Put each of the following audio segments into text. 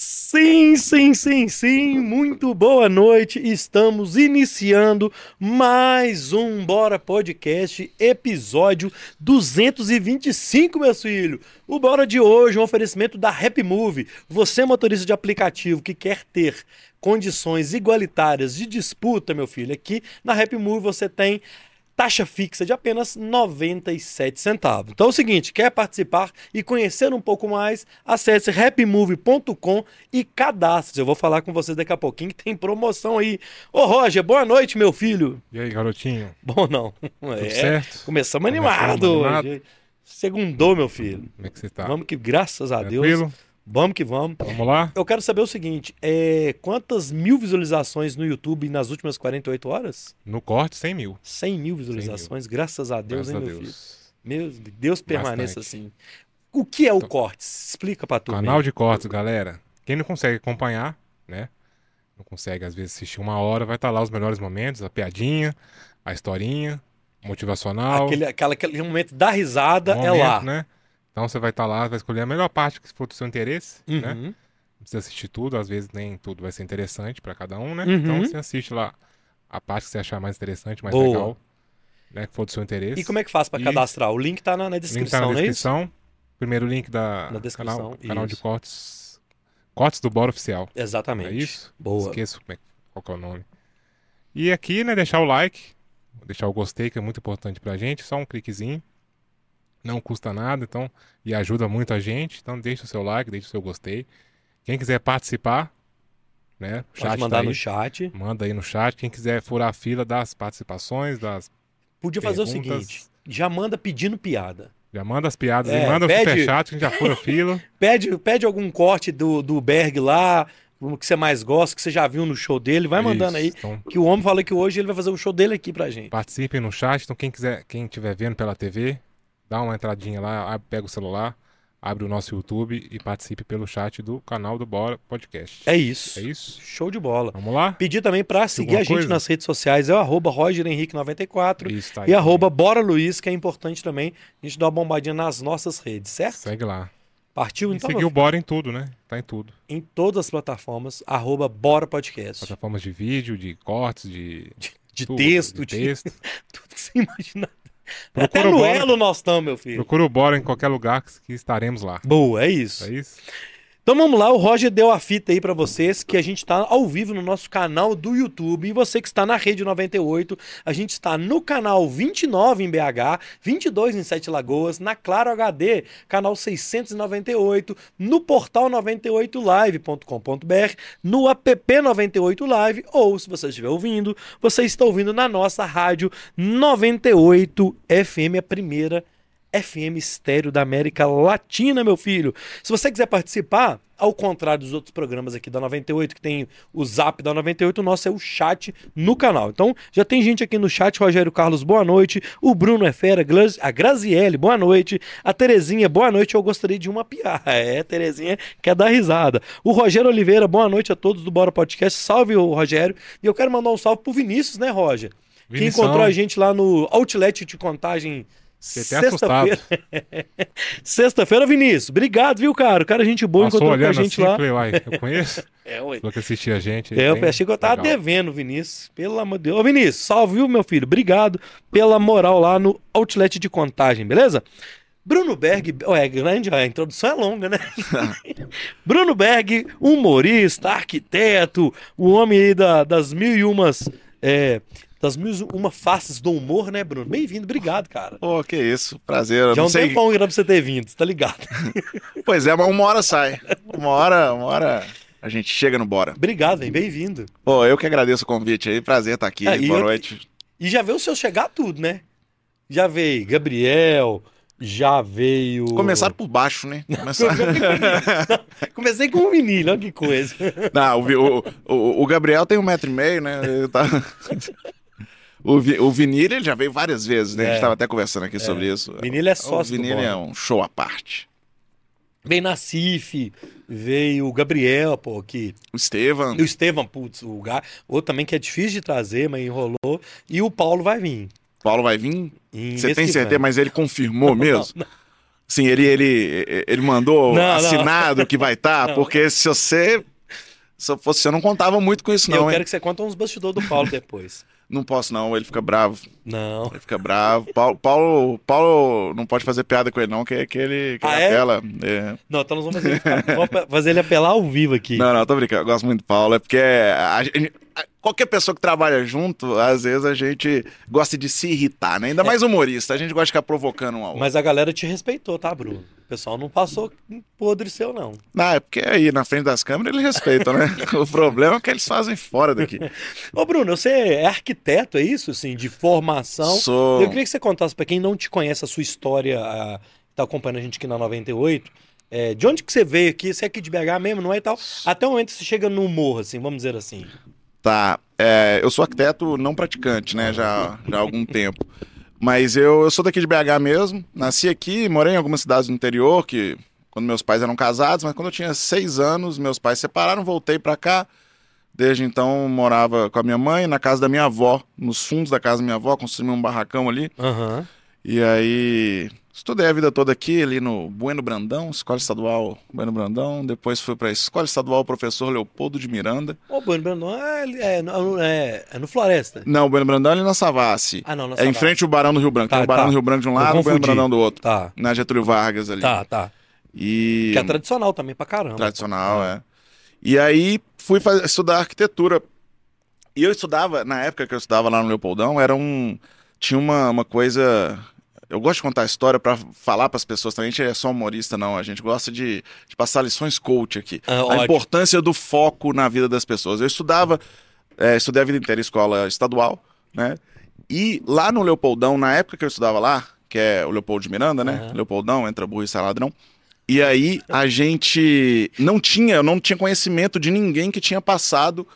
Sim, sim, sim, sim. Muito boa noite. Estamos iniciando mais um Bora Podcast, episódio 225, meus filhos. O Bora de hoje é um oferecimento da Happy Move. Você, motorista de aplicativo que quer ter condições igualitárias de disputa, meu filho, aqui na Happy Move você tem taxa fixa de apenas 97 centavos. Então é o seguinte, quer participar e conhecer um pouco mais, acesse rapmove.com e cadastre. Eu vou falar com vocês daqui a pouquinho que tem promoção aí. Ô Roger, boa noite, meu filho. E aí, garotinho? Bom não. Tudo é, certo? Começamos animado, animado hoje. Segundou, meu filho. Como é que você tá? Vamos que, graças a Tranquilo? Deus. Vamos que vamos. Vamos lá? Eu quero saber o seguinte: é, quantas mil visualizações no YouTube nas últimas 48 horas? No corte, 100 mil. 100 mil visualizações, 100 mil. graças a Deus, graças hein, a meu Deus. filho? Meu Deus permaneça Bastante. assim. O que é o então, Cortes? Explica pra tu. Canal de Cortes, galera. Quem não consegue acompanhar, né? Não consegue, às vezes, assistir uma hora, vai estar tá lá os melhores momentos, a piadinha, a historinha, motivacional. Aquele, aquela, aquele momento da risada momento, é lá. Né? Então você vai estar tá lá, vai escolher a melhor parte que for do seu interesse, uhum. né? Não precisa assistir tudo, às vezes nem tudo vai ser interessante para cada um, né? Uhum. Então você assiste lá a parte que você achar mais interessante, mais Boa. legal, né? Que for do seu interesse. E como é que faz para cadastrar? O link tá na, na descrição, link tá na descrição. É? Primeiro link da na descrição. canal, canal de cortes. Cortes do Bora Oficial. Exatamente. É isso? Boa. Esqueço qual é o nome. E aqui, né, deixar o like, deixar o gostei, que é muito importante pra gente, só um cliquezinho não custa nada, então, e ajuda muito a gente. Então, deixa o seu like, deixa o seu gostei. Quem quiser participar, né? O Pode mandar tá no chat. Manda aí no chat. Quem quiser furar a fila das participações, das. Podia fazer perguntas, o seguinte: já manda pedindo piada. Já manda as piadas é, e manda pede... o superchat, que já fura a fila. pede, pede algum corte do, do Berg lá, o que você mais gosta, que você já viu no show dele, vai mandando Isso, aí. Então... Que o homem fala que hoje ele vai fazer o show dele aqui pra gente. Participem no chat, então quem quiser, quem estiver vendo pela TV, dá uma entradinha lá, pega o celular, abre o nosso YouTube e participe pelo chat do canal do Bora Podcast. É isso. É isso. Show de bola. Vamos lá? Pedir também para seguir a gente coisa? nas redes sociais, é o arroba RogerHenrique94 isso, tá aí, e arroba Bora Luiz, que é importante também a gente dar uma bombadinha nas nossas redes, certo? Segue lá. Partiu, e então? seguir o Bora em tudo, né? Tá em tudo. Em todas as plataformas, arroba Bora Podcast. Plataformas de vídeo, de cortes, de... De, de tudo, texto, de, texto. De... tudo que você imaginar. Procura Até no Bora, Elo nós estamos, meu filho. Procura o Bora em qualquer lugar que estaremos lá. Boa, é isso. É isso. Então vamos lá, o Roger deu a fita aí para vocês que a gente está ao vivo no nosso canal do YouTube. E você que está na rede 98, a gente está no canal 29 em BH, 22 em Sete Lagoas, na Claro HD, canal 698, no portal 98live.com.br, no app 98 Live ou se você estiver ouvindo, você está ouvindo na nossa rádio 98 FM, a primeira FM Estéreo da América Latina, meu filho. Se você quiser participar, ao contrário dos outros programas aqui da 98, que tem o zap da 98, o nosso é o chat no canal. Então, já tem gente aqui no chat, Rogério Carlos, boa noite. O Bruno é fera, a Graziele, boa noite. A Terezinha, boa noite. Eu gostaria de uma piada. É, Terezinha quer dar risada. O Rogério Oliveira, boa noite a todos do Bora Podcast. Salve, o Rogério. E eu quero mandar um salve pro Vinícius, né, Roger? Vinição. Que encontrou a gente lá no Outlet de Contagem Sexta-feira. Sexta-feira, Vinícius. Obrigado, viu, cara? O cara, gente boa, Passou encontrou com a gente assim, lá. Falei, uai, eu conheço. é, ué. Falou que assistia a gente. É, eu achei que eu tava legal. devendo, Vinícius. Pelo amor de Deus. Ô, Vinícius, salve, viu, meu filho? Obrigado pela moral lá no Outlet de Contagem, beleza? Bruno Berg, oh, é grande, a introdução é longa, né? Bruno Berg, humorista, arquiteto, o homem aí da, das mil e umas é, das mil uma faces do humor, né, Bruno? Bem-vindo, obrigado, cara. Pô, oh, que isso, prazer. Já um sei... tempão que era pra você ter vindo, tá ligado? pois é, mas uma hora sai. Uma hora, uma hora a gente chega no Bora. Obrigado, bem-vindo. Pô, eu que agradeço o convite aí, prazer estar aqui, é, boa eu... noite. E já veio o seu chegar tudo, né? Já veio Gabriel, já veio. Começaram por baixo, né? Começaram... Comecei com o vinil, olha que coisa. Não, o, o, o Gabriel tem um metro e meio, né? Ele tá... O, Vi, o Vinil ele já veio várias vezes, né? É. A gente estava até conversando aqui é. sobre isso. Vinil é sócio. O Vinil é um show à parte. Veio Nacife, veio o Gabriel, pô, que. O Estevam. O Estevam, putz, o Gar... outro também que é difícil de trazer, mas enrolou. E o Paulo vai vir. Paulo vai vir? Você tem certeza, mas ele confirmou mesmo? Não, não. Sim, ele, ele, ele mandou Não, não. assinado que vai estar, Não. porque se você. Se eu fosse, eu não contava muito com isso, eu não, quero hein? que você conte uns bastidores do Paulo depois. Não posso, não, ele fica bravo. Não. Ele fica bravo. Paulo, Paulo, Paulo não pode fazer piada com ele, não, que, que ele, que Ah, ele é? apela. É. Não, então nós vamos fazer ele, ficar- vamos fazer ele apelar ao vivo aqui. Não, não, tô brincando. Eu gosto muito do Paulo. É porque a gente- qualquer pessoa que trabalha junto, às vezes a gente gosta de se irritar, né? Ainda mais humorista. A gente gosta de ficar provocando um ao outro. Mas a galera te respeitou, tá, Bruno? O pessoal não passou podre seu, não. Não, é porque aí na frente das câmeras eles respeitam, né? o problema é que eles fazem fora daqui. Ô, Bruno, você é arquiteto, é isso? Assim, de formação? Sou. Eu queria que você contasse pra quem não te conhece a sua história, a, tá acompanhando a gente aqui na 98. É, de onde que você veio aqui? Você é aqui de BH mesmo, não é e tal? Até o momento que você chega no morro, assim, vamos dizer assim. Tá. é, eu sou arquiteto não praticante, né? Já, já há algum tempo. Mas eu, eu sou daqui de BH mesmo. Nasci aqui, morei em algumas cidades do interior, que quando meus pais eram casados, mas quando eu tinha seis anos, meus pais se separaram, voltei pra cá. Desde então morava com a minha mãe, na casa da minha avó, nos fundos da casa da minha avó, construí um barracão ali. Aham. E aí estudei a vida toda aqui, ali no Bueno Brandão, Escola Estadual Bueno Brandão. Depois fui pra Escola Estadual Professor Leopoldo de Miranda. Ô, Bruno, Bruno, é, é, no- é, é no Floresta. Não, o Bueno Brandão é ali na Savassi. Ah, não, na É em Savassi. frente ao Barão do Rio Branco. Tá, Tem o Barão tá. do Rio Branco de um lado e o Bueno. Brandão do outro. Tá, Na Getúlio Vargas ali. tá, tá. E... Que é tradicional também pra caramba. Tradicional, é. E aí fui faz- estudar arquitetura. E eu estudava, na época que eu estudava lá no Leopoldão, era um. Tinha uma, uma coisa. Eu gosto de contar a história pra falar pras pessoas também. A gente é só humorista, não. A gente gosta de, de passar lições coach aqui. Ah, a ótimo. importância do foco na vida das pessoas. Eu estudava, é, estudei a vida inteira em escola estadual, né? E lá no Leopoldão, na época que eu estudava lá, que é o Leopoldo de Miranda, né? Aham. Leopoldão, entra burro e sai ladrão. E aí a gente não tinha, eu não tinha conhecimento de ninguém que tinha passado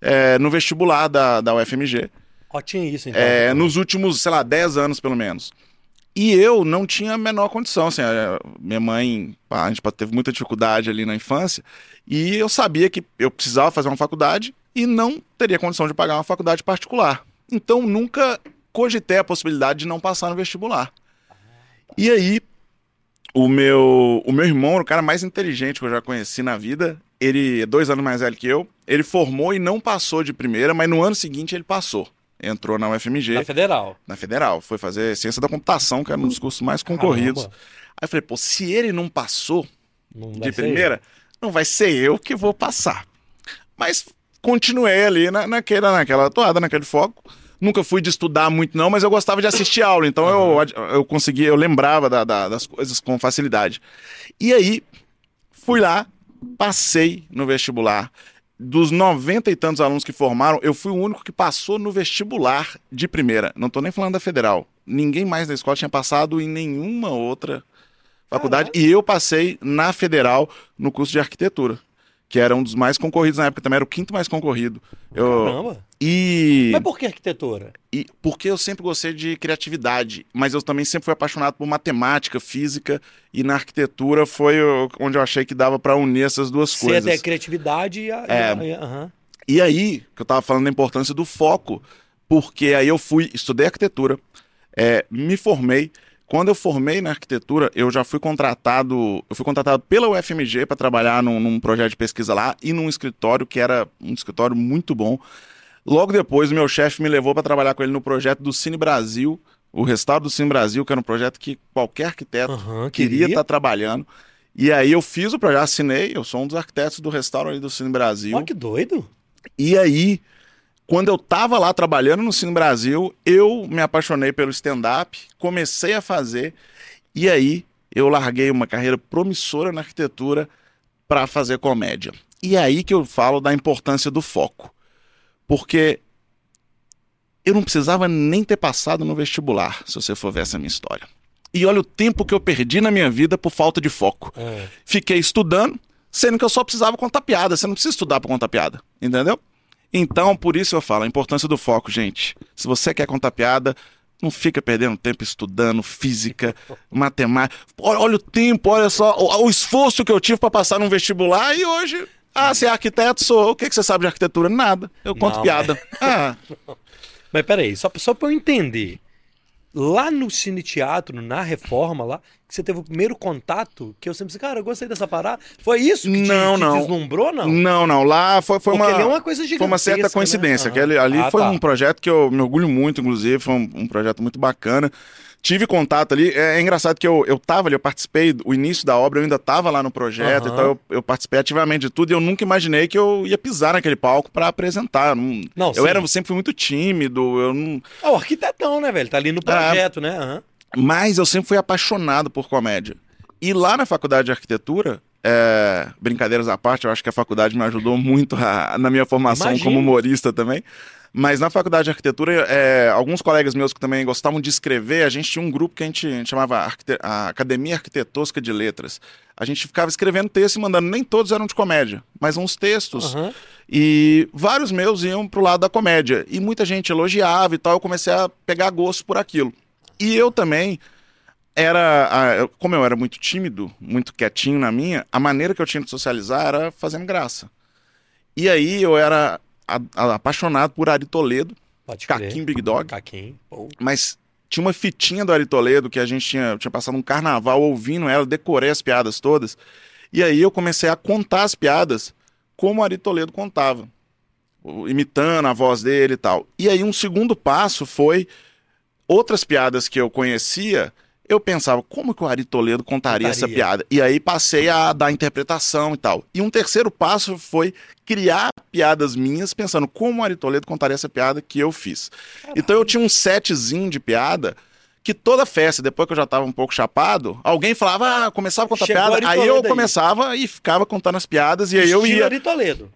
é, no vestibular da, da UFMG. Ó, tinha isso, então. É, nos últimos, sei lá, 10 anos pelo menos. E eu não tinha a menor condição, assim, a- minha mãe, a gente teve muita dificuldade ali na infância, e eu sabia que eu precisava fazer uma faculdade e não teria condição de pagar uma faculdade particular. Então nunca cogitei a possibilidade de não passar no vestibular. E aí, o meu, o meu irmão o cara mais inteligente que eu já conheci na vida. Ele é dois anos mais velho que eu. Ele formou e não passou de primeira, mas no ano seguinte ele passou. Entrou na UFMG, Na Federal. na Federal. Foi fazer ciência da computação, que era um dos cursos mais concorridos. Caramba. Aí eu falei, pô, se ele não passou Não de primeira, não vai ser eu que vou passar. Mas continuei ali na, naquela, naquela toada, naquele foco. Nunca fui de estudar muito, não, mas eu gostava de assistir aula, então eu, eu conseguia, eu lembrava da- da- das coisas com facilidade. E aí, fui lá, passei no vestibular. Dos 90 e tantos alunos que formaram, eu fui o único que passou no vestibular de primeira. Não tô nem falando da federal. Ninguém mais da escola tinha passado em nenhuma outra faculdade. E eu passei na federal no curso de arquitetura, que era um dos mais concorridos na época, também era o quinto mais concorrido. Eu, Caramba. e, Mas por que arquitetura? e porque eu sempre gostei de criatividade, mas eu também sempre fui apaixonado por matemática, física, e na arquitetura foi onde eu achei que dava para unir essas duas Você coisas. é a criatividade e a. e É. e a- aham. E aí, que eu tava falando da importância do foco, porque aí eu fui, estudei arquitetura, é, me formei. Quando eu formei na arquitetura, eu já fui contratado, eu fui contratado pela UFMG para trabalhar num, num projeto de pesquisa lá e num escritório que era um escritório muito bom. Logo depois, o meu chefe me levou para trabalhar com ele no projeto do Cine Brasil, o restauro do Cine Brasil, que era um projeto que qualquer arquiteto Aham, queria estar trabalhando. E aí eu fiz o projeto, assinei, eu sou um dos arquitetos do restauro ali do Cine Brasil. Ó, que doido. E aí, quando eu tava lá trabalhando no Cine Brasil, eu me apaixonei pelo stand-up, comecei a fazer, e aí eu larguei uma carreira promissora na arquitetura para fazer comédia. E é aí que eu falo da importância do foco. Porque eu não precisava nem ter passado no vestibular, se você for ver essa minha história. E olha o tempo que eu perdi na minha vida por falta de foco É. fiquei estudando, sendo que eu só precisava contar piada. Você não precisa estudar para contar piada, entendeu? Então, por isso eu falo, a importância do foco, gente. Se você quer contar piada, não fica perdendo tempo estudando física, matemática. Olha, olha o tempo, olha só o, o esforço que eu tive para passar num vestibular e hoje, ah, você é arquiteto, sou. O que, que você sabe de arquitetura? Nada. Eu conto Não, piada. Ah, Mas peraí, só, só pra eu entender. Lá no Cine Teatro, na reforma lá, que você teve o primeiro contato, que eu sempre disse, cara, eu gostei dessa parada. Foi isso que te, Não, te não. deslumbrou, não? Não, não. Lá foi, foi Porque uma. é uma coisa gigantesca, Foi uma certa coincidência. Né? Aquele, ali Ah, foi tá. um projeto que eu me orgulho muito, inclusive. Foi um, um projeto muito bacana. Tive contato ali. É, é engraçado que eu, eu tava ali, eu participei, o início da obra, eu ainda tava lá no projeto, Aham. então eu, eu participei ativamente de tudo e eu nunca imaginei que eu ia pisar naquele palco pra apresentar. Não, Não, eu sim. era, sempre fui muito tímido, eu não, Ah, o arquitetão, né, velho? Tá ali no projeto, né? Aham. mas eu sempre fui apaixonado por comédia. E lá na faculdade de arquitetura, é, brincadeiras à parte, eu acho que a faculdade me ajudou muito a- na minha formação Imagino. como humorista também. Mas na faculdade de arquitetura, é, alguns colegas meus que também gostavam de escrever, a gente tinha um grupo que a gente, chamava Arquite- a Academia Arquitetosca de Letras. A gente ficava escrevendo texto e mandando, nem todos eram de comédia, mas uns textos. Aham. E vários meus iam pro lado da comédia. E muita gente elogiava e tal. Eu comecei a pegar gosto por aquilo. E eu também era. Como eu era muito tímido, muito quietinho na minha, a maneira que eu tinha de socializar era fazendo graça. E aí eu era a- a- apaixonado por Ari Toledo, Pode. Caquim Big Dog. Caquim. Mas tinha uma fitinha do Ari Toledo que a gente tinha, tinha passado um carnaval ouvindo ela, decorei as piadas todas. E aí eu comecei a contar as piadas como o Ari Toledo contava, imitando a voz dele e tal. E aí um segundo passo foi outras piadas que eu conhecia. Eu pensava, como que o Ari Toledo contaria, essa Contaria. piada? E aí passei a dar interpretação e tal. E um terceiro passo foi criar piadas minhas, pensando como o Ari Toledo contaria essa piada que eu fiz. Então eu tinha um setzinho de piada que toda festa, depois que eu já tava um pouco chapado, alguém falava, ah, começava a contar Chegou piada, aí eu Toledo aí. começava e ficava contando as piadas, e aí eu Estilo ia Ari Toledo.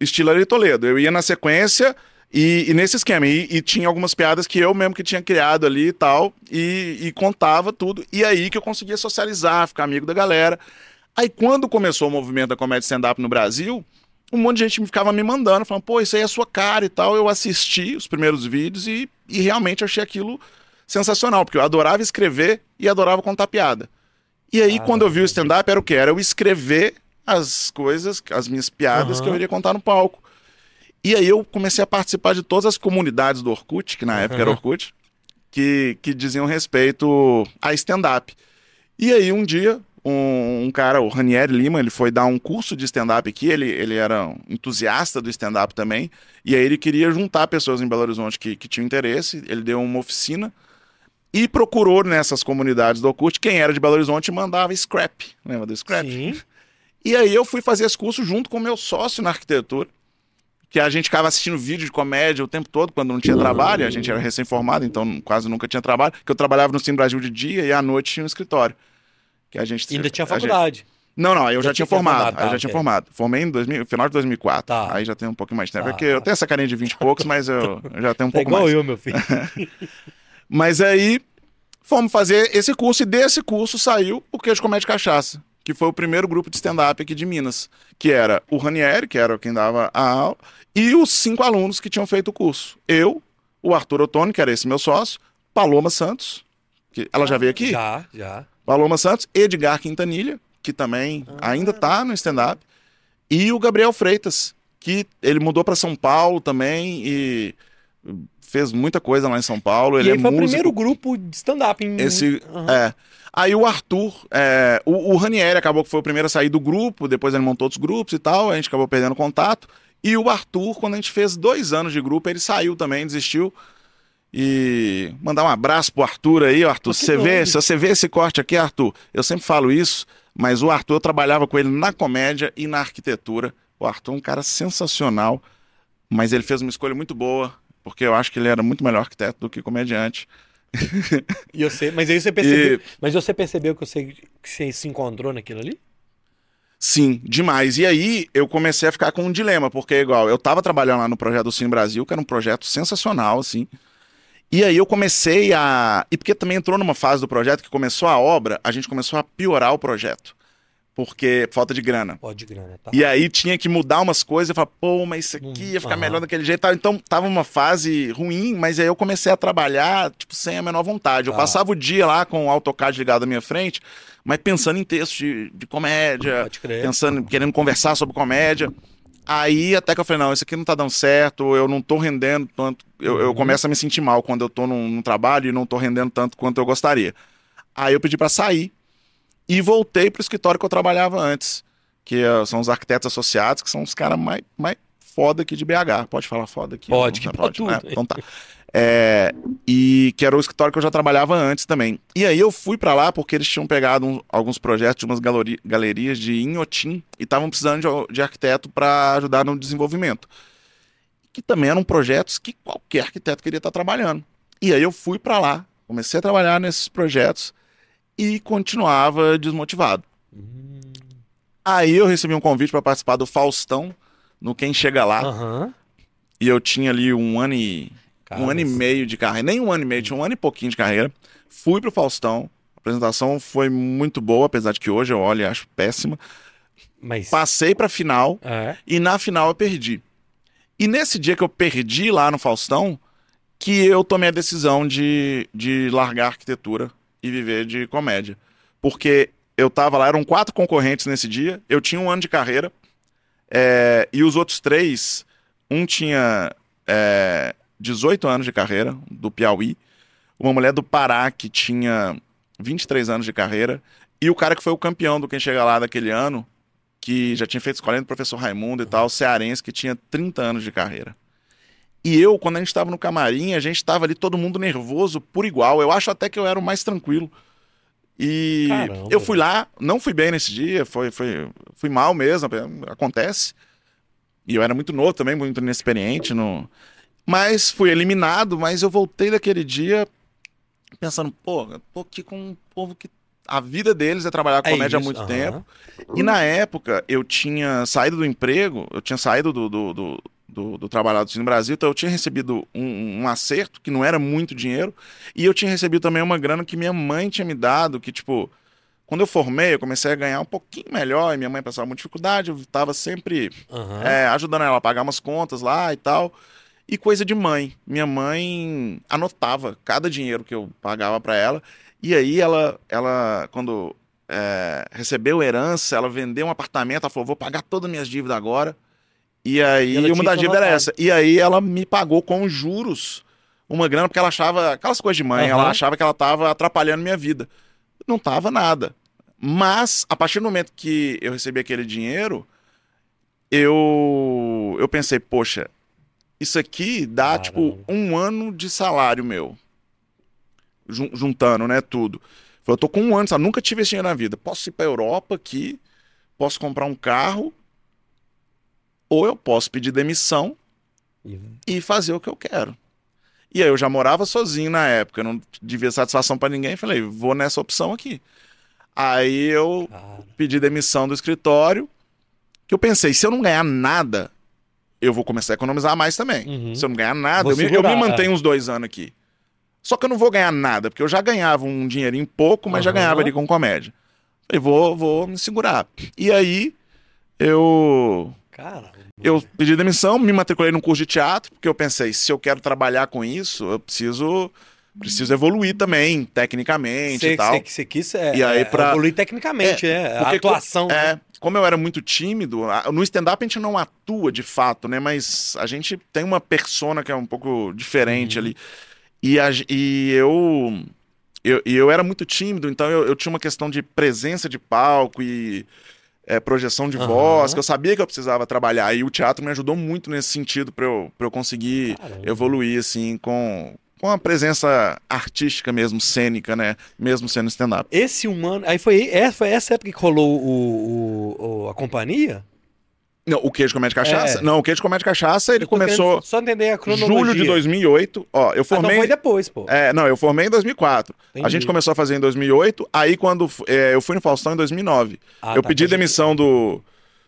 estilo Ari Toledo. Eu ia na sequência e, e nesse esquema. E, e tinha algumas piadas que eu mesmo que tinha criado ali e tal. E, e contava tudo. E aí que eu conseguia socializar, ficar amigo da galera. Aí quando começou o movimento da comédia stand-up no Brasil, um monte de gente me ficava me mandando, falando, pô, isso aí é a sua cara e tal. Eu assisti os primeiros vídeos e, e realmente achei aquilo sensacional, porque eu adorava escrever e adorava contar piada. E aí, Ah, quando eu vi o stand-up, era o quê? Era eu escrever as coisas, as minhas piadas que eu iria contar no palco. E aí eu comecei a participar de todas as comunidades do Orkut, que na época era Uhum. Orkut, que, que diziam respeito a stand-up. E aí um dia, um, um cara, o Ranieri Lima, ele foi dar um curso de stand-up aqui, ele, ele era um entusiasta do stand-up também, e aí ele queria juntar pessoas em Belo Horizonte que, que tinham interesse, ele deu uma oficina, e procurou nessas comunidades do Orkut quem era de Belo Horizonte e mandava scrap, lembra do scrap? Sim. E aí eu fui fazer esse curso junto com o meu sócio na arquitetura, que a gente ficava assistindo vídeo de comédia o tempo todo, quando não tinha trabalho, a gente era recém-formado, então quase nunca tinha trabalho, que eu trabalhava no Cine Brasil de dia e à noite tinha um escritório. Que a gente, Ainda tinha a gente- faculdade. Não, não, eu Já já, tinha formado, formado, tá, já tinha formado. Formei em 2000, final de 2004, Tá. aí já tem um pouquinho mais de tempo, Tá, porque eu tá. tenho essa carinha de 20 e poucos, mas eu eu já tenho um Tá pouco igual mais. eu, meu filho. Mas aí fomos fazer esse curso e desse curso saiu o Queijo Comédia Cachaça, que foi o primeiro grupo de stand-up aqui de Minas, que era o Ranieri, que era quem dava a aula, e os cinco alunos que tinham feito o curso. Eu, o Arthur Ottoni, que era esse meu sócio, Paloma Santos, que ela já veio aqui? Já, já. Paloma Santos, Edgar Quintanilha, que também ainda tá no stand-up, e o Gabriel Freitas, que ele mudou para São Paulo também e fez muita coisa lá em São Paulo. Ele e aí é foi o músico. primeiro grupo de stand-up em. Esse, Aham. é. Aí o Arthur, é, o, o Ranieri acabou que foi o primeiro a sair do grupo, depois ele montou outros grupos e tal, a gente acabou perdendo contato. E o Arthur, quando a gente fez dois anos de grupo, ele saiu também, desistiu. E mandar um abraço pro Arthur aí, Arthur. Você vê, se você vê esse corte aqui, Arthur, eu sempre falo isso, mas o Arthur eu trabalhava com ele na comédia e na arquitetura. O Arthur é um cara sensacional, mas ele fez uma escolha muito boa, porque eu acho que ele era muito melhor arquiteto do que comediante. E sei, mas aí você percebeu. E- Mas você percebeu que você, que você se encontrou naquilo ali? Sim, demais. E aí eu comecei a ficar com um dilema, porque igual, eu tava trabalhando lá no projeto do Cine Brasil, que era um projeto sensacional, assim. E aí eu comecei a. E porque também entrou numa fase do projeto que começou a obra, a gente começou a piorar o projeto. Porque falta de grana. Pode grana, tá? E aí tinha que mudar umas coisas, eu falava, pô, mas isso aqui ia ficar Aham. melhor daquele jeito. Então tava uma fase ruim, mas aí eu comecei a trabalhar, tipo, sem a menor vontade. Eu Tá. passava o dia lá com o AutoCAD ligado à minha frente, mas pensando em texto de, de comédia, pensando, querendo conversar sobre comédia. Aí até que eu falei, não, isso aqui não tá dando certo, eu não tô rendendo tanto. Eu, eu Uhum. começo a me sentir mal quando eu tô num, num trabalho e não tô rendendo tanto quanto eu gostaria. Aí eu pedi pra sair. E voltei pro escritório que eu trabalhava antes, que eh, são os arquitetos associados, que são os caras mais, mais foda aqui de BH. Pode falar foda aqui? Pode, que pode. pode É, tudo. então tá. É, e que era o escritório que eu já trabalhava antes também. E aí eu fui pra lá porque eles tinham pegado um- alguns projetos de umas galori- galerias de Inhotim e estavam precisando de, de arquiteto para ajudar no desenvolvimento. Que também eram projetos que qualquer arquiteto queria estar trabalhando. E aí eu fui pra lá, comecei a trabalhar nesses projetos e continuava desmotivado. Hum. Aí eu recebi um convite para participar do Faustão no Quem Chega Lá. Aham. E eu tinha ali um ano e Cara, um ano e meio de carreira, nem um ano e meio, tinha um ano e pouquinho de carreira. Fui pro Faustão. A apresentação foi muito boa, apesar de que hoje eu olho e acho péssima. Mas. Passei pra final É. e na final eu perdi. E nesse dia que eu perdi lá no Faustão, que eu tomei a decisão de, de largar a arquitetura e viver de comédia. Porque eu tava lá, eram quatro concorrentes nesse dia, eu tinha um ano de carreira, é, e os outros três, um tinha é, 18 anos de carreira, do Piauí, uma mulher do Pará que tinha 23 anos de carreira, e o cara que foi o campeão do Quem Chega Lá daquele ano, que já tinha feito escolinha do professor Raimundo e tal, cearense, que tinha 30 anos de carreira. E eu, quando a gente estava no camarim, a gente estava ali todo mundo nervoso por igual. Eu acho até que eu era o mais tranquilo. E Caramba. eu fui lá, não fui bem nesse dia, foi, foi, fui mal mesmo, acontece. E eu era muito novo também, muito inexperiente. No... Mas fui eliminado, mas eu voltei daquele dia pensando, pô, eu tô aqui com um povo que a vida deles é trabalhar com É comédia há isso, muito aham. tempo. E na época eu tinha saído do emprego, eu tinha saído do, do, do, do, do trabalhado no Brasil, então eu tinha recebido um, um acerto que não era muito dinheiro, e eu tinha recebido também uma grana que minha mãe tinha me dado, que tipo, quando eu formei, eu comecei a ganhar um pouquinho melhor, e minha mãe passava muita dificuldade, eu tava sempre Aham. é, ajudando ela a pagar umas contas lá e tal. E coisa de mãe. Minha mãe anotava cada dinheiro que eu pagava pra ela. E aí ela, ela quando é, recebeu herança, ela vendeu um apartamento, ela falou, vou pagar todas as minhas dívidas agora. E aí E uma tinha das dívidas era essa. E aí ela me pagou com juros uma grana, porque ela achava, aquelas coisas de mãe, Aham. ela achava que ela tava atrapalhando minha vida. Não tava nada. Mas, a partir do momento que eu recebi aquele dinheiro, eu, eu pensei, poxa, isso aqui dá, Caramba. tipo, um ano de salário meu. Jun- juntando, né, tudo. Eu tô com um ano, sabe? Nunca tive esse dinheiro na vida. Posso ir pra Europa aqui, posso comprar um carro, ou eu posso pedir demissão E- e fazer o que eu quero. E aí eu já morava sozinho na época, não devia satisfação pra ninguém, falei, vou nessa opção aqui. Aí eu Cara. pedi demissão do escritório, que eu pensei, se eu não ganhar nada, eu vou começar a economizar mais também. Uhum. Se eu não ganhar nada, eu me, eu me mantenho uns dois anos aqui. Só que eu não vou ganhar nada, porque eu já ganhava um dinheirinho pouco, mas já Aham. ganhava ali com comédia. Falei, vou, vou me segurar. E aí, eu Cara. Eu pedi demissão, me matriculei num curso de teatro, porque eu pensei, se eu quero trabalhar com isso, eu preciso preciso evoluir também, tecnicamente Você, e tal. quis é, E aí é, pra- evoluir tecnicamente, é, a Porque co- atuação. né? É, como eu era muito tímido, a- no stand-up a gente não atua de fato, né? Mas a gente tem uma persona que é um pouco diferente Uhum. ali. E, a e eu, eu. Eu era muito tímido, então eu, eu tinha uma questão de presença de palco e é, projeção de Aham. voz, que eu sabia que eu precisava trabalhar. E o teatro me ajudou muito nesse sentido para eu, pra eu conseguir Caramba. evoluir, assim, com, com a presença artística mesmo, cênica, né? Mesmo sendo stand-up. Esse humano. Aí foi, é, foi essa época que rolou o, o- o- a companhia? Não, o queijo comédia cachaça? É. Não, o queijo comédia cachaça, ele começou Só entender a cronologia. julho de 2008. Ó, eu Ah, então formei. foi depois, pô. É, não, eu formei em 2004. A Entendi. gente começou a fazer em 2008. Aí, quando é, eu fui no Faustão em 2009, Ah, eu tá, pedi demissão do,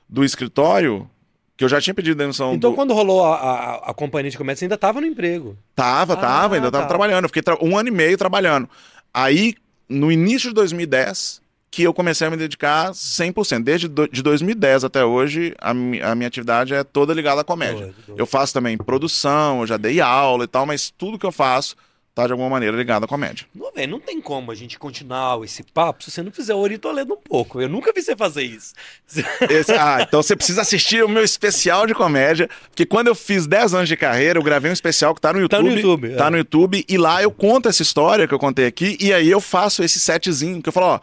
do escritório, que eu já tinha pedido demissão Então, do. quando rolou a, a, a companhia de comércio, você ainda tava no emprego. Tava, Ah, tava, ainda tava tá. trabalhando. Eu fiquei tra- um ano e meio trabalhando. Aí, no início de 2010, que eu comecei a me dedicar 100%. Desde do, de 2010 até hoje, a, mi- a minha atividade é toda ligada à comédia. Eu faço também produção, eu já dei aula e tal, mas tudo que eu faço tá de alguma maneira ligado à comédia. Não, velho, não tem como a gente continuar esse papo se você não fizer o Ori Toledo um pouco. Eu nunca vi você fazer isso. Esse- ah, então você precisa assistir o meu especial de comédia, porque quando eu fiz 10 anos de carreira, eu gravei um especial que tá no YouTube. Tá no YouTube, Tá é. no YouTube, e lá eu conto essa história que eu contei aqui, e aí eu faço esse setzinho, que eu falo, ó,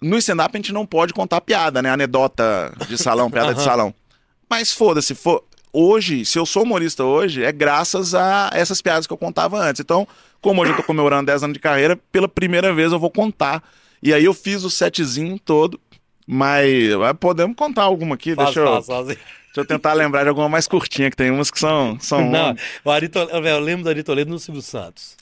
no stand-up a gente não pode contar piada, né? Anedota de salão, piada de salão. Mas foda-se, for... hoje, se eu sou humorista hoje, é graças a essas piadas que eu contava antes. Então, como hoje eu tô comemorando 10 anos de carreira, pela primeira vez eu vou contar. E aí eu fiz o setzinho todo, mas podemos contar alguma aqui, Faz, deixa eu, faz, faz. deixa eu tentar lembrar de alguma mais curtinha, que tem umas que são... são Não, o Ari Toledo, velho, eu lembro do Ari Toledo no Silvio Santos.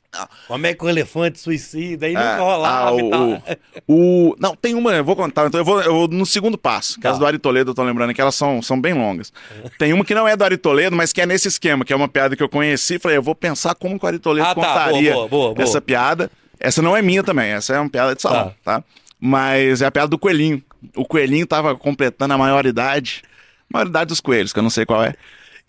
Como é que o elefante suicida, aí É, nunca rolava ah, e o- tal. O... Não, tem uma, eu vou contar, então eu vou, eu vou no segundo passo, que Tá. as do Ari Toledo, eu tô lembrando que elas são, são bem longas. Tem uma que não é do Ari Toledo, mas que é nesse esquema, que é uma piada que eu conheci, falei, eu vou pensar como que o Ari Toledo Ah, tá, contaria boa, boa, boa, essa piada. Essa não é minha também, essa é uma piada de salão, tá? Mas é a piada do coelhinho. O coelhinho tava completando a maioridade, maioridade dos coelhos, que eu não sei qual é.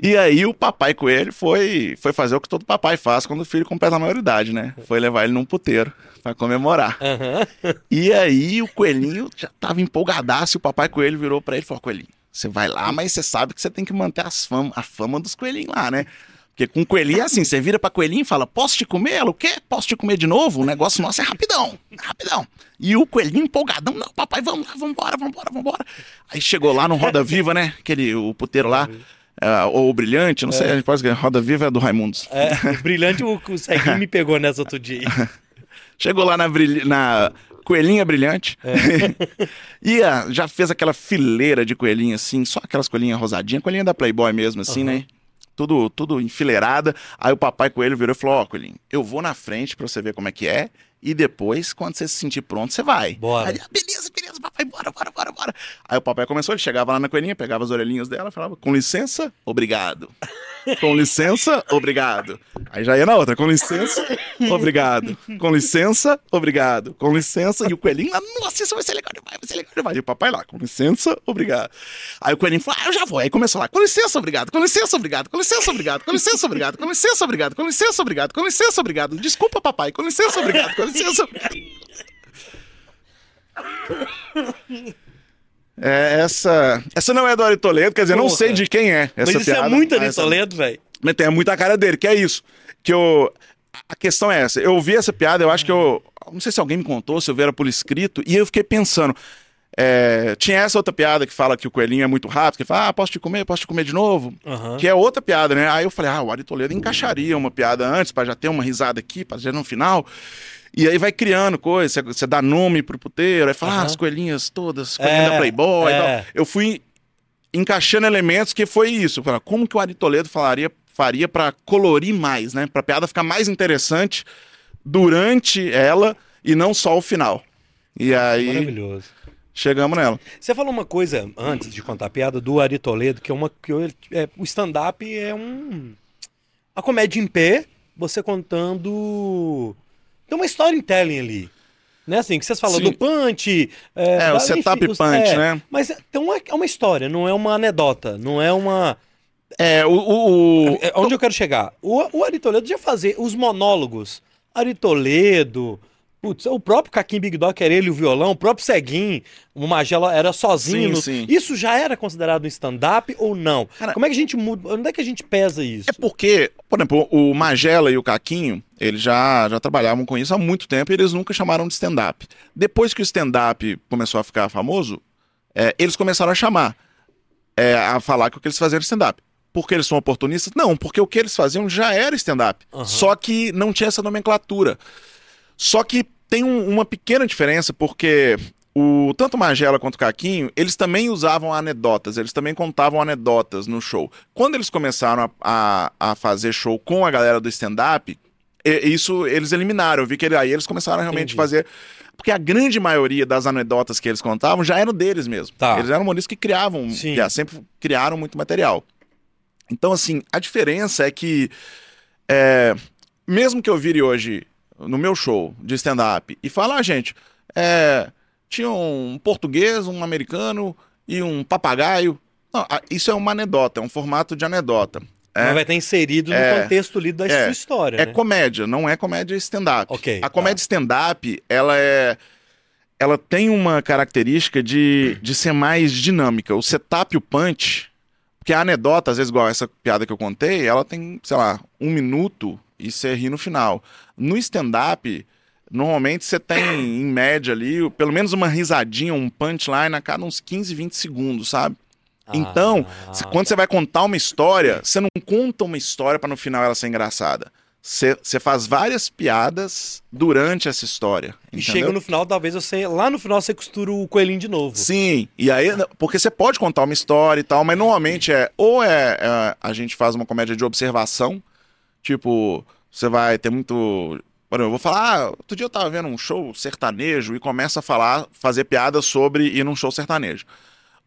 E aí o papai coelho foi, foi fazer o que todo papai faz quando o filho completa a maioridade, né? Foi levar ele num puteiro pra comemorar. Aham. E aí o coelhinho já tava empolgadaço e o papai coelho virou pra ele e falou: Coelhinho, você vai lá, mas você sabe que você tem que manter as fama, a fama dos coelhinhos lá, né? Porque com coelhinho é assim, você vira pra coelhinho e fala: Posso te comer? Ela, o quê? Posso te comer de novo? O negócio nosso é rapidão, rapidão. E o coelhinho empolgadão: Não, papai, vamos lá, vambora, vambora, vambora. Aí chegou lá no Roda Viva, né? Aquele, o puteiro lá. É, ou o Brilhante, não sei, a gente pode dizer, Roda Viva é do Raimundos. É, brilhante, o, o Ceguinho me pegou nessa outro dia. Chegou lá na, na coelhinha brilhante. e ah, já fez aquela fileira de coelhinha assim, só aquelas coelhinhas rosadinhas, coelhinha da Playboy mesmo, assim, né? Tudo, tudo enfileirada. Aí o papai coelho virou e falou: Ó, coelhinho, eu vou na frente pra você ver como é que é. E depois, quando você se sentir pronto, você vai. Bora. Aí, "Ah, beleza, beleza, papai, bora, bora, bora, bora. Aí o papai começou, ele chegava lá na coelhinha, pegava as orelhinhas dela, falava, com licença, obrigado. Com licença, obrigado. Aí já ia na outra, com licença, obrigado. Com licença, obrigado. Com licença, e o coelhinho lá, nossa, isso vai ser legal demais, vai ser legal demais. E o papai lá, com licença, obrigado. Aí o coelhinho falou, ah, eu já vou. Aí começou lá, com licença, obrigado, com licença, obrigado, com licença, obrigado, com licença, obrigado, com licença, obrigado, com licença, obrigado, com licença, obrigado. Desculpa, papai, com licença, obrigado, com licença. É, essa, essa não é do Ari Toledo, quer dizer, não Porra. sei de quem é essa Mas isso piada. é muito Ari Essa- Toledo, velho. mas tem muita cara dele, que é isso. Que eu. A questão é essa. Eu ouvi essa piada, eu acho que eu. Não sei se alguém me contou, se eu vi era por escrito, e eu fiquei pensando. é, tinha essa outra piada que fala que o coelhinho é muito rápido, que fala, ah, posso te comer, posso te comer de novo? Aham. Que é outra piada, né? Aí eu falei, ah, o Ari Toledo encaixaria uma piada antes, pra já ter uma risada aqui, pra já no final. E aí vai criando coisa, você- dá nome pro puteiro, aí fala, ah, Aham. as coelhinhas todas, coelhinha É, da Playboy e é. tal. Eu fui encaixando elementos que foi isso. Como que o Ari Toledo falaria, faria pra colorir mais, né? Pra piada ficar mais interessante durante ela e não só o final. E aí Maravilhoso. chegamos nela. Você falou uma coisa antes de contar a piada do Ari Toledo, que é uma que eu- é, o stand-up é um a comédia em pé, você contando tem uma storytelling ali. Né, assim, que vocês falam Sim. do punch. É, o da- setup os- punch, é, né? Mas é, tem uma, é uma história, não é uma anedota, não é uma. É, o. o, o- É, onde eu quero chegar? O, o Ari Toledo já fazia os monólogos. Ari Toledo, putz, o próprio Caquim Big Dog era ele o violão, o próprio Ceguin, o Magela era sozinho. Sim, no- sim. Isso já era considerado um stand-up ou não? Cara- Como é que a gente muda? Onde é que a gente pesa isso? É porque, por exemplo, o Magela e o Caquinho, eles já, já trabalhavam com isso há muito tempo e eles nunca chamaram de stand-up. Depois que o stand-up começou a ficar famoso, é, eles começaram a chamar, é, a falar que o que eles faziam era stand-up. Porque eles são oportunistas? Não, porque o que eles faziam já era stand-up. Aham. Só que não tinha essa nomenclatura. Só que tem um- uma pequena diferença, porque o, tanto Magela quanto o Caquinho, eles também usavam anedotas, eles também contavam anedotas no show. Quando eles começaram a, a, a fazer show com a galera do stand-up, isso eles eliminaram. Eu vi que ele- aí eles começaram a realmente Entendi. fazer. Porque a grande maioria das anedotas que eles contavam já eram deles mesmo. Tá. Eles eram humoristas que criavam, que sempre criaram muito material. Então, assim, a diferença é que, é, mesmo que eu vire hoje no meu show de stand-up e falar, ah, gente, é, tinha um português, um americano e um papagaio. Não, isso é uma anedota, é um formato de anedota. Mas É, vai estar inserido no É. contexto ali da É. sua história, é né? comédia, não é comédia stand-up. Ok, A comédia stand-up, ela é. Ela tem uma característica de, de ser mais dinâmica. O setup e o punch. Porque a anedota, às vezes, igual essa piada que eu contei, ela tem, sei lá, um minuto e você ri no final. No stand-up, Normalmente você tem, em média ali, pelo menos uma risadinha, um punchline a cada uns 15, 20 segundos, sabe? Então, Ah, se- quando você vai contar uma história, você não conta uma história para no final ela ser engraçada. Você, faz várias piadas durante essa história. E entendeu? chega no final, talvez você. Lá no final você costura o coelhinho de novo. Sim, e aí, porque você pode contar uma história e tal, mas normalmente é, ou é, é, a gente faz uma comédia de observação, tipo, você vai ter muito. Por exemplo, eu vou falar, ah, outro dia eu tava vendo um show sertanejo e começa a falar, fazer piadas sobre ir num show sertanejo.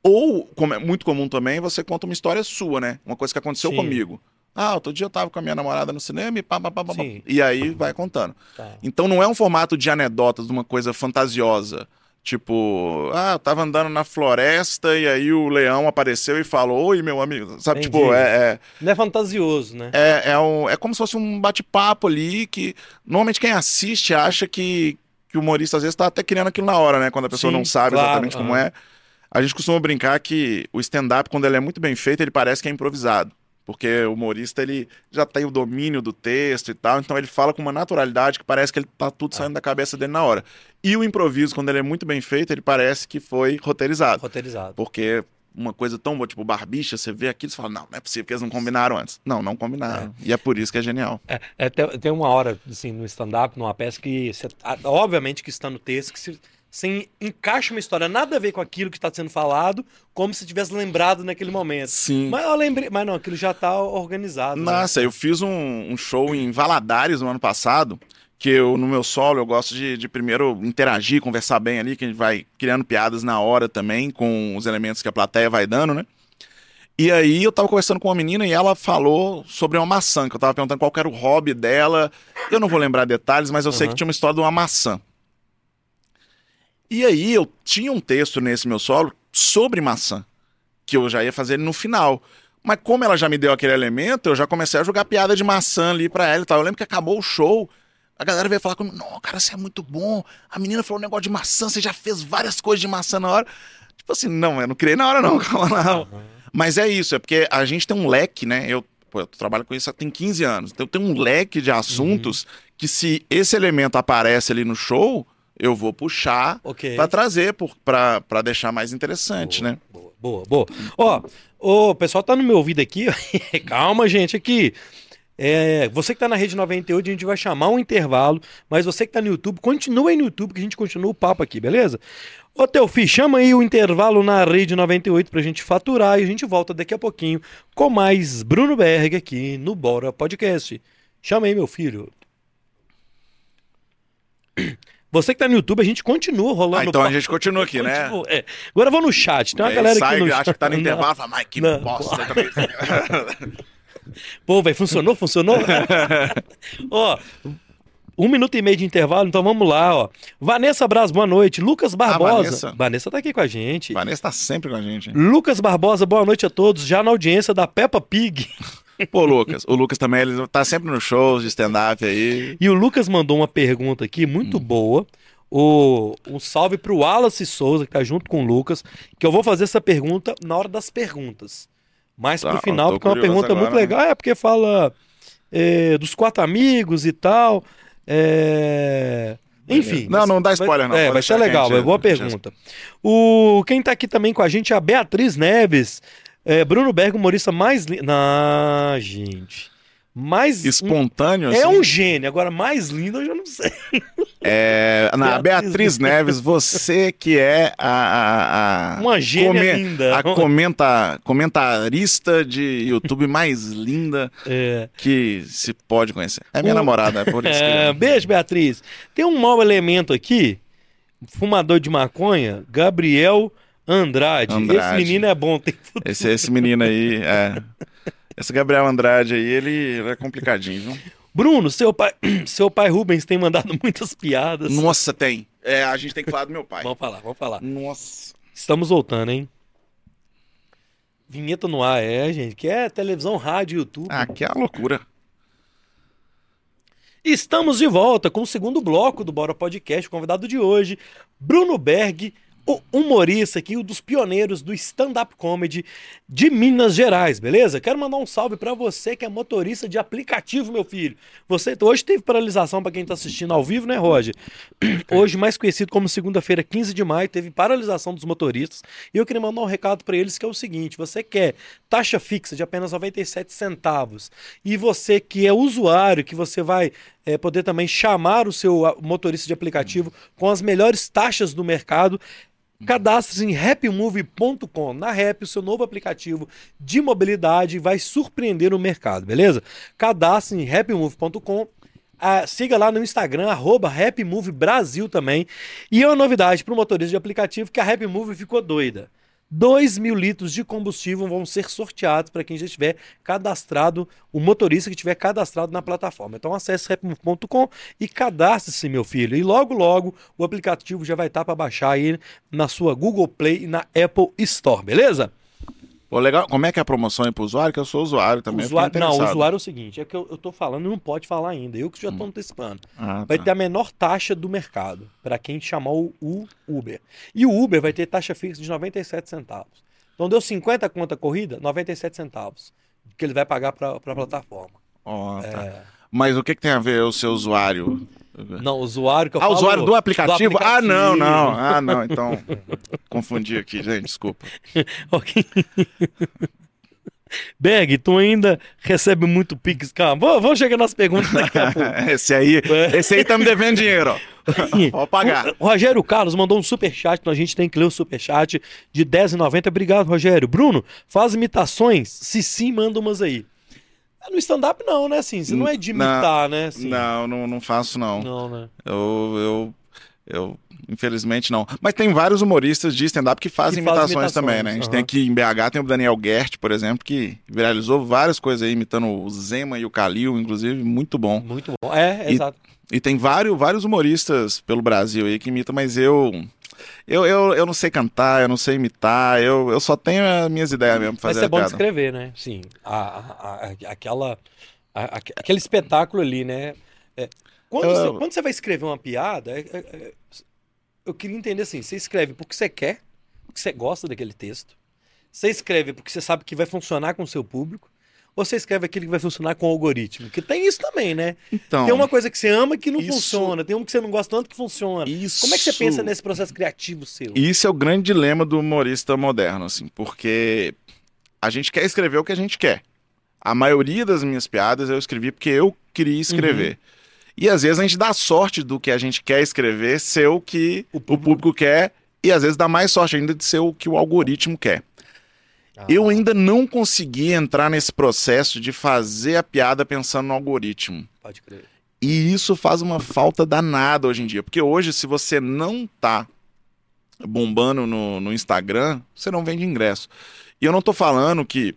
Ou, como é muito comum também, você conta uma história sua, né? Uma coisa que aconteceu Sim. comigo. Ah, outro dia eu tava com a minha namorada no cinema e pá, pá, pá, pá, pá. E aí vai contando. Tá. Então não é um formato de anedotas, de uma coisa fantasiosa. Tipo, ah, eu tava andando na floresta e aí o leão apareceu e falou, oi, meu amigo. Sabe, Entendi. tipo, é, é, Não é fantasioso, né? é, é, um- é como se fosse um bate-papo ali que normalmente quem assiste acha que, que o humorista às vezes tá até criando aquilo na hora, né? Quando a pessoa Sim, não sabe claro, exatamente como aham. é. A gente costuma brincar que o stand-up, quando ele é muito bem feito, ele parece que é improvisado. Porque o humorista, ele já tem o domínio do texto e tal, então ele fala com uma naturalidade que parece que ele tá tudo saindo da cabeça dele na hora. E o improviso, quando ele é muito bem feito, ele parece que foi roteirizado. Roteirizado. Porque uma coisa tão boa, tipo barbicha, você vê aquilo e fala, não, não é possível que eles não combinaram antes. Não, não combinaram. E é por isso que é genial. É, é, tem, tem uma hora, assim, no stand-up, numa peça, que você, obviamente que está no texto, que se- você encaixa uma história nada a ver com aquilo que está sendo falado, como se tivesse lembrado naquele momento. Sim. Mas eu lembrei, mas não, aquilo já está organizado. né? Nossa, eu fiz um, um show em Valadares no ano passado, que eu, no meu solo, eu gosto de, de primeiro interagir, conversar bem ali, que a gente vai criando piadas na hora também, com os elementos que a plateia vai dando, né? E aí eu tava conversando com uma menina e ela falou sobre uma maçã, que eu tava perguntando qual era o hobby dela. Eu não vou lembrar detalhes, mas eu sei Aham. que tinha uma história de uma maçã. E aí eu tinha um texto nesse meu solo sobre maçã, que eu já ia fazer no final. Mas como ela já me deu aquele elemento, eu já comecei a jogar piada de maçã ali pra ela e tal. Eu lembro que acabou o show, a galera veio falar comigo, não, cara, você é muito bom. A menina falou um negócio de maçã, você já fez várias coisas de maçã na hora. Tipo assim, não, eu não criei na hora não, calma não. Mas é isso, é porque a gente tem um leque, né? Eu, pô, eu trabalho com isso há tem 15 anos. Então eu tenho um leque de assuntos que se esse elemento aparece ali no show, eu vou puxar Ok. pra trazer, pra deixar mais interessante, Boa, né? Boa, boa, boa. Ó, o pessoal tá no meu ouvido aqui. Calma, gente, aqui. É, você que tá na Rede 98, a gente vai chamar um intervalo, mas você que tá no YouTube, continua aí no YouTube que a gente continua o papo aqui, beleza? Ô, Teofi, chama aí o intervalo na Rede 98 pra gente faturar e a gente volta daqui a pouquinho com mais Bruno Berg aqui no Bora Podcast. Chama aí, meu filho. Você que tá no YouTube, a gente continua rolando Ah, então a gente continua aqui, né? Continua, é. Agora eu vou no chat. Tem uma Aí galera sai, aqui no acha chat. que tá no Não. intervalo, fala, mas que Não. bosta. Pô, velho, funcionou? Funcionou? ó, um minuto e meio de intervalo, então vamos lá, ó. Vanessa Braz, boa noite. Lucas Barbosa. Vanessa? tá aqui com a gente. Vanessa tá sempre com a gente. hein? Lucas Barbosa, boa noite a todos. Já na audiência da Peppa Pig. Pô, Lucas. O Lucas também, ele tá sempre nos shows de stand-up aí. E o Lucas mandou uma pergunta aqui muito Hum. boa. O, um salve pro Wallace Souza, que tá junto com o Lucas, que eu vou fazer essa pergunta na hora das perguntas. Mais Tá, pro final, porque é uma pergunta muito agora, legal. É porque fala é, dos quatro amigos e tal. É, Enfim. Não, não dá spoiler, não. É, vai ser legal, é boa pergunta. O, quem tá aqui também com a gente é a Beatriz Neves. É, Bruno Berg, humorista mais lindo. Ah, gente. Mais. Espontâneo, É assim. um gênio, agora mais lindo eu já não sei. É, na Beatriz Beatriz Neves, você que é a. a, a Uma gênia linda. A comenta, comentarista de YouTube mais linda É, que se pode conhecer. É minha O- namorada, é por isso é, que. beijo, Beatriz. Tem um mau elemento aqui, fumador de maconha, Gabriel Andrade. Esse Andrade. menino é bom, tem futuro. Esse, esse menino aí, é. Esse Gabriel Andrade aí, ele, é complicadinho, viu? Bruno, seu pai, seu pai Rubens tem mandado muitas piadas. Nossa, tem. É, a gente tem que falar do meu pai. Vamos falar, vamos falar. Nossa. Estamos voltando, hein? Vinheta no ar, é, gente, que é televisão, rádio, YouTube. Ah, que é uma loucura. Estamos de volta com o segundo bloco do Bora Podcast. O convidado de hoje, Bruno Berg, o humorista aqui, um dos pioneiros do stand-up comedy de Minas Gerais, beleza? Quero mandar um salve para você que é motorista de aplicativo, meu filho. Você hoje teve paralisação para quem tá assistindo ao vivo, né, Roger? Hoje, mais conhecido como segunda-feira, 15 de maio, teve paralisação dos motoristas. E eu queria mandar um recado para eles que é o seguinte: você quer taxa fixa de apenas 97 centavos e você que é usuário, que você vai é, poder também chamar o seu motorista de aplicativo com as melhores taxas do mercado, Cadastre-se em happymove.com. Na Rap, o seu novo aplicativo de mobilidade vai surpreender o mercado, beleza? Cadastre em happymove.com. Ah, siga lá no Instagram, arroba Brasil também. E é uma novidade para o motorista de aplicativo que a Happymove ficou doida. 2 mil litros de combustível vão ser sorteados para quem já estiver cadastrado, o motorista que estiver cadastrado na plataforma. Então acesse repmove.com e cadastre-se, meu filho. E logo, logo o aplicativo já vai estar para baixar aí na sua Google Play e na Apple Store, beleza? Pô, legal. Como é que é a promoção aí pro usuário? Que eu sou usuário também. Usuário, não, o usuário é o seguinte: é que eu, eu tô falando não pode falar ainda. Eu que já estou hum. antecipando. Ah, vai tá. ter a menor taxa do mercado para quem chamar o, o, Uber. E o Uber vai ter taxa fixa de 97 centavos. Então deu 50 conta corrida, 97 centavos. Que ele vai pagar para a plataforma. Oh, tá. é... Mas o que, que tem a ver o seu usuário? Não, o usuário que eu ah, falo... usuário do aplicativo? do aplicativo? Ah, não, não. Ah, não. Então, confundi aqui, gente, desculpa. ok. Berg, tu ainda recebe muito pix. Calma, vamos chegar nas perguntas daqui a pouco. esse aí, esse aí tá me devendo dinheiro, ó. Vou pagar. O Rogério Carlos mandou um superchat, então a gente tem que ler o superchat de R$10,90. Obrigado, Rogério. Bruno, faz imitações? Se sim, manda umas aí. No stand-up não, né? Assim, você não é de imitar, não, né? Assim. Não, não, não faço não. Não, né? Eu, eu, eu, infelizmente não. Mas tem vários humoristas de stand-up que fazem que imitações, imitações, também, né? A gente uhum. tem aqui em BH, tem o Daniel Gert, por exemplo, que viralizou várias coisas aí, imitando o Zema e o Kalil, inclusive, muito bom. Muito bom, é, e, exato. E tem vários, vários humoristas pelo Brasil aí que imitam, mas eu eu, eu, eu não sei cantar, eu não sei imitar, eu, eu só tenho as minhas ideias mesmo fazer Mas é bom escrever, né? Sim, a, a, a, aquela, aquele espetáculo ali, né? É, quando, eu, você, quando você vai escrever uma piada, é, é, é, eu queria entender assim, você escreve porque você quer, porque você gosta daquele texto, você escreve porque você sabe que vai funcionar com o seu público, você escreve aquilo que vai funcionar com o algoritmo? Que tem isso também, né? Então, tem uma coisa que você ama que não isso, funciona, tem uma que você não gosta tanto que funciona. Isso, Como é que você pensa nesse processo criativo seu? Isso é o grande dilema do humorista moderno, assim, porque a gente quer escrever o que a gente quer. A maioria das minhas piadas eu escrevi porque eu queria escrever. Uhum. E às vezes a gente dá sorte do que a gente quer escrever ser o que o público, o público quer, e às vezes dá mais sorte ainda de ser o que o algoritmo quer. Ah. Eu ainda não consegui entrar nesse processo de fazer a piada pensando no algoritmo. Pode crer. E isso faz uma falta danada hoje em dia. Porque hoje, se você não tá bombando no, no Instagram, você não vende ingresso. E eu não tô falando que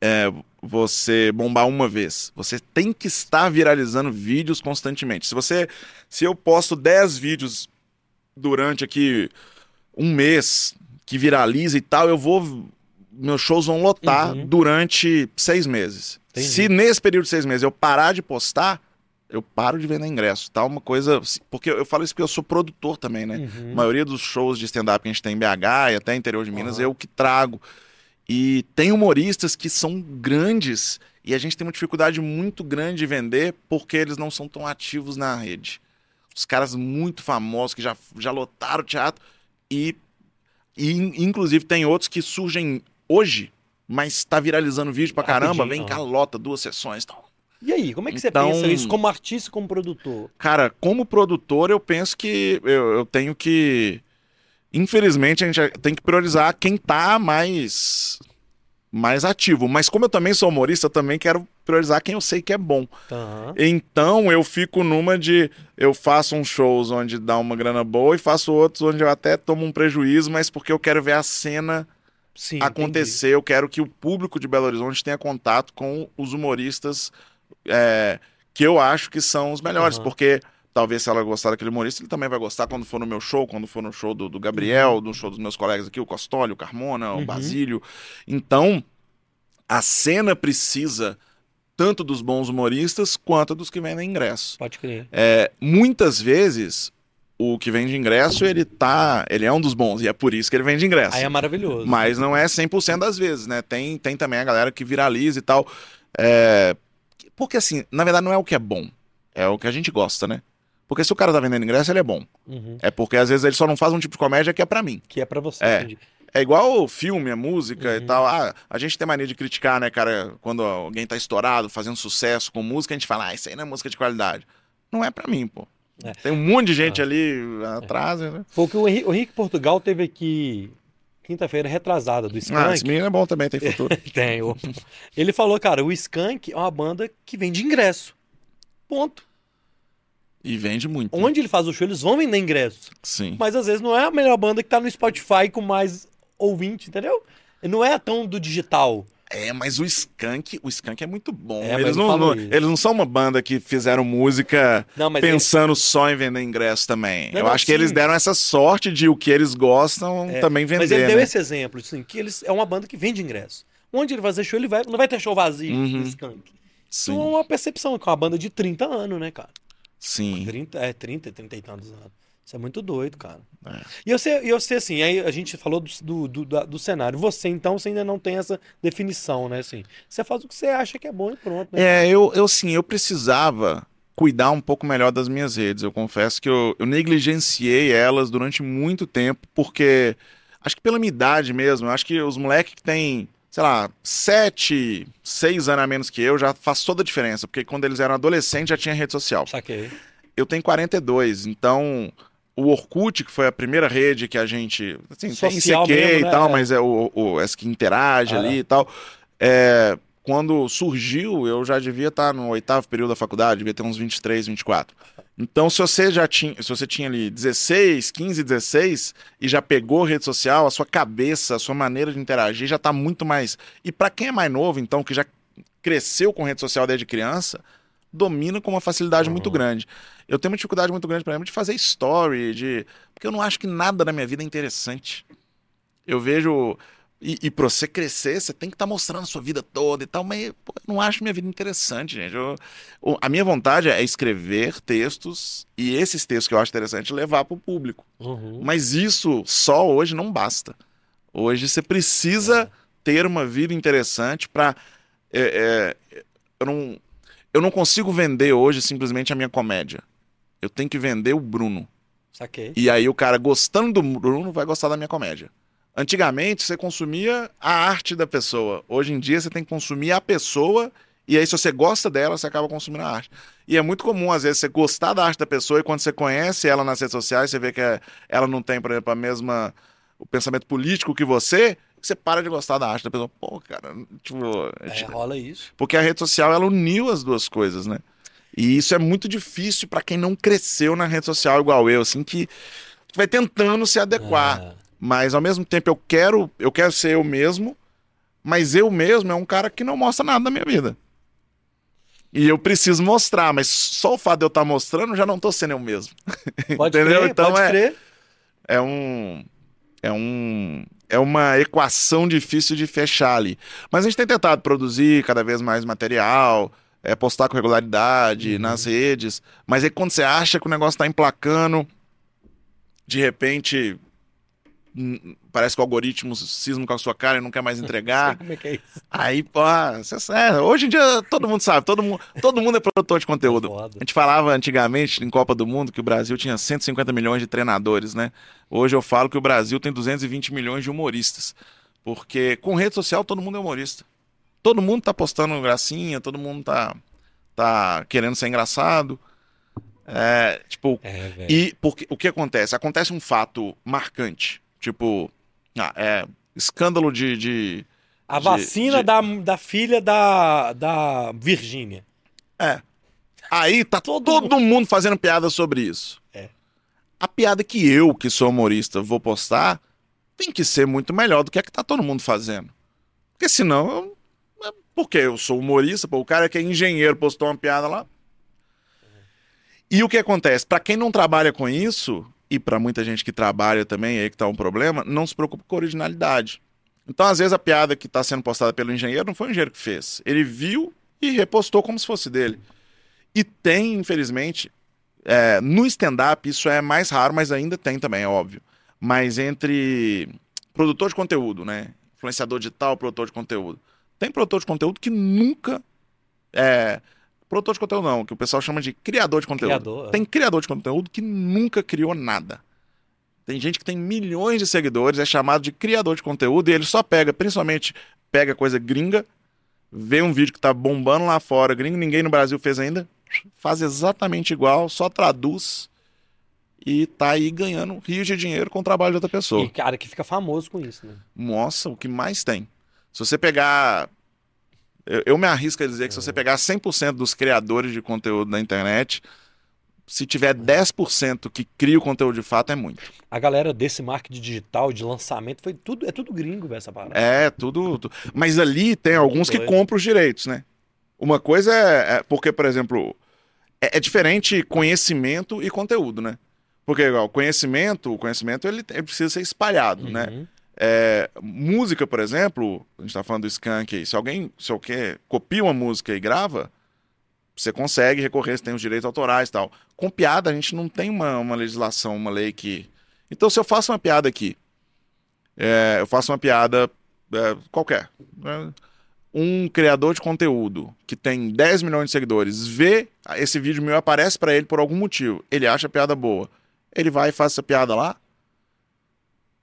é, você bombar uma vez. Você tem que estar viralizando vídeos constantemente. Se você. Se eu posto 10 vídeos durante aqui um mês que viraliza e tal, eu vou meus shows vão lotar uhum. durante seis meses. Entendi. Se nesse período de seis meses eu parar de postar, eu paro de vender ingresso, tá? Uma coisa. Porque eu falo isso porque eu sou produtor também, né? Uhum. A maioria dos shows de stand-up que a gente tem em BH e até interior de Minas, uhum. eu que trago. E tem humoristas que são grandes e a gente tem uma dificuldade muito grande de vender porque eles não são tão ativos na rede. Os caras muito famosos que já, já lotaram o teatro e, e inclusive tem outros que surgem hoje, mas tá viralizando vídeo pra caramba, vem cá, lota, duas sessões e tal. E aí, como é que você então, pensa isso como artista como produtor? Cara, como produtor, eu penso que eu, eu, tenho que. Infelizmente, a gente tem que priorizar quem tá mais mais ativo. Mas como eu também sou humorista, eu também quero priorizar quem eu sei que é bom. Uhum. Então eu fico numa de. Eu faço uns shows onde dá uma grana boa e faço outros onde eu até tomo um prejuízo, mas porque eu quero ver a cena Sim, acontecer. Entendi. Eu quero que o público de Belo Horizonte tenha contato com os humoristas é, que eu acho que são os melhores, uhum. porque talvez se ela gostar daquele humorista, ele também vai gostar quando for no meu show, quando for no show do, do Gabriel, uhum. no show dos meus colegas aqui, o Costoli, o Carmona, uhum. o Basílio. Então, a cena precisa tanto dos bons humoristas quanto dos que vendem ingresso. Pode crer. É, muitas vezes o que vende ingresso, ele tá. Ele é um dos bons, e é por isso que ele vende ingresso. Aí é maravilhoso. Mas não é 100% das vezes, né? Tem, tem também a galera que viraliza e tal. É, Porque assim, na verdade não é o que é bom, é o que a gente gosta, né? Porque se o cara tá vendendo ingresso, ele é bom. Uhum. É porque às vezes ele só não faz um tipo de comédia que é pra mim. Que é pra você. É. entendi. É igual o filme, a música e Uhum. tal. Ah, a gente tem mania de criticar, né, cara? Quando alguém tá estourado, fazendo sucesso com música, a gente fala, ah, isso aí não é música de qualidade. Não é pra mim, pô. É. Tem um monte de gente Ah. ali atrás, né? Foi o que o Henrique, Portugal teve aqui quinta-feira retrasada do Ah, Skank. esse menino é bom também, tem futuro. Tem. o- Ele falou, cara, o Skank é uma banda que vende ingresso. Ponto. e vende muito. Onde ele faz o show, eles vão vender ingresso. Sim. Mas às vezes não é a melhor banda que tá no Spotify com mais ouvinte, entendeu? Não é tão do digital. É, mas o Skank, o Skank é muito bom. É, eles, não, não- isso. eles não são uma banda que fizeram música Não, pensando só em vender ingresso também. Não, Eu acho que sim. eles deram essa sorte de o que eles gostam É, também vender. mas ele deu né? esse exemplo, assim, que eles é uma banda que vende ingresso. Onde ele vai fazer show, ele vai, não vai ter show vazio Uhum. do Skank. Isso Sim, é uma percepção, que é uma banda de 30 anos, né, cara? sim. 30, é, 30, 30 e tantos anos. Isso é muito doido, cara. É. E eu sei, eu sei assim, aí a gente falou do, do, do, do cenário. Você, então, você ainda não tem essa definição, né? Assim, você faz o que você acha que é bom e pronto, né? É, eu, eu sim, eu precisava cuidar um pouco melhor das minhas redes. Eu confesso que eu, eu negligenciei elas durante muito tempo, porque acho que pela minha idade mesmo, eu acho que os moleques que têm, sei lá, sete, seis anos a menos que eu, já faz toda a diferença, porque quando eles eram adolescentes já tinha rede social. Saquei. Eu tenho 42, então o Orkut, que foi a primeira rede que a gente. Assim, tem Social ICQ mesmo, e né? tal, É. mas é o, o essa que interage Ah. ali e tal. É, quando surgiu, eu já devia estar no oitavo período da faculdade, devia ter uns 23, 24. Então, se você já tinha, se você tinha ali 16, 15, 16 e já pegou rede social, a sua cabeça, a sua maneira de interagir já está muito mais. E para quem é mais novo, então, que já cresceu com rede social desde criança, domina com uma facilidade muito Uhum. grande. Eu tenho uma dificuldade muito grande, por exemplo, de fazer story, de porque eu não acho que nada na minha vida é interessante. Eu vejo e, e para você crescer, você tem que estar mostrando a sua vida toda e tal, mas pô, eu não acho minha vida interessante, gente. Eu- a minha vontade é escrever textos e esses textos que eu acho interessante levar para o público. Uhum. Mas isso só hoje não basta. Hoje você precisa ter uma vida interessante para. eu, não, eu não consigo vender hoje simplesmente a minha comédia. Eu tenho que vender o Bruno. Saquei. E aí o cara gostando do Bruno vai gostar da minha comédia. Antigamente você consumia a arte da pessoa. Hoje em dia você tem que consumir a pessoa. E aí, se você gosta dela, você acaba consumindo a arte. E é muito comum, às vezes, você gostar da arte da pessoa e quando você conhece ela nas redes sociais, você vê que é- ela não tem, por exemplo, a mesma. o pensamento político que você, você para de gostar da arte da pessoa. Pô, cara, tipo. É, rola isso. Porque a rede social ela uniu as duas coisas, né? E isso é muito difícil pra quem não cresceu na rede social igual eu, assim, que vai tentando se adequar. Ah, Mas ao mesmo tempo eu quero, eu quero ser eu mesmo, mas eu mesmo é um cara que não mostra nada da minha vida. E eu preciso mostrar, mas só o fato de eu estar mostrando eu já não tô sendo eu mesmo. pode Entendeu? crer, Então pode é- crer. É um é um é uma equação difícil de fechar ali. Mas a gente tem tentado produzir cada vez mais material, é, postar com regularidade Uhum. nas redes, mas aí quando você acha que o negócio tá emplacando, de repente parece que o algoritmo cisma com a sua cara e não quer mais entregar. como é que é isso. Aí, pô, é, hoje em dia todo mundo sabe, todo mundo, todo mundo é produtor de conteúdo. Foda. A gente falava antigamente em Copa do Mundo que o Brasil tinha 150 milhões de treinadores, né? Hoje eu falo que o Brasil tem 220 milhões de humoristas. Porque com rede social todo mundo é humorista. Todo mundo tá postando gracinha, todo mundo tá, tá querendo ser engraçado. É, tipo, É, e porque, o que acontece? Acontece um fato marcante. Tipo, ah, é, escândalo de. de A de- vacina de- Da, da filha da, da Virgínia. Aí tá Todo todo, mundo fazendo piada sobre isso. É. A piada que eu, que sou humorista, vou postar tem que ser muito melhor do que a que tá todo mundo fazendo. Porque senão, eu, é porque eu sou humorista, pô, o cara que é engenheiro postou uma piada lá. E o que acontece? Pra quem não trabalha com isso, e pra muita gente que trabalha também, aí que tá um problema, não se preocupa com originalidade. Então, às vezes, a piada que tá sendo postada pelo engenheiro não foi o engenheiro que fez. Ele viu e repostou como se fosse dele. E tem, infelizmente, É, no stand-up isso é mais raro, mas ainda tem também, é óbvio. Mas entre produtor de conteúdo, né? Influenciador digital, produtor de conteúdo. Tem produtor de conteúdo que nunca. É, produtor de conteúdo não, que o pessoal chama de criador de conteúdo. Criador, é. Tem criador de conteúdo que nunca criou nada. Tem gente que tem milhões de seguidores, é chamado de criador de conteúdo, e ele só pega, principalmente, pega coisa gringa, vê um vídeo que tá bombando lá fora, gringo, ninguém no Brasil fez ainda, faz exatamente igual, só traduz e tá aí ganhando rios de dinheiro com o trabalho de outra pessoa. E cara que fica famoso com isso, né? Nossa, o que mais tem? Se você pegar. Eu, eu me arrisco a dizer que se você pegar 100% dos criadores de conteúdo na internet, se tiver 10% que cria o conteúdo de fato, é muito. A galera desse marketing digital, de lançamento, foi tudo, é tudo gringo, essa parada. É, tudo. tu- Mas ali tem alguns que compram os direitos, né? Uma coisa é. é- porque, por exemplo, é, é diferente conhecimento e conteúdo, né? Porque, igual, conhecimento, o conhecimento ele, ele precisa ser espalhado, né? É, música, por exemplo, a gente tá falando do Skank aí, se alguém, se alguém copia uma música e grava, você consegue recorrer, você tem os direitos autorais e tal. Com piada, a gente não tem uma, uma legislação, uma lei que. Então, se eu faço uma piada aqui, é, eu faço uma piada é, qualquer. né? Um criador de conteúdo que tem 10 milhões de seguidores vê esse vídeo meu aparece pra ele por algum motivo, ele acha a piada boa, ele vai e faz essa piada lá,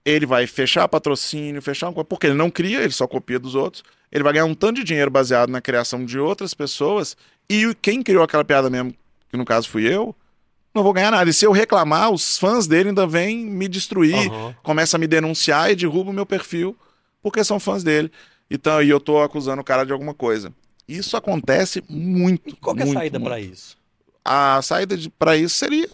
ele vai fechar patrocínio, fechar uma coisa, porque ele não cria, ele só copia dos outros. Ele vai ganhar um tanto de dinheiro baseado na criação de outras pessoas. E quem criou aquela piada mesmo, que no caso fui eu, não vou ganhar nada. E se eu reclamar, os fãs dele ainda vêm me destruir, Aham. começam a me denunciar e derrubam o meu perfil, porque são fãs dele. Então, e eu tô acusando o cara de alguma coisa. Isso acontece muito. E qual é a saída pra isso? A saída pra isso seria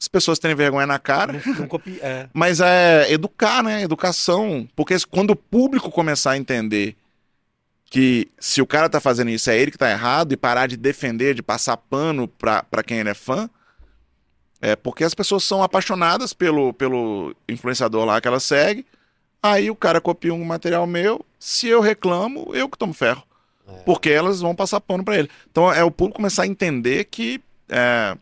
as pessoas terem vergonha na cara. Não, não é. Mas é educar, né? Educação. Porque quando o público começar a entender que se o cara tá fazendo isso é ele que tá errado e parar de defender, de passar pano pra, pra quem ele é fã, é porque as pessoas são apaixonadas pelo, pelo influenciador lá que ela segue. Aí o cara copia um material meu, se eu reclamo, eu que tomo ferro. É. Porque elas vão passar pano pra ele. Então é o público começar a entender que é,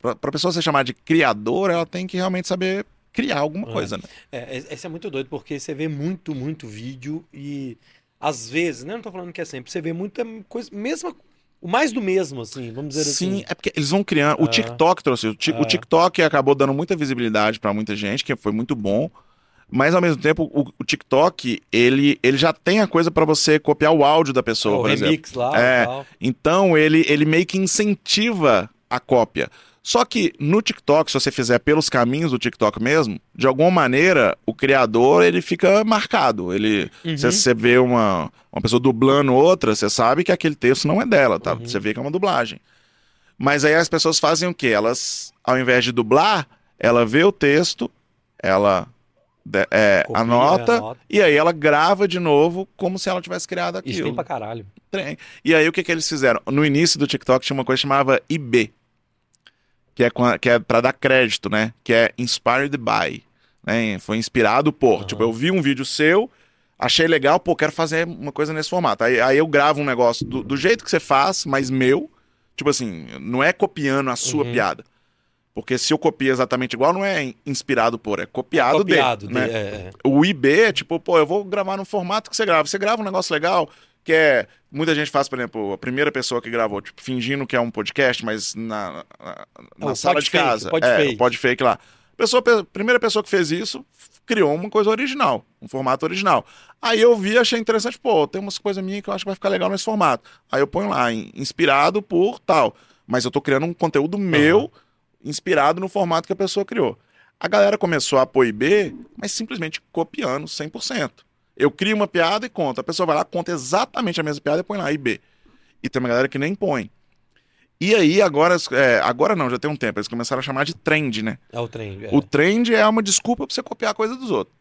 pra, pra pessoa ser chamada de criador, ela tem que realmente saber criar alguma É. coisa, né? É, esse é muito doido, porque você vê muito, muito vídeo e às vezes, né? Não tô falando que é sempre, você vê muita coisa, mesma, o mais do mesmo, assim, vamos dizer Sim, assim. é porque eles vão criando. O É. TikTok trouxe. O, o É. TikTok acabou dando muita visibilidade pra muita gente, que foi muito bom. Mas ao mesmo tempo, o, o TikTok, ele, ele já tem a coisa pra você copiar o áudio da pessoa, o por exemplo. remix lá É. Então ele, ele meio que incentiva a cópia. Só que no TikTok, se você fizer pelos caminhos do TikTok mesmo, de alguma maneira o criador ele fica marcado. Ele, Uhum. se você vê uma, uma pessoa dublando outra, você sabe que aquele texto não é dela, tá? Uhum. Você vê que é uma dublagem. Mas aí as pessoas fazem o quê? Elas, ao invés de dublar, ela vê o texto, ela de- é, Copia, anota, anota. e aí ela grava de novo como se ela tivesse criado aquilo. Isso tem pra caralho. Trem. E aí o que, que eles fizeram? No início do TikTok tinha uma coisa que chamava IB, que é, que é para dar crédito, né? Que é Inspired by. Né? Foi inspirado por. Aham. Tipo, eu vi um vídeo seu, achei legal, pô, quero fazer uma coisa nesse formato. Aí, aí eu gravo um negócio do, do jeito que você faz, mas meu. Tipo assim, não é copiando a sua Uhum. piada. Porque se eu copio exatamente igual, não é inspirado por, é copiado, Copiado, dele. né? de- é, é. O IB é tipo, pô, eu vou gravar no formato que você grava. Você grava um negócio legal, que é. Muita gente faz, por exemplo, a primeira pessoa que gravou, tipo, fingindo que é um podcast, mas na, na, na o sala de fake, casa. pod é, fake. o pod fake lá. Pessoa, a primeira pessoa que fez isso criou uma coisa original, um formato original. Aí eu vi, achei interessante, pô, tem umas coisas minhas que eu acho que vai ficar legal nesse formato. Aí eu ponho lá, in- inspirado por tal. Mas eu tô criando um conteúdo meu, inspirado no formato que a pessoa criou. A galera começou a apoiar B, mas simplesmente copiando 100%. Eu crio uma piada e conto. A pessoa vai lá, conta exatamente a mesma piada e põe lá, IB. E tem uma galera que nem põe. E aí, agora, é, agora não, já tem um tempo, eles começaram a chamar de trend, né? É o trem. é. O trend é uma desculpa pra você copiar a coisa dos outros.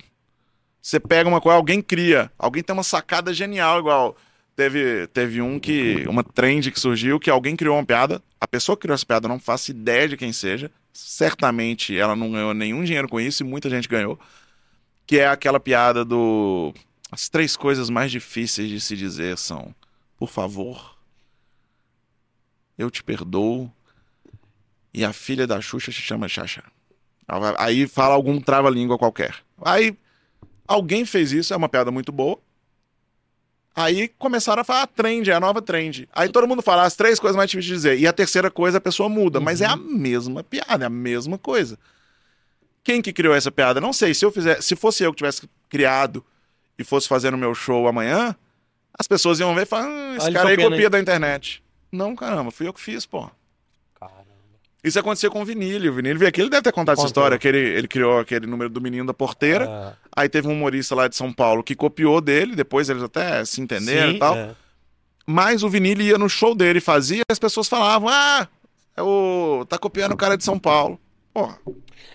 Você pega uma coisa, alguém cria, alguém tem uma sacada genial, igual teve, teve um que, uma trend que surgiu, que alguém criou uma piada, a pessoa que criou essa piada não faço ideia de quem seja, certamente ela não ganhou nenhum dinheiro com isso e muita gente ganhou, que é aquela piada do as três coisas mais difíceis de se dizer são, por favor, eu te perdoo e a filha da Xuxa se chama Xaxa. Aí fala algum trava-língua qualquer. Aí alguém fez isso, é uma piada muito boa. Aí começaram a falar ah, trend, é a nova trend. Aí todo mundo fala as três coisas mais difíceis de dizer. E a terceira coisa a pessoa muda, uhum. mas é a mesma piada, é a mesma coisa. Quem que criou essa piada? Não sei. Se eu fizer, se fosse eu que tivesse criado e fosse fazer no meu show amanhã, as pessoas iam ver e falar: ah, esse Olha cara aí copia aí. da internet. Não, caramba, fui eu que fiz, pô. Isso aconteceu com o Vinílio. O Vinílio veio aqui, ele deve ter contado Contou. essa história, que ele, ele criou aquele número do menino da porteira. Ah. Aí teve um humorista lá de São Paulo que copiou dele, depois eles até se entenderam Sim, e tal. É. Mas o Viníliu ia no show dele, fazia, e as pessoas falavam: Ah, é o... tá copiando o cara de São Paulo. Porra.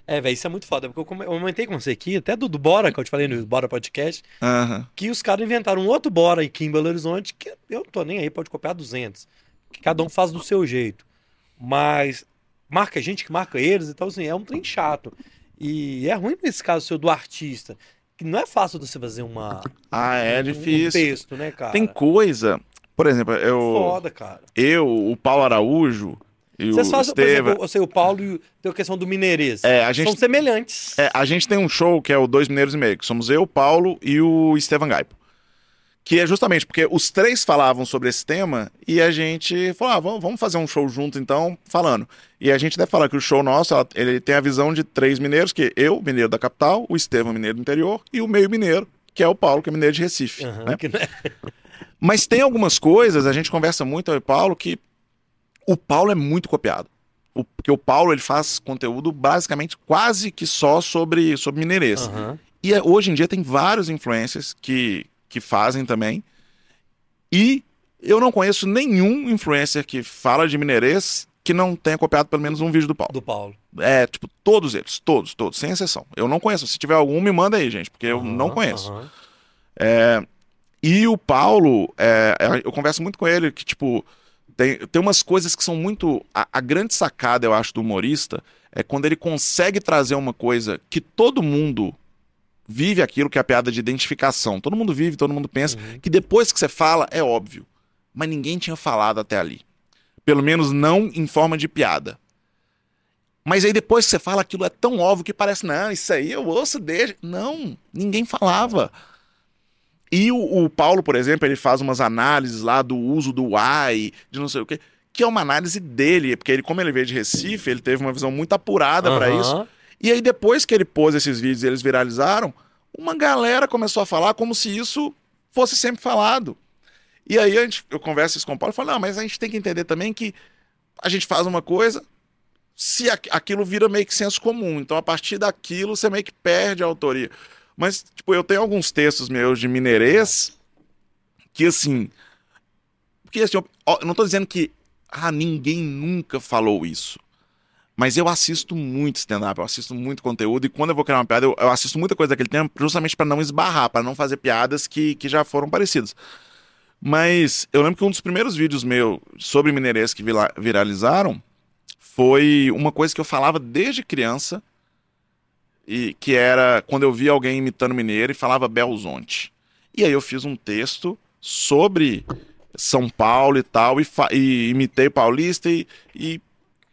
É, velho, isso é muito foda. Porque eu comentei com você aqui, até do, do Bora, que eu te falei no Bora Podcast, uhum. que os caras inventaram um outro Bora aqui em Belo Horizonte, que eu não tô nem aí, pode copiar 200. Que cada um faz do seu jeito. Mas marca gente que marca eles, então assim, é um trem chato. E é ruim nesse caso seu do artista. Que não é fácil você fazer uma. Ah, é um, difícil. Um texto, né, cara? Tem coisa. Por exemplo, eu. Foda, cara. Eu, o Paulo Araújo. E Vocês o fazem, por exemplo, eu sei, o Paulo e tem a questão do Mineirês. É, a gente, São semelhantes. É, a gente tem um show que é o Dois Mineiros e Meio, que somos eu, o Paulo e o Estevam Gaipo que é justamente porque os três falavam sobre esse tema e a gente falou, ah, vamos fazer um show junto então, falando. E a gente deve falar que o show nosso, ele tem a visão de três mineiros, que eu, mineiro da capital, o Estevam, mineiro do interior, e o meio mineiro, que é o Paulo, que é mineiro de Recife. Uhum, né? É. Mas tem algumas coisas, a gente conversa muito, eu e o Paulo, que o Paulo é muito copiado. O, porque o Paulo ele faz conteúdo basicamente quase que só sobre, sobre mineirês. Uhum. E é, hoje em dia tem vários influencers que, que fazem também. E eu não conheço nenhum influencer que fala de mineirês que não tenha copiado pelo menos um vídeo do Paulo. Do Paulo. É, tipo, todos eles, todos, todos, sem exceção. Eu não conheço. Se tiver algum, me manda aí, gente, porque eu não conheço. Uhum. É, e o Paulo, é, é, eu converso muito com ele, que, tipo, tem, tem umas coisas que são muito. A, a grande sacada, eu acho, do humorista é quando ele consegue trazer uma coisa que todo mundo vive aquilo que é a piada de identificação. Todo mundo vive, todo mundo pensa, uhum. que depois que você fala é óbvio. Mas ninguém tinha falado até ali. Pelo menos não em forma de piada. Mas aí depois que você fala aquilo é tão óbvio que parece, não, isso aí eu ouço desde. Não, ninguém falava. E o, o, Paulo, por exemplo, ele faz umas análises lá do uso do ai, de não sei o quê, que é uma análise dele, porque ele, como ele veio de Recife, ele teve uma visão muito apurada uhum. para isso. E aí, depois que ele pôs esses vídeos e eles viralizaram, uma galera começou a falar como se isso fosse sempre falado. E aí a gente, eu converso isso com o Paulo e falo, não, mas a gente tem que entender também que a gente faz uma coisa, se aquilo vira meio que senso comum. Então, a partir daquilo, você meio que perde a autoria. Mas, tipo, eu tenho alguns textos meus de mineirês que, assim... Porque, assim, eu, eu não tô dizendo que, ah, ninguém nunca falou isso. Mas eu assisto muito stand-up, eu assisto muito conteúdo, e quando eu vou criar uma piada, eu, eu assisto muita coisa daquele tempo, justamente para não esbarrar, para não fazer piadas que, que já foram parecidas. Mas eu lembro que um dos primeiros vídeos meus sobre mineirês que viralizaram foi uma coisa que eu falava desde criança, e que era quando eu via alguém imitando mineiro e falava Belzonte. E aí eu fiz um texto sobre São Paulo e tal, e, e imitei paulista e, e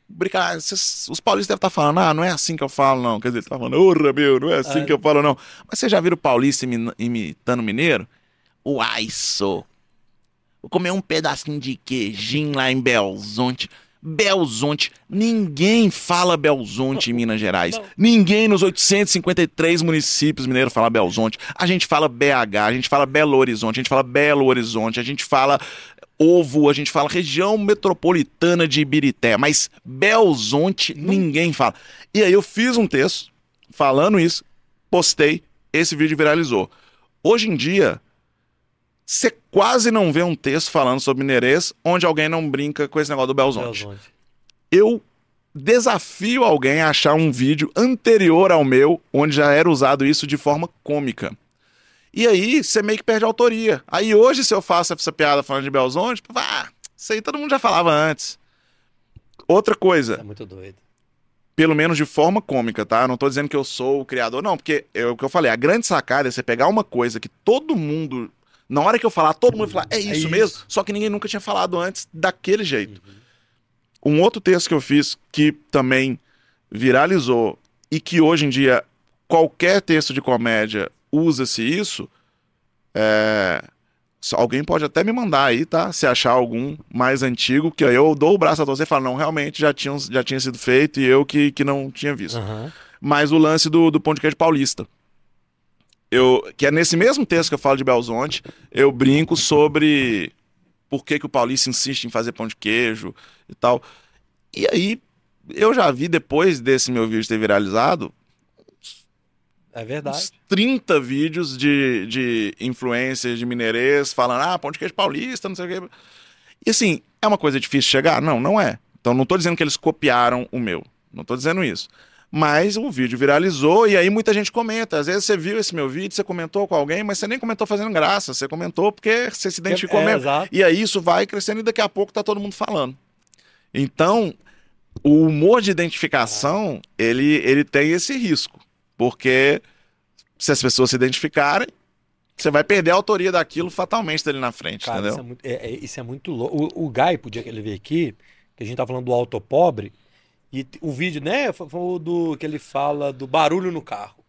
brincar. os paulistas devem estar falando, ah, não é assim que eu falo, não. Quer dizer, tá falando, urra, meu, não é assim que eu falo, não. Mas você já viram paulista imitando mineiro? Uai, sou. Vou comer um pedacinho de queijinho lá em Belzonte. Belzonte. Ninguém fala Belzonte em Minas Gerais. Não. Ninguém nos 853 municípios mineiros fala Belzonte. A gente fala BH, a gente fala Belo Horizonte, a gente fala Belo Horizonte, a gente fala ovo, a gente fala região metropolitana de Ibirité, mas Belzonte ninguém fala. E aí eu fiz um texto falando isso, postei, esse vídeo viralizou. Hoje em dia, você quase não vê um texto falando sobre mineirês onde alguém não brinca com esse negócio do Belzonte. Belzonte. Eu desafio alguém a achar um vídeo anterior ao meu onde já era usado isso de forma cômica. E aí você meio que perde a autoria. Aí hoje, se eu faço essa piada falando de Belzonte, ah, isso aí todo mundo já falava antes. Outra coisa. É muito doido. Pelo menos de forma cômica, tá? Não tô dizendo que eu sou o criador, não, porque é o que eu falei, a grande sacada é você pegar uma coisa que todo mundo. Na hora que eu falar, todo mundo vai falar, é isso, é isso. mesmo, só que ninguém nunca tinha falado antes daquele jeito. Uhum. Um outro texto que eu fiz que também viralizou e que hoje em dia qualquer texto de comédia usa-se isso, é, Alguém pode até me mandar aí, tá? Se achar algum mais antigo, que aí eu dou o braço a torcer e falo, não, realmente já tinha, já tinha sido feito e eu que, que não tinha visto. Aham. Mas o lance do, do queijo paulista. Eu, que é nesse mesmo texto que eu falo de Belzonte, eu brinco sobre por que, que o paulista insiste em fazer pão de queijo e tal. E aí, eu já vi depois desse meu vídeo ter viralizado, É verdade. uns 30 vídeos de, de influências de mineirês falando, ah, pão de queijo paulista, não sei o quê. E assim, é uma coisa difícil chegar? Não, não é. Então não tô dizendo que eles copiaram o meu. Não tô dizendo isso. Mas o vídeo viralizou e aí muita gente comenta. Às vezes você viu esse meu vídeo, você comentou com alguém, mas você nem comentou fazendo graça. Você comentou porque você se identificou é, mesmo. exato. E aí isso vai crescendo e daqui a pouco tá todo mundo falando. Então, o humor de identificação, ele, ele tem esse risco. Porque se as pessoas se identificarem, você vai perder a autoria daquilo fatalmente dele na frente, Cara, entendeu? isso é muito, é, é- isso é muito louco. O, o Guy, podia que ele veio aqui, que a gente tá falando do auto pobre, e o vídeo, né, foi, o do que ele fala do barulho no carro.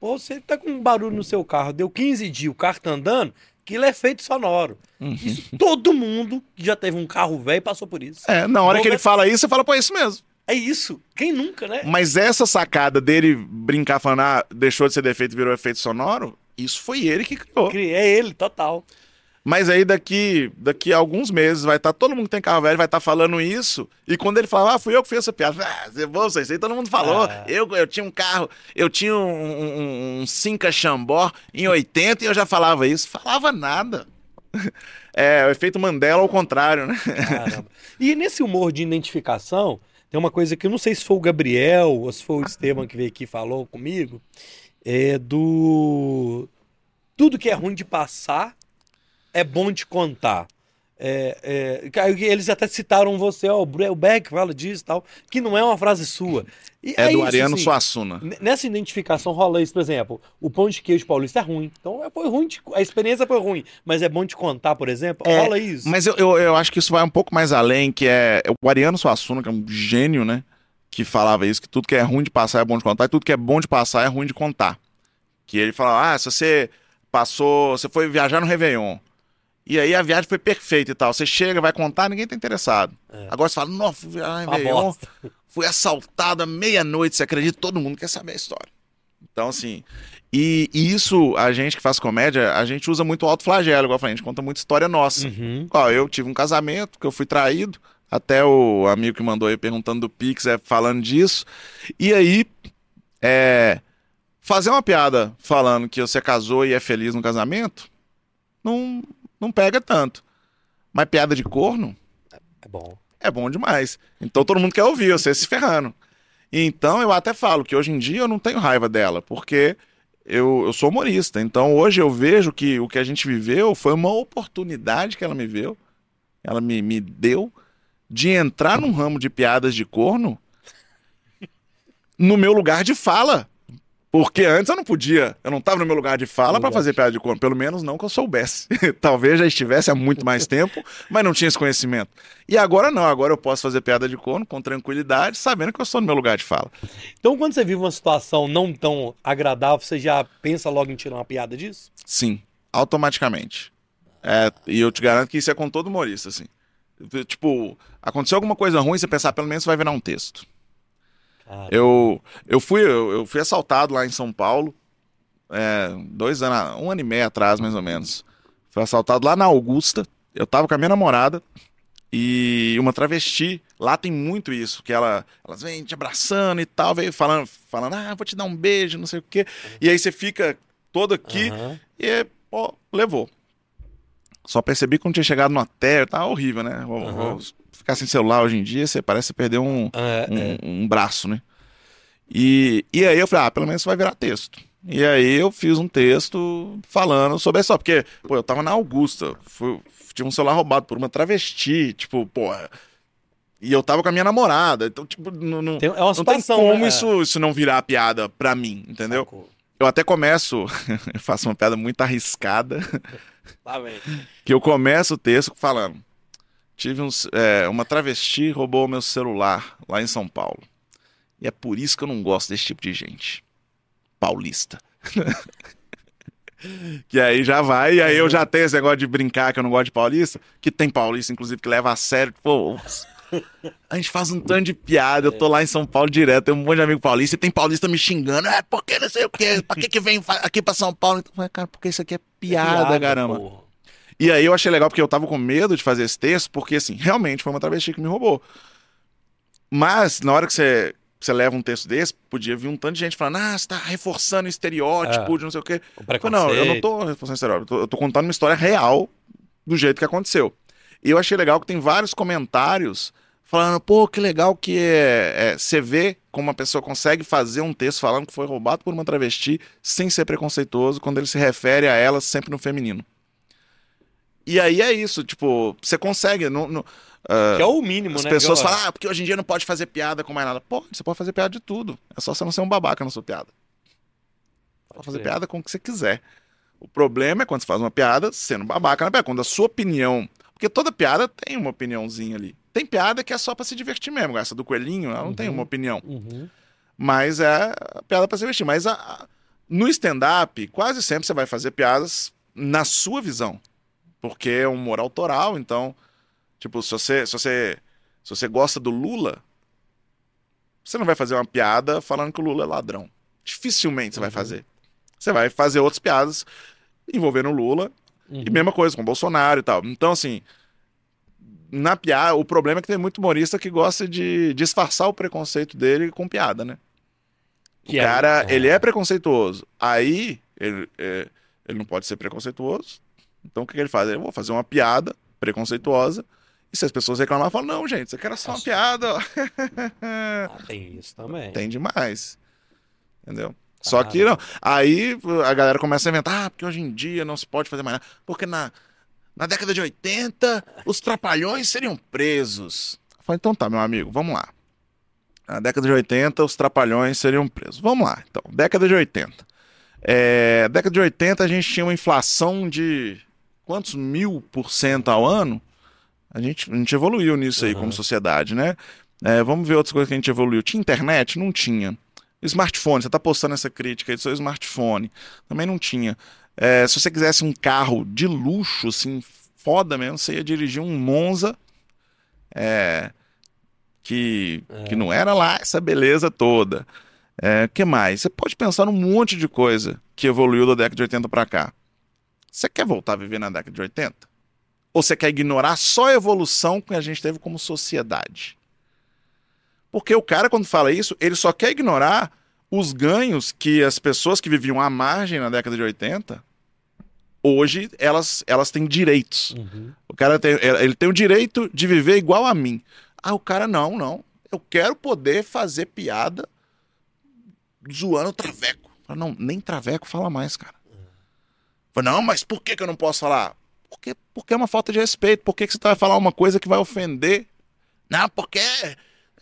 Pô, você tá com um barulho no seu carro, deu 15 dias, o carro tá andando, aquilo é efeito sonoro. Uhum. Isso todo mundo que já teve um carro velho passou por isso. É, na hora Vou que ele fala isso, você fala, pô, é isso mesmo. É isso. Quem nunca, né? Mas essa sacada dele brincar falando, ah, deixou de ser defeito e virou efeito sonoro, isso foi ele que criou. É ele, total. Mas aí daqui, daqui a alguns meses vai estar todo mundo que tem carro velho vai estar falando isso. E quando ele fala, ah, fui eu que fiz essa piada. Ah, você isso aí todo mundo falou. Ah. Eu, eu tinha um carro, eu tinha um, um, um Cinca Xambó em 80 e eu já falava isso. Falava nada. É, o efeito Mandela ao contrário, né? Caramba. E nesse humor de identificação, tem uma coisa que eu não sei se foi o Gabriel ou se foi o Esteban que veio aqui e falou comigo, é do tudo que é ruim de passar é bom de contar. É, é, eles até citaram você, ó, o Beck fala disso e tal, que não é uma frase sua. E É, do isso, Ariano assim, Suassuna. Nessa identificação rola isso, por exemplo, o pão de queijo paulista é ruim. Então é- foi ruim, de- a experiência foi ruim, mas é bom de contar, por exemplo. É, rola isso. Mas eu, eu, eu acho que isso vai um pouco mais além, que é o Ariano Suassuna, que é um gênio, né? Que falava isso, que tudo que é ruim de passar é bom de contar, e tudo que é bom de passar é ruim de contar. Que ele falava, ah, se você passou, você foi viajar no Réveillon, e aí a viagem foi perfeita e tal, você chega, vai contar, ninguém tá interessado. É. Agora você fala, nossa, fui Uma Réveillon, fui assaltado à meia-noite, você acredita? Todo mundo quer saber a história. Então, assim, e, e isso, a gente que faz comédia, a gente usa muito o autoflagelo, igual eu falei, a gente conta muita história nossa. Uhum. Ó, eu tive um casamento que eu fui traído. Até o amigo que mandou aí perguntando do Pix é falando disso. E aí, é, fazer uma piada falando que você casou e é feliz no casamento, não, não pega tanto. Mas piada de corno É bom. é bom demais. Então todo mundo quer ouvir, você se ferrando. Então eu até falo que hoje em dia eu não tenho raiva dela, porque eu, eu sou humorista. Então hoje eu vejo que o que a gente viveu foi uma oportunidade que ela me viu, ela me, me deu, de entrar num ramo de piadas de corno no meu lugar de fala. Porque antes eu não podia, eu não estava no meu lugar de fala para fazer piada de corno, pelo menos não que eu soubesse. Talvez já estivesse há muito mais tempo, mas não tinha esse conhecimento. E agora não, agora eu posso fazer piada de corno com tranquilidade, sabendo que eu estou no meu lugar de fala. Então, quando você vive uma situação não tão agradável, você já pensa logo em tirar uma piada disso? Sim, automaticamente. É, e eu te garanto que isso é com todo humorista, assim. Tipo, aconteceu alguma coisa ruim, você pensar, pelo menos vai virar um texto. Cara, Eu, eu, fui, eu, eu fui assaltado lá em São Paulo, é, dois anos, um ano e meio atrás, mais ou menos. Fui assaltado lá na Augusta. Eu tava com a minha namorada e uma travesti. Lá tem muito isso, que ela, elas vêm te abraçando e tal, veio falando, falando, ah, vou te dar um beijo, não sei o quê. E aí você fica todo aqui aham. e, pô, levou. Só percebi quando tinha chegado no hotel, tá horrível, né? Vou- Aham. Ficar sem celular hoje em dia, você parece que perdeu um, É, é. um, um braço, né? E, e aí eu falei, ah, pelo menos vai virar texto. E aí eu fiz um texto falando sobre isso, porque, pô, eu tava na Augusta, fui, tive um celular roubado por uma travesti, tipo, pô, e eu tava com a minha namorada, então, tipo, não, não, Tem- é uma não tem situação. como né? isso, isso não virar piada pra mim, entendeu? Sacou. Eu até começo, eu faço uma piada muito arriscada, Tá que eu começo o texto falando, tive uns, é, uma travesti roubou meu celular lá em São Paulo. E é por isso que eu não gosto desse tipo de gente. Paulista. que aí já vai, e aí eu já tenho esse negócio de brincar que eu não gosto de paulista, que tem paulista, inclusive, que leva a sério. Pô, a gente faz um tanto de piada, eu tô lá em São Paulo direto, tem um monte de amigo paulista, e tem paulista me xingando, é, porque não sei o quê, pra que que vem aqui pra São Paulo? Então, cara, porque isso aqui é piada, caramba. porra. E aí eu achei legal porque eu tava com medo de fazer esse texto, porque assim, realmente foi uma travesti que me roubou. Mas na hora que você, você leva um texto desse, podia vir um tanto de gente falando, ah, você tá reforçando o estereótipo É. de não sei o quê. O Eu falei, não, eu não tô reforçando estereótipo, eu tô, eu tô contando uma história real do jeito que aconteceu. E eu achei legal que tem vários comentários falando, pô, que legal que é, é, você vê como uma pessoa consegue fazer um texto falando que foi roubado por uma travesti sem ser preconceituoso quando ele se refere a ela sempre no feminino. E aí é isso, tipo, você consegue. Não, não- ah, Que é o mínimo, as né? pessoas Igual- falam, ah, porque hoje em dia não pode fazer piada com mais nada. Pô, você pode fazer piada de tudo. É só você não ser um babaca na sua piada. Pode fazer crer. piada com o que você quiser. O problema é quando você faz uma piada sendo babaca na piada. Quando a sua opinião. Porque toda piada tem uma opiniãozinha ali. Tem piada que é só pra se divertir mesmo. Essa do coelhinho, ela não tem Uhum. uma opinião. Uhum. Mas é a piada pra se divertir. Mas a- a- no stand-up, quase sempre você vai fazer piadas na sua visão. Porque é um humor autoral, então. Tipo, se você, se você, se você gosta do Lula, você não vai fazer uma piada falando que o Lula é ladrão. Dificilmente você vai Uhum. fazer. Você vai fazer outras piadas envolvendo o Lula Uhum. e mesma coisa com o Bolsonaro e tal. Então, assim, na piada, o problema é que tem muito humorista que gosta de disfarçar o preconceito dele com piada, né? Que o é- cara, é. ele é preconceituoso. Aí, ele, é, ele não pode ser preconceituoso. Então, o que, que ele faz? Eu vou fazer uma piada preconceituosa. E se as pessoas reclamarem, falam, não, gente, isso aqui era só uma Nossa. piada. ó." Ah, tem isso também. Tem demais. Entendeu? Só que não. Aí a galera começa a inventar, ah, porque hoje em dia não se pode fazer mais nada. Porque na, na década de 80, os trapalhões seriam presos. Eu falei, então tá, meu amigo, vamos lá. Na década de 80, os trapalhões seriam presos. Vamos lá, então. Década de 80. É, década de 80, a gente tinha uma inflação de quantos mil por cento ao ano? A gente, a gente evoluiu nisso aí Uhum. como sociedade, né? É, vamos ver outras coisas que a gente evoluiu. Tinha internet? Não tinha. Smartphone, você está postando essa crítica aí do seu smartphone. Também não tinha. É, se você quisesse um carro de luxo, assim, foda mesmo, você ia dirigir um Monza. é, que, É. que não era lá essa beleza toda. É, que mais? Você pode pensar num monte de coisa que evoluiu da década de 80 para cá. Você quer voltar a viver na década de 80? Ou você quer ignorar só a evolução que a gente teve como sociedade? Porque o cara, quando fala isso, ele só quer ignorar os ganhos que as pessoas que viviam à margem na década de 80, hoje elas, elas têm direitos. Uhum. O cara tem, ele tem o direito de viver igual a mim. Ah, o cara não, não. Eu quero poder fazer piada zoando o traveco. Não, nem traveco fala mais, cara. Fala, não, mas por que, que eu não posso falar? Porque, porque é uma falta de respeito. Por que, que você vai falar uma coisa que vai ofender? Não, porque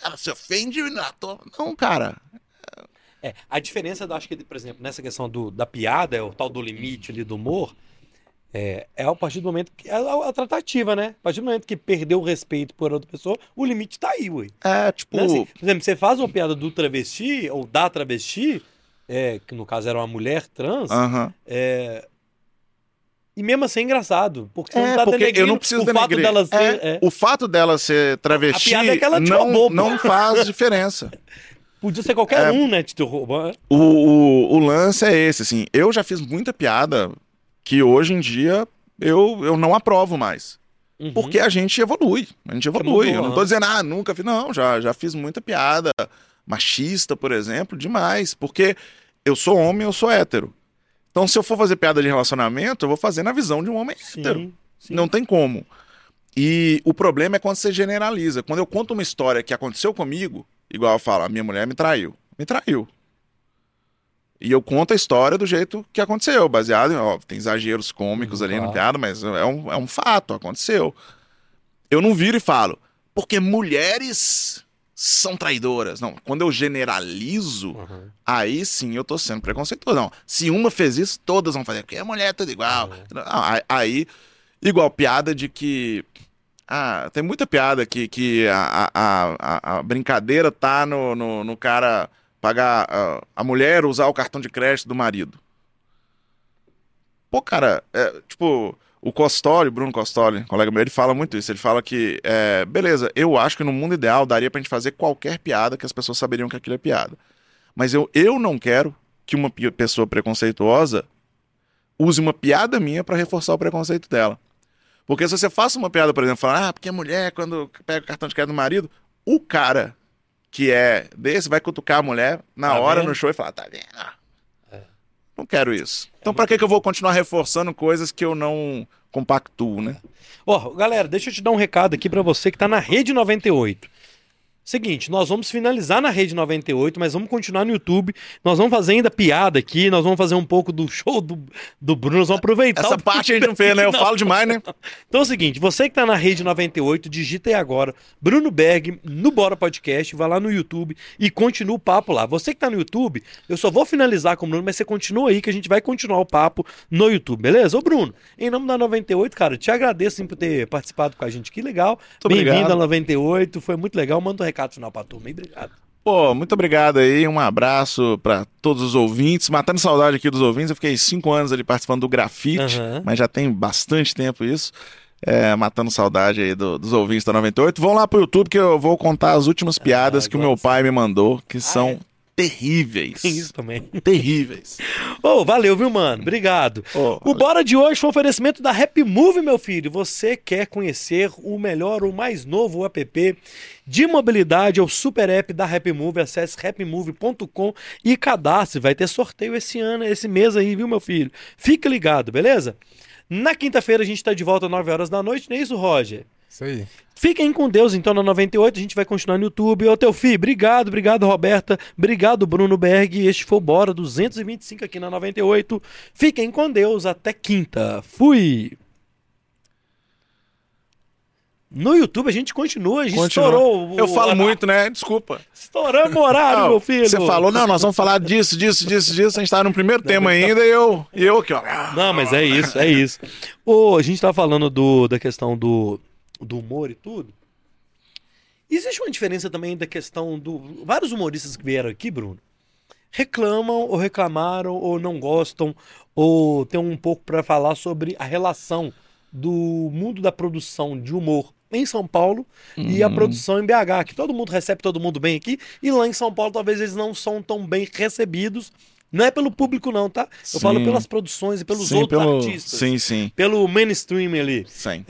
ela se ofende. Não, não cara. É, a diferença, eu acho que, por exemplo, nessa questão do, da piada, é o tal do limite ali do humor, é, é a partir do momento que. É a, a tratativa, né? A partir do momento que perdeu o respeito por outra pessoa, o limite tá aí, ué. É, tipo. Né? Assim, por exemplo, você faz uma piada do travesti, ou da travesti, é, que no caso era uma mulher trans, aham. é, e mesmo assim é engraçado. Porque você É, não tá porque eu não preciso o fato dela ser. É, é. O fato dela ser travesti A piada é que ela te não, não faz diferença. Podia ser qualquer É. um, né? Te roubar. O, o, o lance é esse, assim. Eu já fiz muita piada que hoje em dia eu, eu não aprovo mais. Uhum. Porque a gente evolui. A gente evolui. mudou, eu não tô dizendo, ah, nunca fiz. Não, já, já fiz muita piada. Machista, por exemplo, demais. Porque eu sou homem, eu sou hétero. Então, se eu for fazer piada de relacionamento, eu vou fazer na visão de um homem hétero. Sim, sim. Não tem como. E o problema é quando você generaliza. Quando eu conto uma história que aconteceu comigo, igual eu falo, a minha mulher me traiu. Me traiu. E eu conto a história do jeito que aconteceu, baseado em, ó, tem exageros cômicos Hum, ali no claro. piada, mas é um, é um fato, aconteceu. Eu não viro e falo, porque mulheres são traidoras. Não, quando eu generalizo, Uhum. aí sim eu tô sendo preconceituoso. Não, se uma fez isso, todas vão fazer, porque a mulher é tudo igual. É. Não, aí- aí, igual piada de que ah, tem muita piada que, que a, a, a, a brincadeira tá no, no, no cara pagar a, a mulher usar o cartão de crédito do marido. Pô, cara, é, tipo, o Costoli, Bruno Costoli, colega meu, ele fala muito isso. Ele fala que, é, beleza, eu acho que no mundo ideal daria pra gente fazer qualquer piada que as pessoas saberiam que aquilo é piada. Mas eu, eu não quero que uma pessoa preconceituosa use uma piada minha pra reforçar o preconceito dela. Porque se você faça uma piada, por exemplo, falar, ah, porque a mulher, quando pega o cartão de crédito do marido, o cara que é desse vai cutucar a mulher na Tá hora vendo? no show e falar, tá vendo? Não quero isso. Então, pra que, que eu vou continuar reforçando coisas que eu não compactuo, né? Ó, galera, deixa eu te dar um recado aqui pra você que tá na Rede 98. Seguinte, nós vamos finalizar na Rede 98, mas vamos continuar no YouTube. Nós vamos fazer ainda piada aqui, nós vamos fazer um pouco do show do, do Bruno, nós vamos aproveitar. Essa parte a gente não fez, né? Eu Não. falo demais, né? Então é o seguinte, você que tá na Rede 98, digita aí agora Bruno Berg no Bora Podcast, vai lá no YouTube e continua o papo lá. Você que tá no YouTube, eu só vou finalizar com o Bruno, mas você continua aí que a gente vai continuar o papo no YouTube, beleza? Ô Bruno, em nome da 98, cara, te agradeço sim, por ter participado com a gente, que legal. Bem-vindo à 98, foi muito legal. Manda um recado final pra turma, obrigado. Pô, muito obrigado aí. Um abraço pra todos os ouvintes. Matando saudade aqui dos ouvintes. Eu fiquei cinco anos ali participando do grafite, Aham. mas já tem bastante tempo isso. É, matando saudade aí do- dos ouvintes da 98. Vão lá pro YouTube que eu vou contar as últimas piadas que o meu pai me mandou, que são é? Terríveis. Tem isso também. Terríveis. Ô, valeu, viu, mano? Obrigado. Ô, O Bora de hoje foi um oferecimento da Happy Move, meu filho. Você quer conhecer o melhor, o mais novo app de mobilidade, é o super app da Happy Move. Acesse happymove.com e cadastre. Vai ter sorteio esse ano, esse mês aí, viu, meu filho? Fica ligado, beleza? Na quinta-feira a gente tá de volta às 9 horas da noite, não é isso, Roger? Isso aí. Fiquem com Deus, então, na 98. A gente vai continuar no YouTube. Ô, teu filho, obrigado, obrigado, Roberta. Obrigado, Bruno Berg. Este foi o Bora 225 aqui na 98. Fiquem com Deus. Até quinta. Fui. No YouTube a gente continua, a gente Continua. estourou. o- Eu falo o- muito, né? Desculpa. Estouramos o horário, Não, meu filho. Você falou, não, nós vamos falar disso, disso, disso, disso. A gente tá no primeiro tema ainda e eu, e eu aqui, ó. Não, mas é isso, é isso. Ô, a gente tá falando do, da questão do, do humor e tudo. Existe uma diferença também da questão do. Vários humoristas que vieram aqui, Bruno, reclamam ou reclamaram ou não gostam ou tem um pouco pra falar sobre a relação do mundo da produção de humor em São Paulo e a Uhum. produção em BH, que todo mundo recebe todo mundo bem aqui, e lá em São Paulo talvez eles não são tão bem recebidos. Não é pelo público, não, tá? Eu Sim. falo pelas produções e pelos Sim, outros pelo- artistas. Sim, sim, Pelo mainstream ali. sim.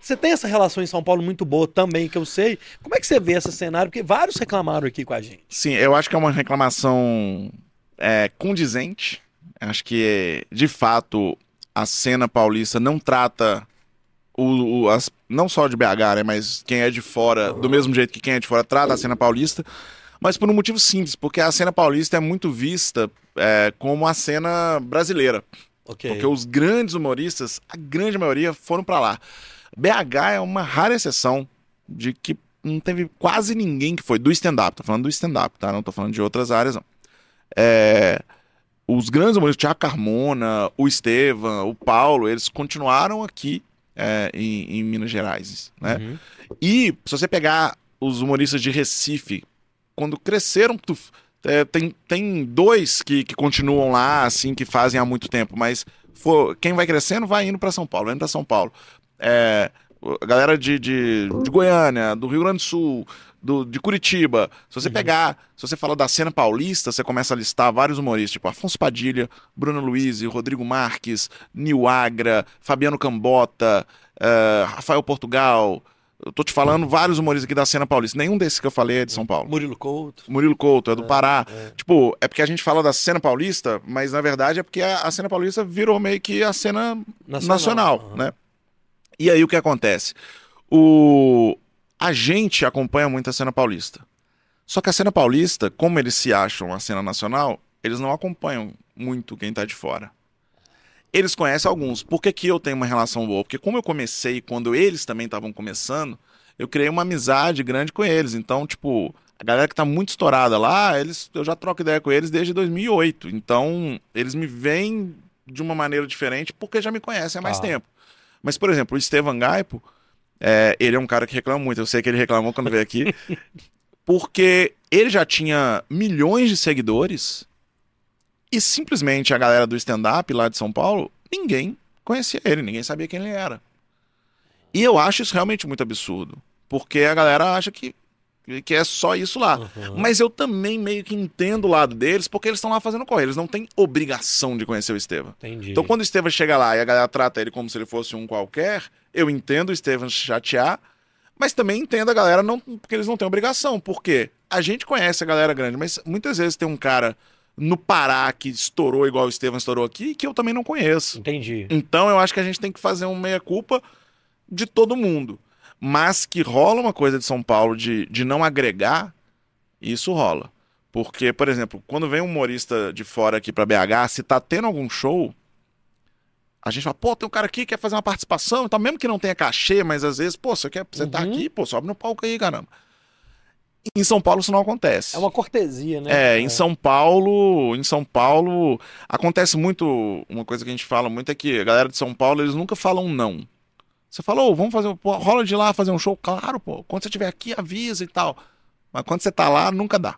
Você tem essa relação em São Paulo muito boa também, que eu sei. Como é que você vê esse cenário? Porque vários reclamaram aqui com a gente. Sim, eu acho que é uma reclamação é, condizente. Acho que, de fato, a cena paulista não trata o, o- as, não só de BH, né, mas quem é de fora, do mesmo jeito que quem é de fora trata a cena paulista, mas por um motivo simples, porque a cena paulista é muito vista é, como a cena brasileira. Ok. Porque os grandes humoristas, a grande maioria, foram pra lá. BH é uma rara exceção de que não teve quase ninguém que foi do stand-up. Tô falando do stand-up, tá? Não tô falando de outras áreas, não. É, Os grandes humoristas, o Thiago Carmona, o Estevam, o Paulo, eles continuaram aqui é, em, em Minas Gerais, né? Uhum. E se você pegar os humoristas de Recife, quando cresceram, tu- é, tem, tem dois que, que continuam lá, assim, que fazem há muito tempo, mas for- quem vai crescendo vai indo para São Paulo, vai indo para São Paulo. É, a galera de, de, de Goiânia, do Rio Grande do Sul, do, de Curitiba. Se você pegar, se você fala da cena paulista, você começa a listar vários humoristas, tipo Afonso Padilha, Bruno Luiz, Rodrigo Marques, Nil Agra, Fabiano Cambota, eh, Rafael Portugal. Eu tô te falando vários humoristas aqui da cena paulista. Nenhum desses que eu falei é de São Paulo. Murilo Couto. Murilo Couto é do Pará. é. Tipo, é porque a gente fala da cena paulista, mas na verdade é porque a, a cena paulista virou meio que a cena nacional, Aham. né? E aí o que acontece? O a gente acompanha muito a cena paulista. Só que a cena paulista, como eles se acham a cena nacional, eles não acompanham muito quem tá de fora. Eles conhecem alguns. Por que, que eu tenho uma relação boa? Porque como eu comecei quando eles também estavam começando, eu criei uma amizade grande com eles. Então, tipo, a galera que tá muito estourada lá, eles, eu já troco ideia com eles desde 2008. Então, eles me veem de uma maneira diferente porque já me conhecem há mais Ah. tempo. Mas, por exemplo, o Estevam Gaipo, É, ele é um cara que reclama muito. Eu sei que ele reclamou quando veio aqui. porque ele já tinha milhões de seguidores e simplesmente a galera do stand-up lá de São Paulo, ninguém conhecia ele, ninguém sabia quem ele era. E eu acho isso realmente muito absurdo. Porque a galera acha que, que é só isso lá. Uhum. Mas eu também meio que entendo o lado deles, porque eles estão lá fazendo corre. Eles não têm obrigação de conhecer o Estevam. Entendi. Então, quando o Estevam chega lá e a galera trata ele como se ele fosse um qualquer, eu entendo o Estevam chatear, mas também entendo a galera não, porque eles não têm obrigação. Porque a gente conhece a galera grande, mas muitas vezes tem um cara no Pará que estourou igual o Estevam estourou aqui, que eu também não conheço. Entendi. Então eu acho que a gente tem que fazer um meia-culpa de todo mundo. Mas que rola uma coisa de São Paulo de, de não agregar, isso rola. Porque, por exemplo, quando vem um humorista de fora aqui pra BH, se tá tendo algum show, a gente fala, pô, tem um cara aqui que quer fazer uma participação, então mesmo que não tenha cachê, mas às vezes, pô, você quer, você tá Uhum. aqui, pô, sobe no palco aí, caramba. Em São Paulo isso não acontece. É uma cortesia, né? É, em São Paulo, em São Paulo acontece muito, uma coisa que a gente fala muito é que a galera de São Paulo, eles nunca falam não. Você falou, vamos fazer, pô, rola de lá fazer um show, claro, pô. Quando você estiver aqui, avisa e tal. Mas quando você tá lá, nunca dá.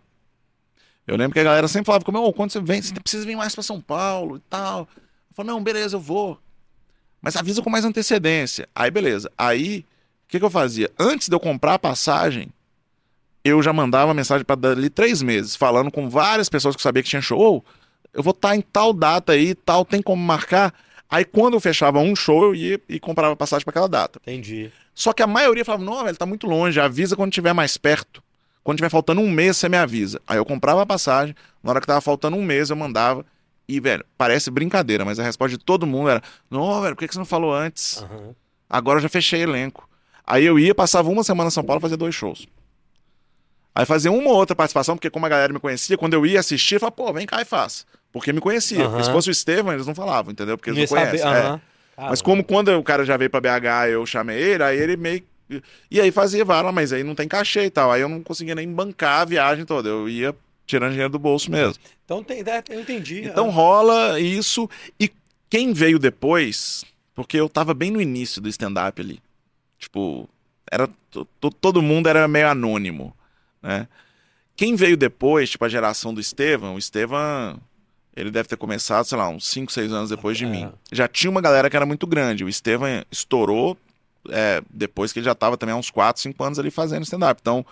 Eu lembro que a galera sempre falava comigo, ô, quando você vem, você precisa vir mais pra São Paulo e tal. Eu falei, não, beleza, eu vou. Mas avisa com mais antecedência. Aí, beleza. Aí, o que, que eu fazia? Antes de eu comprar a passagem, eu já mandava mensagem para dali três meses, falando com várias pessoas que eu sabia que tinha show. Ô, eu vou estar em tal data aí, tal, tem como marcar. Aí quando eu fechava um show, eu ia e comprava passagem para aquela data. Entendi. Só que a maioria falava: não, velho, tá muito longe, avisa quando tiver mais perto. Quando tiver faltando um mês, você me avisa. Aí eu comprava a passagem, na hora que tava faltando um mês, eu mandava. E, velho, parece brincadeira, mas a resposta de todo mundo era: não, velho, por que você não falou antes? Aham. Agora eu já fechei elenco. Aí eu ia, passava uma semana em São Paulo fazer dois shows. Aí fazia uma ou outra participação, porque como a galera me conhecia, quando eu ia assistir, eu falava, pô, vem cá e faz. Porque me conhecia. Porque se fosse o Estevam, eles não falavam, entendeu? Porque eles não saber. conhecem. é. aham. Mas como quando o cara já veio pra BH eu chamei ele, aí ele meio. E aí fazia, lá, mas aí não tem cachê e tal. Aí eu não conseguia nem bancar a viagem toda. Eu ia tirando dinheiro do bolso mesmo. Então tem, é, eu entendi. Então rola isso. E quem veio depois, porque eu tava bem no início do stand-up ali. Tipo, era, to- to- todo mundo era meio anônimo, né? Quem veio depois, tipo a geração do Estevam, o Estevam, ele deve ter começado, sei lá, uns 5, 6 anos depois de É. mim. Já tinha uma galera que era muito grande. O Estevam estourou é, depois que ele já tava também há uns 4, 5 anos ali fazendo stand-up. Então,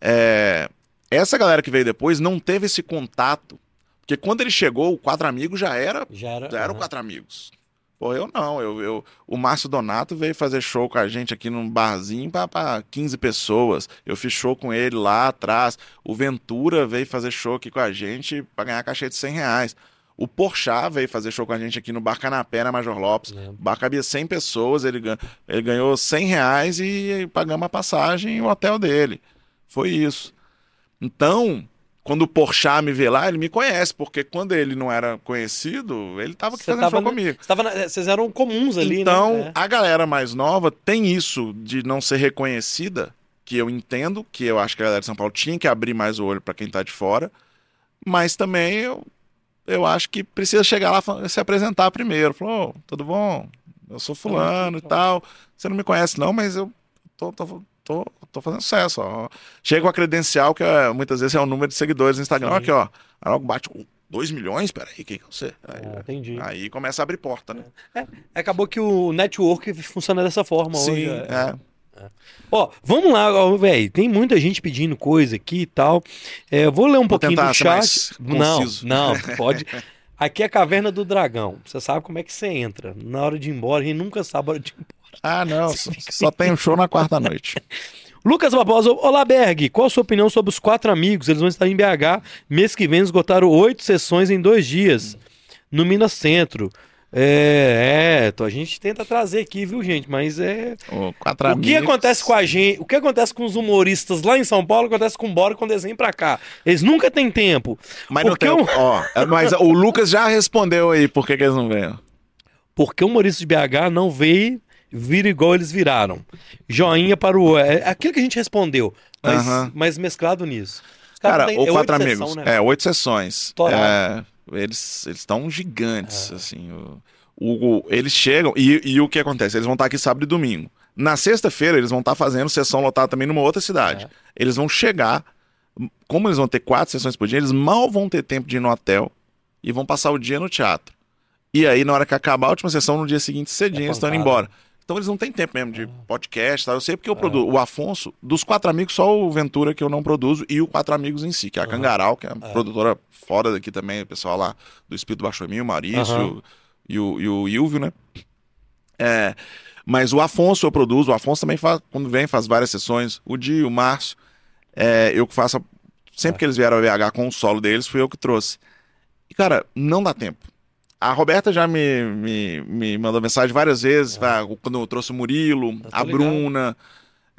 é, essa galera que veio depois não teve esse contato. Porque quando ele chegou, o Quatro Amigos já era Já era. já eram aham. quatro amigos. Pô, eu não. Eu, eu, o Márcio Donato veio fazer show com a gente aqui num barzinho pra 15 pessoas. Eu fiz show com ele lá atrás. O Ventura veio fazer show aqui com a gente pra ganhar cachê de 100 reais. O Porchat veio fazer show com a gente aqui no Bar Canapé, na Major Lopes. O bar cabia 100 pessoas, ele, ele ganhou 100 reais e pagamos a passagem e o hotel dele. Foi isso. Então, quando o Porchat me vê lá, ele me conhece, porque quando ele não era conhecido, ele tava aqui Você fazendo tava show comigo. Vocês eram comuns ali, então, né? É. a galera mais nova tem isso de não ser reconhecida, que eu entendo, que eu acho que a galera de São Paulo tinha que abrir mais o olho pra quem tá de fora, mas também eu, eu acho que precisa chegar lá e se apresentar primeiro. Falou, "Ô, tudo bom? Eu sou fulano e tal. Você não me conhece não, mas eu tô, tô, tô, tô fazendo sucesso. Ó. Chega com a credencial, que é, muitas vezes é o número de seguidores no Instagram. Sim. Aqui, ó. Aí logo bate com 2 milhões? Peraí, quem que é você? Aí, Ah, entendi. aí começa a abrir porta, né? Acabou que o network funciona dessa forma hoje. Sim, é. é. Ó, vamos lá, velho. Tem muita gente pedindo coisa aqui e tal. É, eu vou ler um Vou pouquinho do chat. Não, não, pode. Aqui é a Caverna do Dragão. Você sabe como é que você entra. Na hora de ir embora, a gente nunca sabe a hora de ir embora. Ah, não, só, só tem um show na quarta noite. Lucas Barbosa, olá Berg, qual a sua opinião sobre os quatro amigos? Eles vão estar em BH. Mês que vem esgotaram oito sessões em dois dias. No Minas Centro. É, é, a gente tenta trazer aqui, viu, gente? Mas é. Quatro O que amigos. acontece com a gente? O que acontece com os humoristas lá em São Paulo acontece com o Bora quando eles vêm pra cá. Eles nunca têm tempo. Mas não tem. eu- Ó, é, mas o Lucas já respondeu aí por que, que eles não vêm. Porque o humorista de BH não veio, vira igual eles viraram. Joinha para o. É aquilo que a gente respondeu, mas, Aham. mas mesclado nisso. Os caras Cara, têm- ou é quatro amigos. sessão, né? É, oito sessões. É, eles estão gigantes, É. assim. O, o- eles chegam. E, e o que acontece? Eles vão estar aqui sábado e domingo. Na sexta-feira, eles vão estar fazendo sessão lotada também numa outra cidade. É. Eles vão chegar, como eles vão ter quatro sessões por dia, eles mal vão ter tempo de ir no hotel e vão passar o dia no teatro. E aí, na hora que acabar a última sessão, no dia seguinte, cedinho, eles estão indo embora. Então eles não têm tempo mesmo de podcast, tá? Eu sei porque eu produzo. O Afonso, dos quatro amigos, só o Ventura que eu não produzo e o Quatro Amigos em si, que é a Aham. Cangaral, que é uma produtora fora daqui também, o pessoal lá do Espírito Baixo Emil, o Maurício Aham. e, o, e o Ilvio, né? É, mas o Afonso eu produzo, o Afonso também faz, quando vem, faz várias sessões. O Di, o Márcio, é, eu que faço. Sempre que eles vieram ao VH com o solo deles, fui eu que trouxe. E, cara, não dá tempo. A Roberta já me, me, me mandou mensagem várias vezes, ah, quando eu trouxe o Murilo, tô a ligado. Bruna.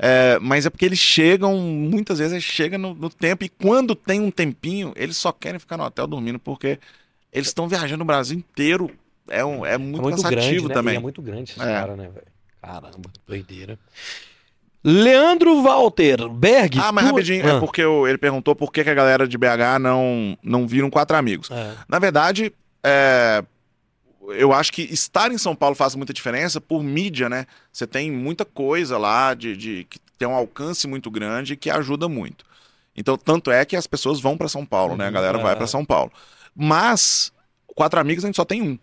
É, mas é porque eles chegam, muitas vezes eles chegam no, no tempo, e quando tem um tempinho, eles só querem ficar no hotel dormindo, porque eles estão viajando o Brasil inteiro. É, um, é muito, é muito cansativo grande, né? também. E é muito grande esses É. caras, né, velho? Caramba, doideira. Leandro Walter Berg. Ah, mas tu- rapidinho, Ah, é porque eu- ele perguntou por que, que a galera de BH não, não viram quatro amigos. é. Na verdade, é, eu acho que estar em São Paulo faz muita diferença por mídia, né? Você tem muita coisa lá de, de que tem um alcance muito grande que ajuda muito. Então, tanto é que as pessoas vão para São Paulo, né? A Uhum, galera é. vai para São Paulo. Mas quatro amigos a gente só tem um.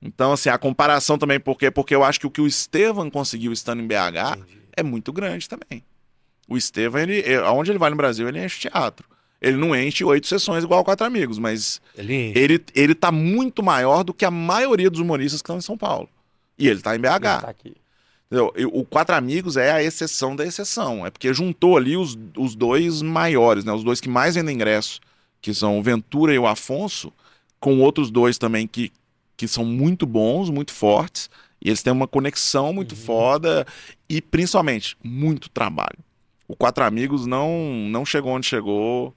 Então, assim, a comparação também, porque porque eu acho que o que o Estevam conseguiu estando em BH Entendi. é muito grande também. O Estevam, ele- aonde ele vai no Brasil, ele enche teatro. Ele não enche oito sessões igual quatro amigos, mas Ele, ele, ele tá muito maior do que a maioria dos humoristas que estão em São Paulo. E ele tá em BH. ele tá aqui. Entendeu? O Quatro Amigos é a exceção da exceção. É porque juntou ali os, os dois maiores, né? Os dois que mais vendem ingresso, que são o Ventura e o Afonso, com outros dois também que, que são muito bons, muito fortes. E eles têm uma conexão muito Uhum. foda e, principalmente, muito trabalho. O Quatro Amigos não, não chegou onde chegou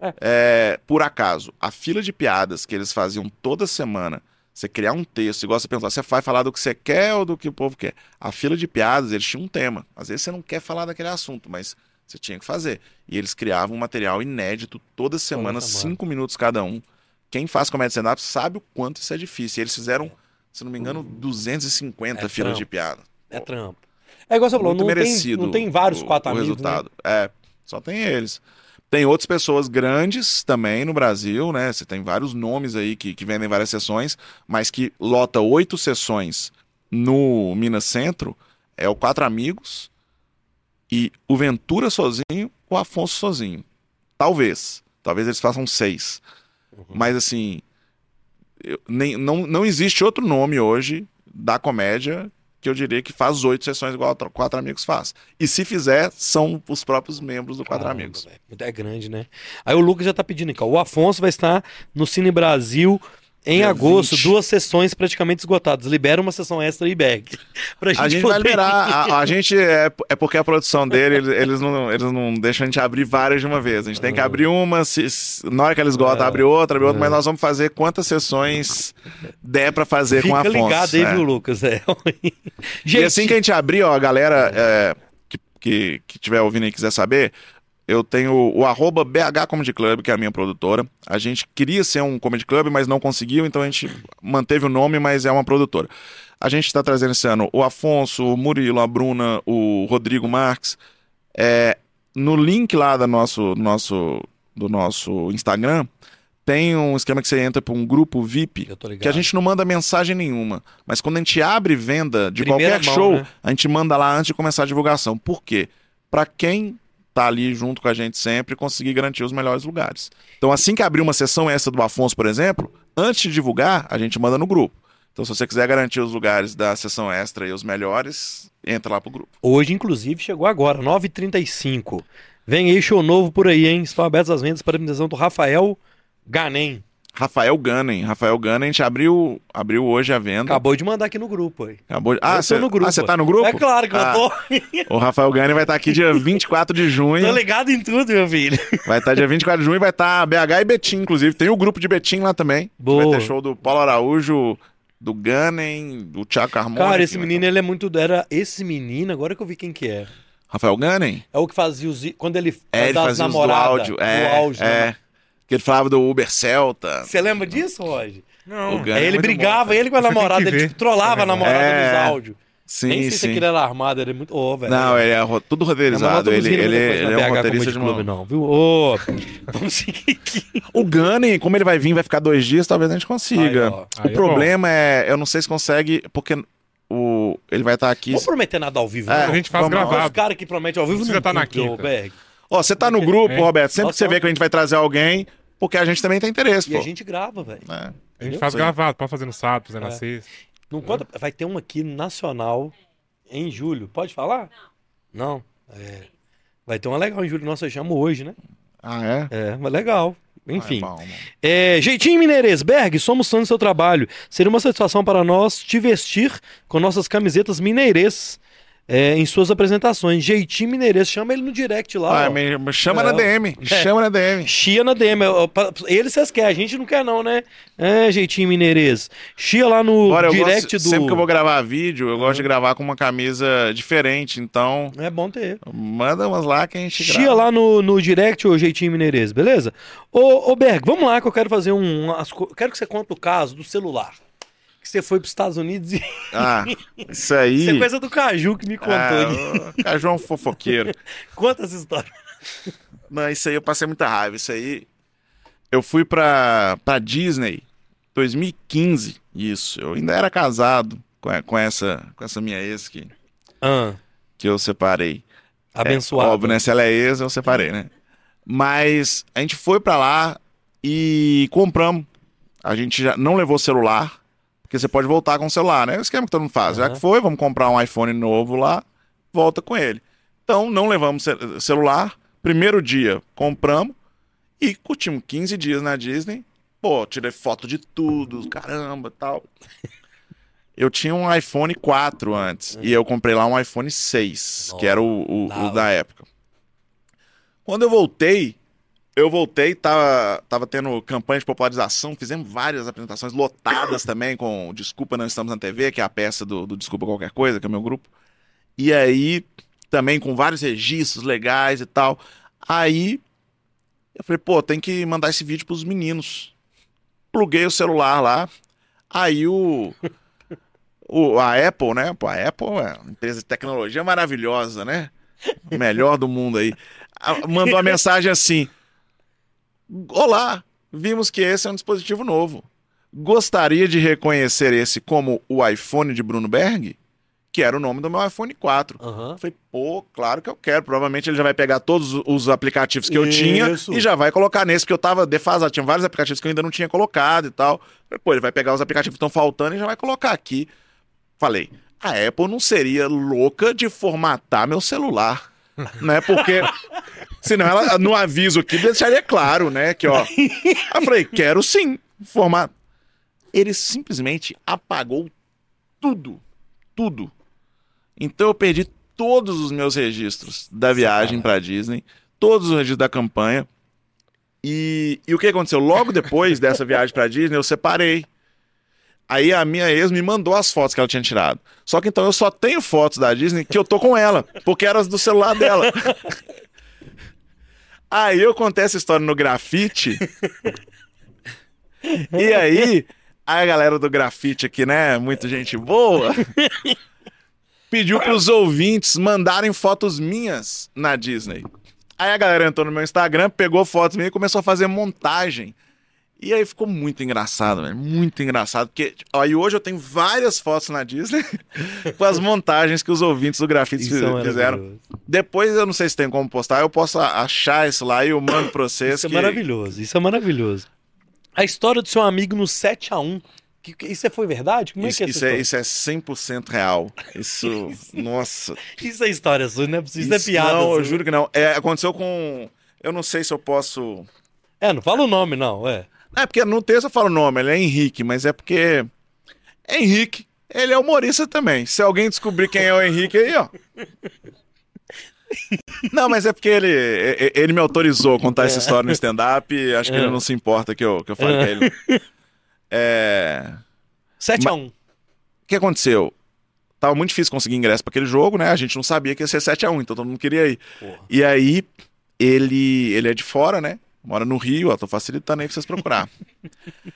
É. é, por acaso. A fila de piadas que eles faziam toda semana, você criar um texto, igual você pensar, você vai falar do que você quer ou do que o povo quer? A fila de piadas, eles tinham um tema. Às vezes você não quer falar daquele assunto, mas você tinha que fazer. E eles criavam um material inédito toda semana, semana. cinco minutos cada um. Quem faz comédia stand-up sabe o quanto isso é difícil. E eles fizeram, se não me engano, 250 É filas trampo. de piada. É trampo. É igual você falou, Muito não tem, merecido. não tem vários o- quatro o amigos, né? resultado. É, só tem eles. Tem outras pessoas grandes também no Brasil, né? Você tem vários nomes aí que, que vendem várias sessões, mas que lota oito sessões no Minas Centro. É o Quatro Amigos e o Ventura sozinho, o Afonso sozinho. Talvez. Talvez eles façam seis. Uhum. Mas assim, eu- nem, não, não existe outro nome hoje da comédia que eu diria que faz oito sessões igual a Quatro Amigos faz. E se fizer, são os próprios membros do Quatro Caramba, Amigos. velho. É grande, né? Aí o Lucas já tá pedindo aqui, ó. O Afonso vai estar no Cine Brasil em Dia agosto, 20. duas sessões praticamente esgotadas. Libera uma sessão extra e bag. Pra gente, A gente vai poder liberar. ir. A, a gente é, é porque a produção dele, eles, eles não, eles não deixam a gente abrir várias de uma vez. A gente tem que abrir uma, se, na hora que eles esgotam, É. abre outra, abre outra, É. mas nós vamos fazer quantas sessões der pra fazer com a Fica Afonso. ligado aí, é. viu, Lucas? É. E assim que a gente abrir, ó, a galera é, que, que, que tiver ouvindo e quiser saber, eu tenho o arroba BH Comedy Club, que é a minha produtora. A gente queria ser um comedy club, mas não conseguiu, então a gente manteve o nome, mas é uma produtora. A gente está trazendo esse ano o Afonso, o Murilo, a Bruna, o Rodrigo Marques. É, no link lá do nosso, nosso, do nosso Instagram, tem um esquema que você entra para um grupo VIP que a gente não manda mensagem nenhuma. Mas quando a gente abre venda de Primeira qualquer mão, show, né? a gente manda lá antes de começar a divulgação. Por quê? Pra quem tá ali junto com a gente sempre conseguir garantir os melhores lugares. Então, assim que abrir uma sessão essa do Afonso, por exemplo, antes de divulgar, a gente manda no grupo. Então, se você quiser garantir os lugares da sessão extra e os melhores, entra lá pro grupo. Hoje, inclusive, chegou agora, 9h35. Vem aí show novo por aí, hein? Estão abertas as vendas para a apresentação do Rafael Ganem. Rafael Gunning. Rafael Gunning, a gente abriu, abriu hoje a venda. Acabou de mandar aqui no grupo aí. Acabou de... Ah, você no grupo. ah, você tá no grupo? É claro que Ah, eu tô. O Rafael Gunning vai estar aqui dia 24 de junho. Tô ligado em tudo, meu filho. Vai estar dia 24 de junho e vai estar BH e Betim, inclusive. Tem o grupo de Betim lá também. Boa. Vai ter show do Paulo Araújo, do Gunning, do Thiago Carmona. Cara, esse menino, ele é muito. Era esse menino, agora que eu vi quem que é. Rafael Gunning? É o que fazia os. Quando ele. É, ele das fazia os do áudio. É, do áudio, é. né? Que ele falava do Uber Celta. Você lembra disso, Roger? Não, Aí é ele muito brigava, bom, ele com a Você namorada, ele tipo, trollava a namorada É. nos áudios. Sim, Nem sei se sim. aquele era armado, ele é muito. Ô, velho. Não, ele é ro- tudo roteirizado. Ele, ele, ele é um roteirista de uma... Club, não, viu? Ô, vamos seguir aqui. O Gunning, como ele vai vir, vai ficar dois dias, talvez a gente consiga. Aí, ó. o Aí é problema é, eu não sei se consegue, porque o, ele vai estar aqui. Vou prometer nada ao vivo, É, não. A gente faz vamos lá. Os gravado. caras que prometem ao vivo Precisa não tá na quinta. Ó, você tá no grupo, É. Roberto, sempre Nós que você vê que a gente vai trazer alguém, porque a gente também tem interesse, E pô. a gente grava, velho. É. A gente Entendeu? faz Sim. gravado, pode fazer no sábado, fazer na É. sexta. Não conta. Vai ter um aqui nacional em julho. Pode falar? Não. É. Vai ter uma legal em julho. Nossa, eu chamo hoje, né? Ah, é? É, mas legal. Enfim. Ah, é bom, bom. É, Jeitinho Mineires, Berg, somos fãs do seu trabalho. Seria uma satisfação para nós te vestir com nossas camisetas Mineires é, em suas apresentações. Jeitinho Mineires, chama ele no direct lá. Ah, me, chama É, na DM, é. chama na DM. Chia na DM. pra- Eles vocês querem, a gente não quer, não, né? É, Jeitinho Mineires. Chia lá no eu direct gosto, do. sempre que eu vou gravar vídeo, eu gosto de gravar com uma camisa diferente, então É bom ter. manda umas lá que a gente Chia grava. lá no, no direct, ô Jeitinho Mineires, beleza? Ô, ô Berg, vamos lá que eu quero fazer um. quero que você conte o caso do celular. Que você foi para os Estados Unidos e. Ah, isso aí... Isso é coisa do Caju que me contou. Ah, o Caju é um fofoqueiro. Conta essa história. Não, isso aí eu passei muita raiva. Isso aí. Eu fui pra, pra Disney 2015. Isso. Eu ainda era casado com, com essa, com essa minha ex que, Ah, que eu separei. abençoado. É, óbvio, né? Se ela é ex, eu separei, né? Mas a gente foi pra lá e compramos. A gente já não levou celular, porque você pode voltar com o celular, né? É o esquema que todo mundo faz. Já Aham. que foi, vamos comprar um iPhone novo lá, volta com ele. Então, não levamos ce- celular. Primeiro dia, compramos e curtimos 15 dias na Disney. Pô, tirei foto de tudo, caramba tal. Eu tinha um iPhone 4 antes. E eu comprei lá um iPhone 6, que era o, o- o da época. Quando eu voltei, eu voltei, tava, tava tendo campanha de popularização, fizemos várias apresentações lotadas também com Desculpa Não Estamos na TV, que é a peça do, do Desculpa Qualquer Coisa, que é o meu grupo. E aí, também com vários registros legais e tal. Aí, eu falei, pô, tem que mandar esse vídeo pros meninos. Pluguei o celular lá. Aí o. o a Apple, né? Pô, a Apple é uma empresa de tecnologia maravilhosa, né? Melhor do mundo aí. A- Mandou uma mensagem assim: Olá, vimos que esse é um dispositivo novo. Gostaria de reconhecer esse como o iPhone de Bruno Berg? Que era o nome do meu iPhone 4. Aham. Eu falei, pô, claro que eu quero. Provavelmente ele já vai pegar todos os aplicativos que eu tinha e já vai colocar nesse, porque eu tava defasado. Tinha vários aplicativos que eu ainda não tinha colocado e tal. Falei, pô, ele vai pegar os aplicativos que estão faltando e já vai colocar aqui. Falei, a Apple não seria louca de formatar meu celular, né? Porque senão ela, no aviso aqui, deixaria claro, né? Que, ó. Eu falei, quero sim formatar. Ele simplesmente apagou tudo. Tudo. Então eu perdi todos os meus registros da viagem pra Disney, todos os registros da campanha. E, e o que aconteceu? Logo depois dessa viagem pra Disney, eu separei. Aí a minha ex me mandou as fotos que ela tinha tirado. Só que então eu só tenho fotos da Disney que eu tô com ela, porque eram as do celular dela. Aí eu contei essa história no grafite. E aí, a galera do grafite aqui, né? Muita gente boa. Pediu pros ouvintes mandarem fotos minhas na Disney. Aí a galera entrou no meu Instagram, pegou fotos minhas e começou a fazer montagem. E aí ficou muito engraçado, velho. Muito engraçado. Porque aí hoje eu tenho várias fotos na Disney com as montagens que os ouvintes do grafite Isso é fizeram. Depois eu não sei se tem como postar, eu posso achar isso lá e eu mando pra vocês. Isso é que- maravilhoso. Isso é maravilhoso. A história do seu amigo no 7x1. Que, que- isso é- foi verdade? Como é Isso, que é isso essa é, história? isso é 100% real. Isso, nossa. Isso é história sua, não é. Isso, é Isso- piada. Não, eu sua. juro que não. É, aconteceu com. Eu não sei se eu posso. É, não fala o nome, não. É. É porque no texto eu falo o nome, ele é Henrique, mas é porque. É Henrique. Ele é humorista também. Se alguém descobrir quem é o Henrique aí, ó. Não, mas é porque ele, ele me autorizou a contar essa história no stand-up. e Acho que É. ele não se importa que eu, que eu fale pra ele. É. 7x1. O que aconteceu? Tava muito difícil conseguir ingresso pra aquele jogo, né? A gente não sabia que ia ser 7x1, então todo mundo queria ir. Porra. E aí, ele, ele é de fora, né? Mora no Rio, ó, tô facilitando aí pra vocês procurar.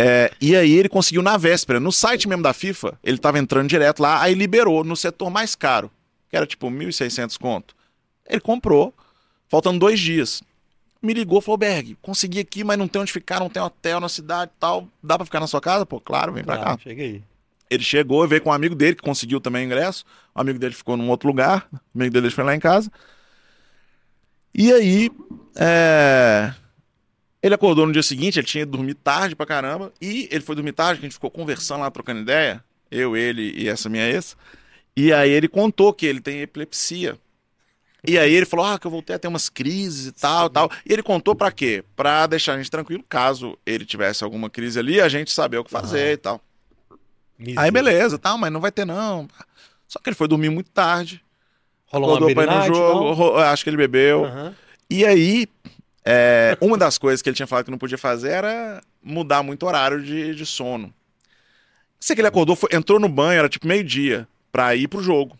É, e aí ele conseguiu na véspera. No site mesmo da FIFA, ele tava entrando direto lá, aí liberou no setor mais caro, que era tipo 1.600 conto. Ele comprou, faltando dois dias. Me ligou, falou, Berg, consegui aqui, mas não tem onde ficar, não tem hotel na cidade e tal. Dá pra ficar na sua casa? Pô, claro, vem pra Claro, cá. cheguei. Ele chegou veio com um amigo dele, que conseguiu também ingresso. O amigo dele ficou num outro lugar. O amigo dele foi lá em casa. E aí, é, ele acordou no dia seguinte, ele tinha ido dormir tarde pra caramba. E ele foi dormir tarde, que a gente ficou conversando lá, trocando ideia. Eu, ele e essa minha ex. E aí ele contou que ele tem epilepsia. E aí ele falou, ah, que eu voltei a ter umas crises e tal, tal. E ele contou pra quê? Pra deixar a gente tranquilo, caso ele tivesse alguma crise ali, a gente saber o que fazer Aham. e tal. Aí Miséria. beleza, tal, mas não vai ter não. Só que ele foi dormir muito tarde, Rolou pra ir no jogo, ro- acho que ele bebeu. Aham. E aí, é, uma das coisas que ele tinha falado que não podia fazer era mudar muito o horário de, de sono. Sei que ele acordou, foi- entrou no banho, era tipo meio-dia, pra ir pro jogo.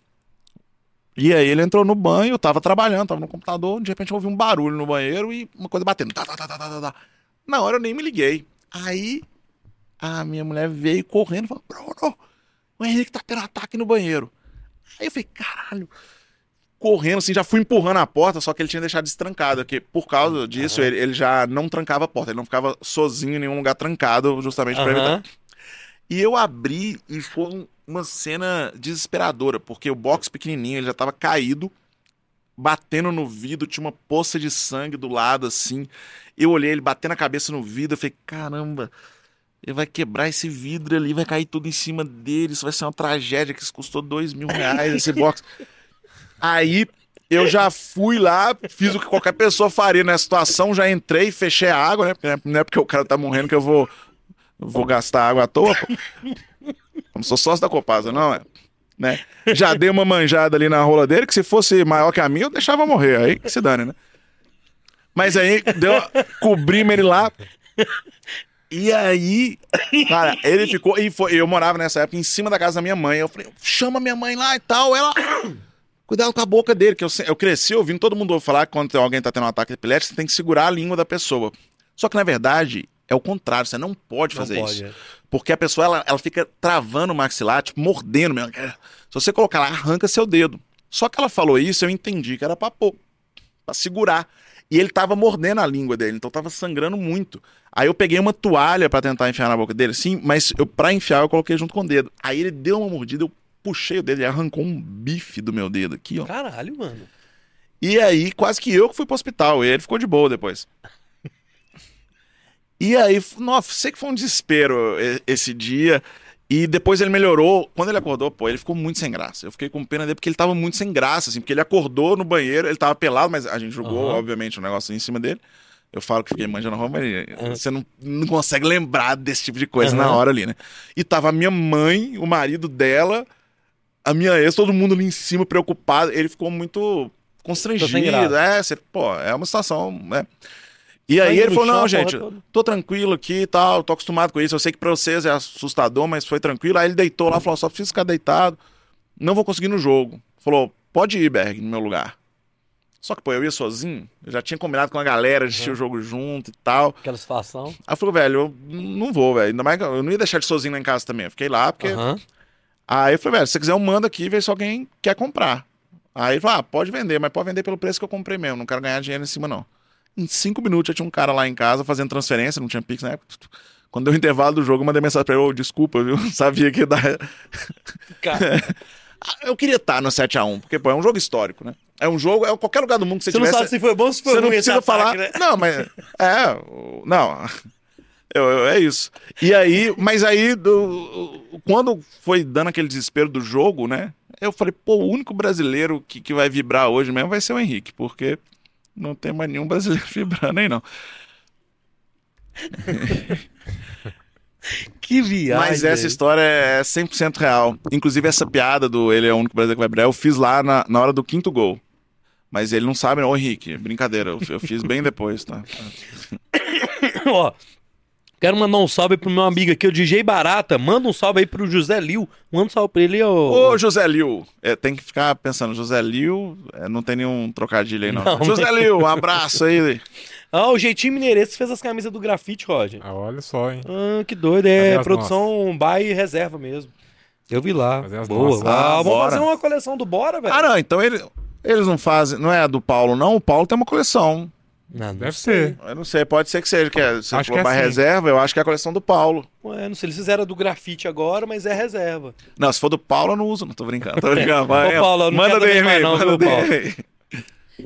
E aí ele entrou no banho, eu tava trabalhando, tava no computador, de repente eu ouvi um barulho no banheiro e uma coisa batendo. Tá, tá, tá, tá, tá, tá, tá. Na hora eu nem me liguei. Aí a minha mulher veio correndo e falou: Bruno, o Henrique tá tendo ataque no banheiro. Aí eu falei, caralho. Correndo, assim, já fui empurrando a porta, só que ele tinha deixado destrancado, porque por causa disso Aham. ele, ele já não trancava a porta, ele não ficava sozinho em nenhum lugar trancado, justamente pra evitar. Aham. E eu abri e foi um- uma cena desesperadora, porque o box pequenininho, ele já tava caído, batendo no vidro, tinha uma poça de sangue do lado, assim. Eu olhei ele batendo a cabeça no vidro, eu falei, caramba, ele vai quebrar esse vidro ali, vai cair tudo em cima dele, isso vai ser uma tragédia, que isso custou dois mil reais esse box. Aí eu já fui lá, fiz o que qualquer pessoa faria nessa situação, já entrei, fechei a água, né? Não é porque o cara tá morrendo que eu vou, vou gastar água à toa, pô. Não sou sócio da Copasa, não, é? Né? Já dei uma manjada ali na rola dele, que se fosse maior que a minha, eu deixava morrer. Aí que se dane, né? Mas aí deu, cobrimos ele lá. E aí, cara, ele ficou. E foi, eu morava nessa época em cima da casa da minha mãe. Eu falei, chama minha mãe lá e tal. Ela. Cuidado com a boca dele, que eu, eu cresci ouvindo todo mundo falar que quando alguém tá tendo um ataque epilético, você tem que segurar a língua da pessoa. Só que, na verdade, é o contrário, você não pode Não fazer pode, isso. é. Porque a pessoa, ela, ela fica travando o maxilar, tipo, mordendo mesmo. Se você colocar lá, arranca seu dedo. Só que ela falou isso, eu entendi que era pra pôr, pra segurar. E ele tava mordendo a língua dele, então tava sangrando muito. Aí eu peguei uma toalha pra tentar enfiar na boca dele, sim, mas eu, pra enfiar eu coloquei junto com o dedo. Aí ele deu uma mordida, eu puxei o dedo e arrancou um bife do meu dedo aqui, ó. Caralho, mano. E aí, quase que eu que fui pro hospital. E ele ficou de boa depois. E aí, nossa, sei que foi um desespero esse dia. E depois ele melhorou. Quando ele acordou, pô, ele ficou muito sem graça. Eu fiquei com pena dele porque ele tava muito sem graça, assim. Porque ele acordou no banheiro, ele tava pelado, mas a gente jogou, Aham. obviamente, um negócio em cima dele. Eu falo que fiquei manjando a roupa, mas você não, não consegue lembrar desse tipo de coisa Aham. na hora ali, né? E tava a minha mãe, o marido dela, a minha ex, todo mundo ali em cima preocupado. Ele ficou muito constrangido. É, você, pô, é uma situação, né? E aí ele falou: não, a gente, porra toda." tô tranquilo aqui e tal, tô acostumado com isso. Eu sei que pra vocês é assustador, mas foi tranquilo. Aí ele deitou lá, falou: só preciso ficar deitado, não vou conseguir no jogo. Falou: pode ir, Berg, no meu lugar. Só que, pô, eu ia sozinho, eu já tinha combinado com a galera, assistir Uhum. o jogo junto e tal. Aquela situação. Aí eu falei, velho, eu não vou, velho. Ainda mais que eu não ia deixar ele sozinho lá em casa também. Eu fiquei lá, porque. Aham. Aí eu falei, velho, se você quiser, eu mando aqui e vê se alguém quer comprar. Aí ele falou, ah, pode vender, mas pode vender pelo preço que eu comprei mesmo. Não quero ganhar dinheiro em cima, não. Em cinco minutos já tinha um cara lá em casa fazendo transferência, não tinha Pix na época. Quando deu o intervalo do jogo, eu mandei mensagem pra ele, ô, desculpa, viu? Sabia que ia dar. Cara, Ah, Eu queria estar no 7x1, porque, pô, é um jogo histórico, né? É um jogo, é qualquer lugar do mundo que você, você não tivesse. sabe se foi bom ou se foi Você não ruim esse precisa falar. ataque, né? Não, mas. É. Não. Eu, eu- é isso. E aí, mas aí, do- quando foi dando aquele desespero do jogo, né? Eu falei, pô, o único brasileiro que, que vai vibrar hoje mesmo vai ser o Henrique, porque não tem mais nenhum brasileiro vibrando aí, não. Que viagem. Mas essa história é 100% real. Inclusive, essa piada do ele é o único brasileiro que vai vibrar, eu fiz lá na, na hora do quinto gol. Mas ele não sabe, não. Ô, Henrique, brincadeira, eu, eu fiz bem depois, tá? Ó, quero mandar um salve pro meu amigo aqui, o DJ Barata. Manda um salve aí pro José Liu. Manda um salve pra ele, ô. Ô, José Liu. É, tem que ficar pensando, José Liu, é, não tem nenhum trocadilho aí, não. Não, José Liu, um abraço aí. Ah, o Jeitinho Mineirense fez as camisas do grafite, Roger. Ah, olha só, hein? Ah, que doido. É as produção buy e reserva mesmo. Eu vi lá. Fazer as Boa. nossas. Ah, Ah, vamos fazer uma coleção do Bora, velho. Ah, não, então ele- eles não fazem. Não é a do Paulo, não. O Paulo tem uma coleção. Não, Deve ser. Eu não sei, pode ser que seja. Que é, você Acho falou que é assim. reserva, eu acho que é a coleção do Paulo. Ué, não sei, eles fizeram do grafite agora, mas é reserva. Não, se for do Paulo, eu não uso, não tô brincando. Tô brincando. Vai, Ô, Paulo, eu não manda DM aí, não, manda? DM.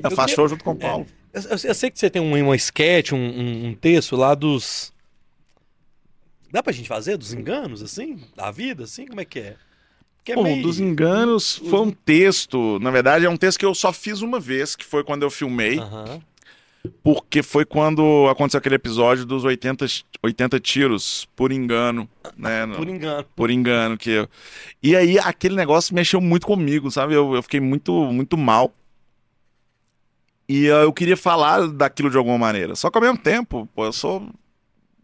Eu faço queria- show junto com o Paulo. Eu, eu- eu sei que você tem um, uma sketch, um, um- um texto lá dos. Dá pra gente fazer? Dos enganos, assim? Da vida, assim? Como é que é? É Bom, meio- dos enganos foi um texto. Na verdade, é um texto que eu só fiz uma vez, que foi quando eu filmei. Aham. Porque foi quando aconteceu aquele episódio dos 80, 80 tiros por engano, né? Por engano. por engano que eu... E aí aquele negócio mexeu muito comigo, sabe? Eu, eu fiquei muito muito mal. E eh, eu queria falar daquilo de alguma maneira. Só que ao mesmo tempo, pô, eu sou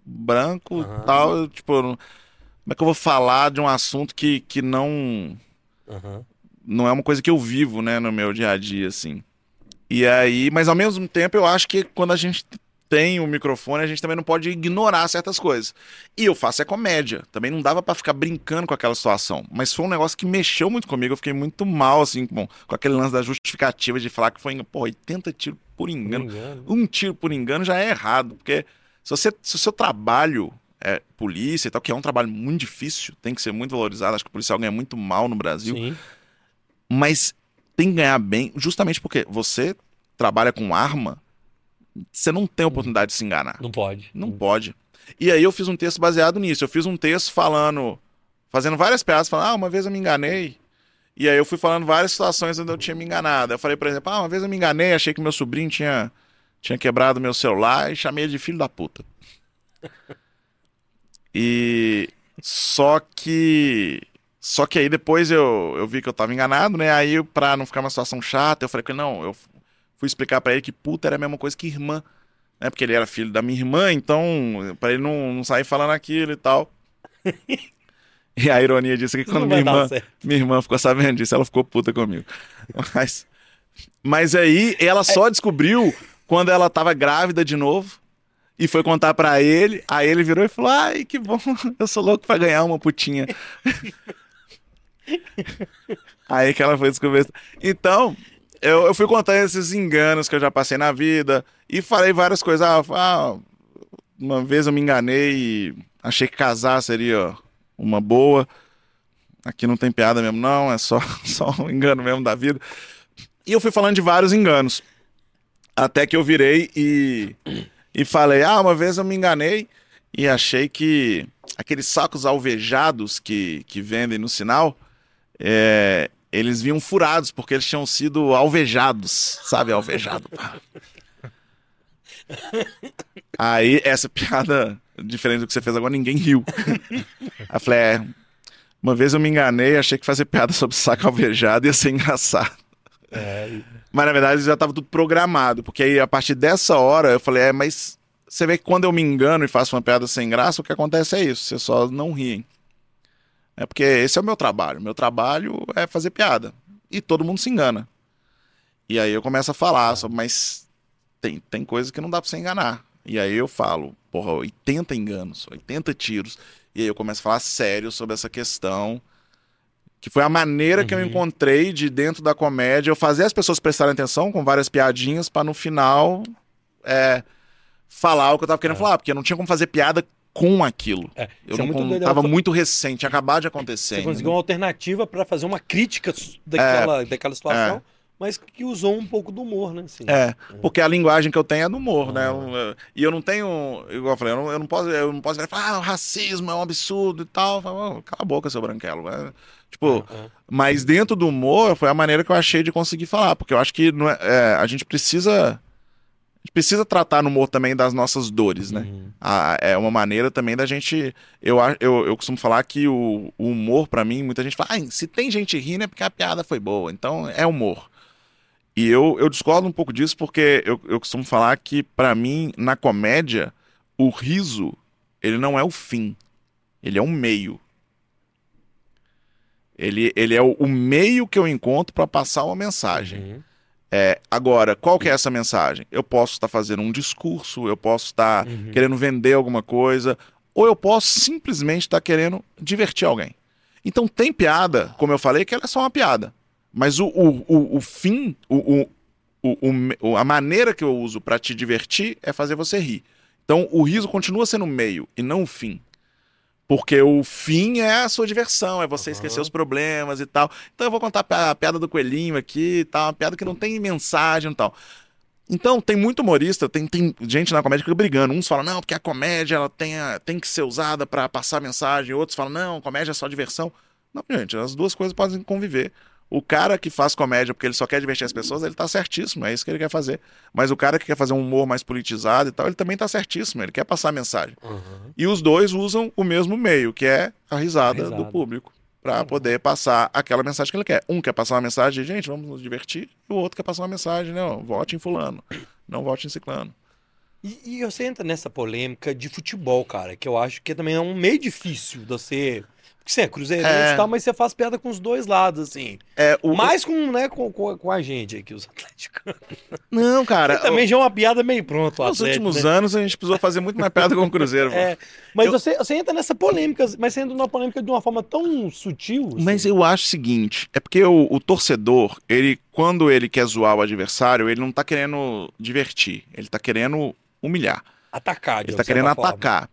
branco e tal, eu, tipo, eu não- como é que eu vou falar de um assunto que, que não Aham. não é uma coisa que eu vivo, né, no meu dia a dia, assim. E aí, mas ao mesmo tempo eu acho que quando a gente tem o microfone, a gente também não pode ignorar certas coisas. E eu faço é comédia. Também não dava pra ficar brincando com aquela situação. Mas foi um negócio que mexeu muito comigo. Eu fiquei muito mal, assim, com, com aquele lance da justificativa de falar que foi, pô, 80 tiros por Por engano. engano. Um tiro por engano já é errado. Porque se, você, se o seu trabalho é polícia e tal, que é um trabalho muito difícil, tem que ser muito valorizado. Acho que o policial ganha muito mal no Brasil Sim. mas tem que ganhar bem, justamente porque você trabalha com arma, você não tem oportunidade de se enganar. Não pode. Não pode. E aí eu fiz um texto baseado nisso. Eu fiz um texto falando, fazendo várias piadas, falando, ah, uma vez eu me enganei. E aí eu fui falando várias situações onde eu tinha me enganado. Eu falei, por exemplo, ah, uma vez eu me enganei, achei que meu sobrinho tinha, tinha quebrado meu celular e chamei ele de filho da puta. E só que só que aí depois eu, eu vi que eu tava enganado, né? Aí pra não ficar uma situação chata, eu falei que não, eu fui explicar pra ele que puta era a mesma coisa que irmã, né? Porque ele era filho da minha irmã, então pra ele não, não sair falando aquilo e tal. E a ironia disso é que quando minha irmã, minha irmã ficou sabendo disso, ela ficou puta comigo. Mas, mas aí ela só descobriu quando ela tava grávida de novo e foi contar pra ele. Aí ele virou e falou: Ai, que bom, eu sou louco pra ganhar uma putinha. aí que ela foi descobrir. Então, eu, eu fui contando esses enganos que eu já passei na vida e falei várias coisas. Ah, ah, uma vez eu me enganei e achei que casar seria uma boa. Aqui não tem piada mesmo, não, é só, só um engano mesmo da vida. E eu fui falando de vários enganos. Até que eu virei e, e falei: Ah, uma vez eu me enganei e achei que aqueles sacos alvejados que, que vendem no sinal, é, eles vinham furados, porque eles tinham sido alvejados. Sabe, alvejado? Aí, essa piada, diferente do que você fez agora, ninguém riu. Aí eu falei: É, uma vez eu me enganei, achei que fazer piada sobre saco alvejado ia ser engraçado. É, Mas na verdade já estava tudo programado, porque aí a partir dessa hora eu falei, é, mas você vê que quando eu me engano e faço uma piada sem graça, o que acontece é isso, você só não riem. É porque esse é o meu trabalho. Meu trabalho é fazer piada. E todo mundo se engana. E aí eu começo a falar, sobre, mas tem, tem coisa que não dá pra você enganar. E aí eu falo, porra, 80 enganos, 80 tiros. E aí eu começo a falar sério sobre essa questão. Que foi a maneira que eu Uhum. encontrei de dentro da comédia eu fazer as pessoas prestarem atenção com várias piadinhas pra no final é, falar o que eu tava querendo É. falar, porque eu não tinha como fazer piada com aquilo. é. Eu é não muito com- doido. tava muito recente, acabado de acontecer. Você conseguiu uma alternativa pra fazer uma crítica daquela, daquela situação, É. mas que usou um pouco do humor, né? Assim. É, porque a linguagem que eu tenho é do humor, né? Ah. Eu- eu- e eu não tenho, igual eu falei, eu não, eu não posso, eu não posso falar, ah, o racismo é um absurdo e tal. Falo, "Oh, Cala a boca, seu branquelo. né? Tipo, É, é. mas dentro do humor foi a maneira que eu achei de conseguir falar, porque eu acho que é- é, a gente precisa, a gente precisa tratar no humor também das nossas dores, né? Uhum. A- é uma maneira também da gente. Eu, eu, eu costumo falar que o, o humor, pra mim, muita gente fala, ah, se tem gente rindo é porque a piada foi boa, então é humor. E eu, eu discordo um pouco disso porque eu, eu costumo falar que, pra mim, na comédia, o riso, ele não é o fim, ele é um meio. Ele, ele é o, o meio que eu encontro pra passar uma mensagem. Uhum. É, agora, qual que é essa mensagem? Eu posso estar fazendo um discurso, eu posso estar Uhum. querendo vender alguma coisa, ou eu posso simplesmente estar querendo divertir alguém. Então tem piada, como eu falei, que ela é só uma piada. Mas o, o, o, o fim, o, o, o, o- a maneira que eu uso para te divertir é fazer você rir. Então o riso continua sendo o meio e não o fim. Porque o fim é a sua diversão, é você esquecer Aham. os problemas e tal. Então eu vou contar a pi- a piada do coelhinho aqui e tal, uma piada que não tem mensagem e tal. Então, tem muito humorista, tem, tem gente na comédia que fica brigando. Uns falam, não, porque a comédia ela tem, a- tem que ser usada pra passar mensagem. Outros falam, não, comédia é só diversão. Não, gente, as duas coisas podem conviver. O cara que faz comédia porque ele só quer divertir as pessoas, ele tá certíssimo, é isso que ele quer fazer. Mas o cara que quer fazer um humor mais politizado e tal, ele também tá certíssimo, ele quer passar mensagem. Uhum. E os dois usam o mesmo meio, que é a risada, A risada. do público, Pra poder passar aquela mensagem que ele quer. Um quer passar uma mensagem de, gente, vamos nos divertir, e o outro quer passar uma mensagem, não, vote em fulano, não vote em ciclano. E, e você entra nessa polêmica de futebol, cara, que eu acho que também é um meio difícil de você. Porque você é cruzeirense É. e tal, mas você faz piada com os dois lados, assim. É, o... Mais com, né, com, com, com a gente aqui, os atléticos. Não, cara, também já é uma piada meio pronto, o nos Atlético, últimos né? anos a gente precisou fazer muito mais piada com o Cruzeiro. É, mas Eu- você, você entra nessa polêmica, mas você entra numa polêmica de uma forma tão sutil. assim. Mas eu acho o seguinte, é porque o, o torcedor, ele, quando ele quer zoar o adversário, ele não tá querendo divertir, ele tá querendo humilhar. Atacar, de Ele tá querendo forma. atacar.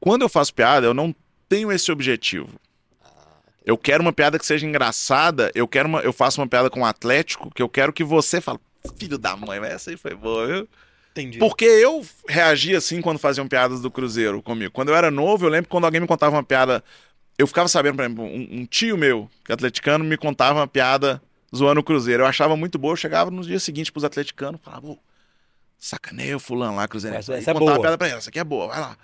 Quando eu faço piada, eu não tenho esse objetivo. Eu quero uma piada que seja engraçada, eu quero uma, eu faço uma piada com o Atlético, que eu quero que você fale, filho da mãe, mas essa aí foi boa, viu? Entendi. Porque eu reagia assim quando faziam piadas do Cruzeiro comigo. Quando eu era novo, eu lembro que quando alguém me contava uma piada, eu ficava sabendo, por exemplo, um, um tio meu, que é atleticano, me contava uma piada zoando o Cruzeiro. Eu achava muito boa, eu chegava no dia seguinte pros atleticanos, falava, "Ô, sacaneia o fulano lá, Cruzeiro. Essa- essa é contava boa. uma piada pra ele, essa aqui é boa, vai lá.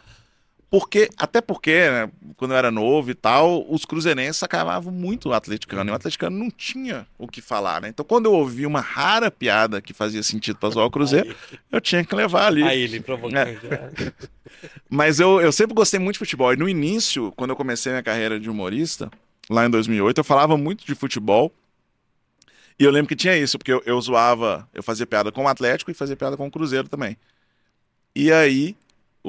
Porque, até porque, né, quando eu era novo e tal, os cruzeirenses acavavam muito o atleticano. E o atleticano não tinha o que falar, né? Então, quando eu ouvia uma rara piada que fazia sentido pra zoar o Cruzeiro, eu tinha que levar ali. Aí ele provocando. É. Mas eu, eu sempre gostei muito de futebol. E no início, quando eu comecei minha carreira de humorista, lá em 2008, eu falava muito de futebol. E eu lembro que tinha isso, porque eu, eu zoava, eu fazia piada com o Atlético e fazia piada com o Cruzeiro também. E aí,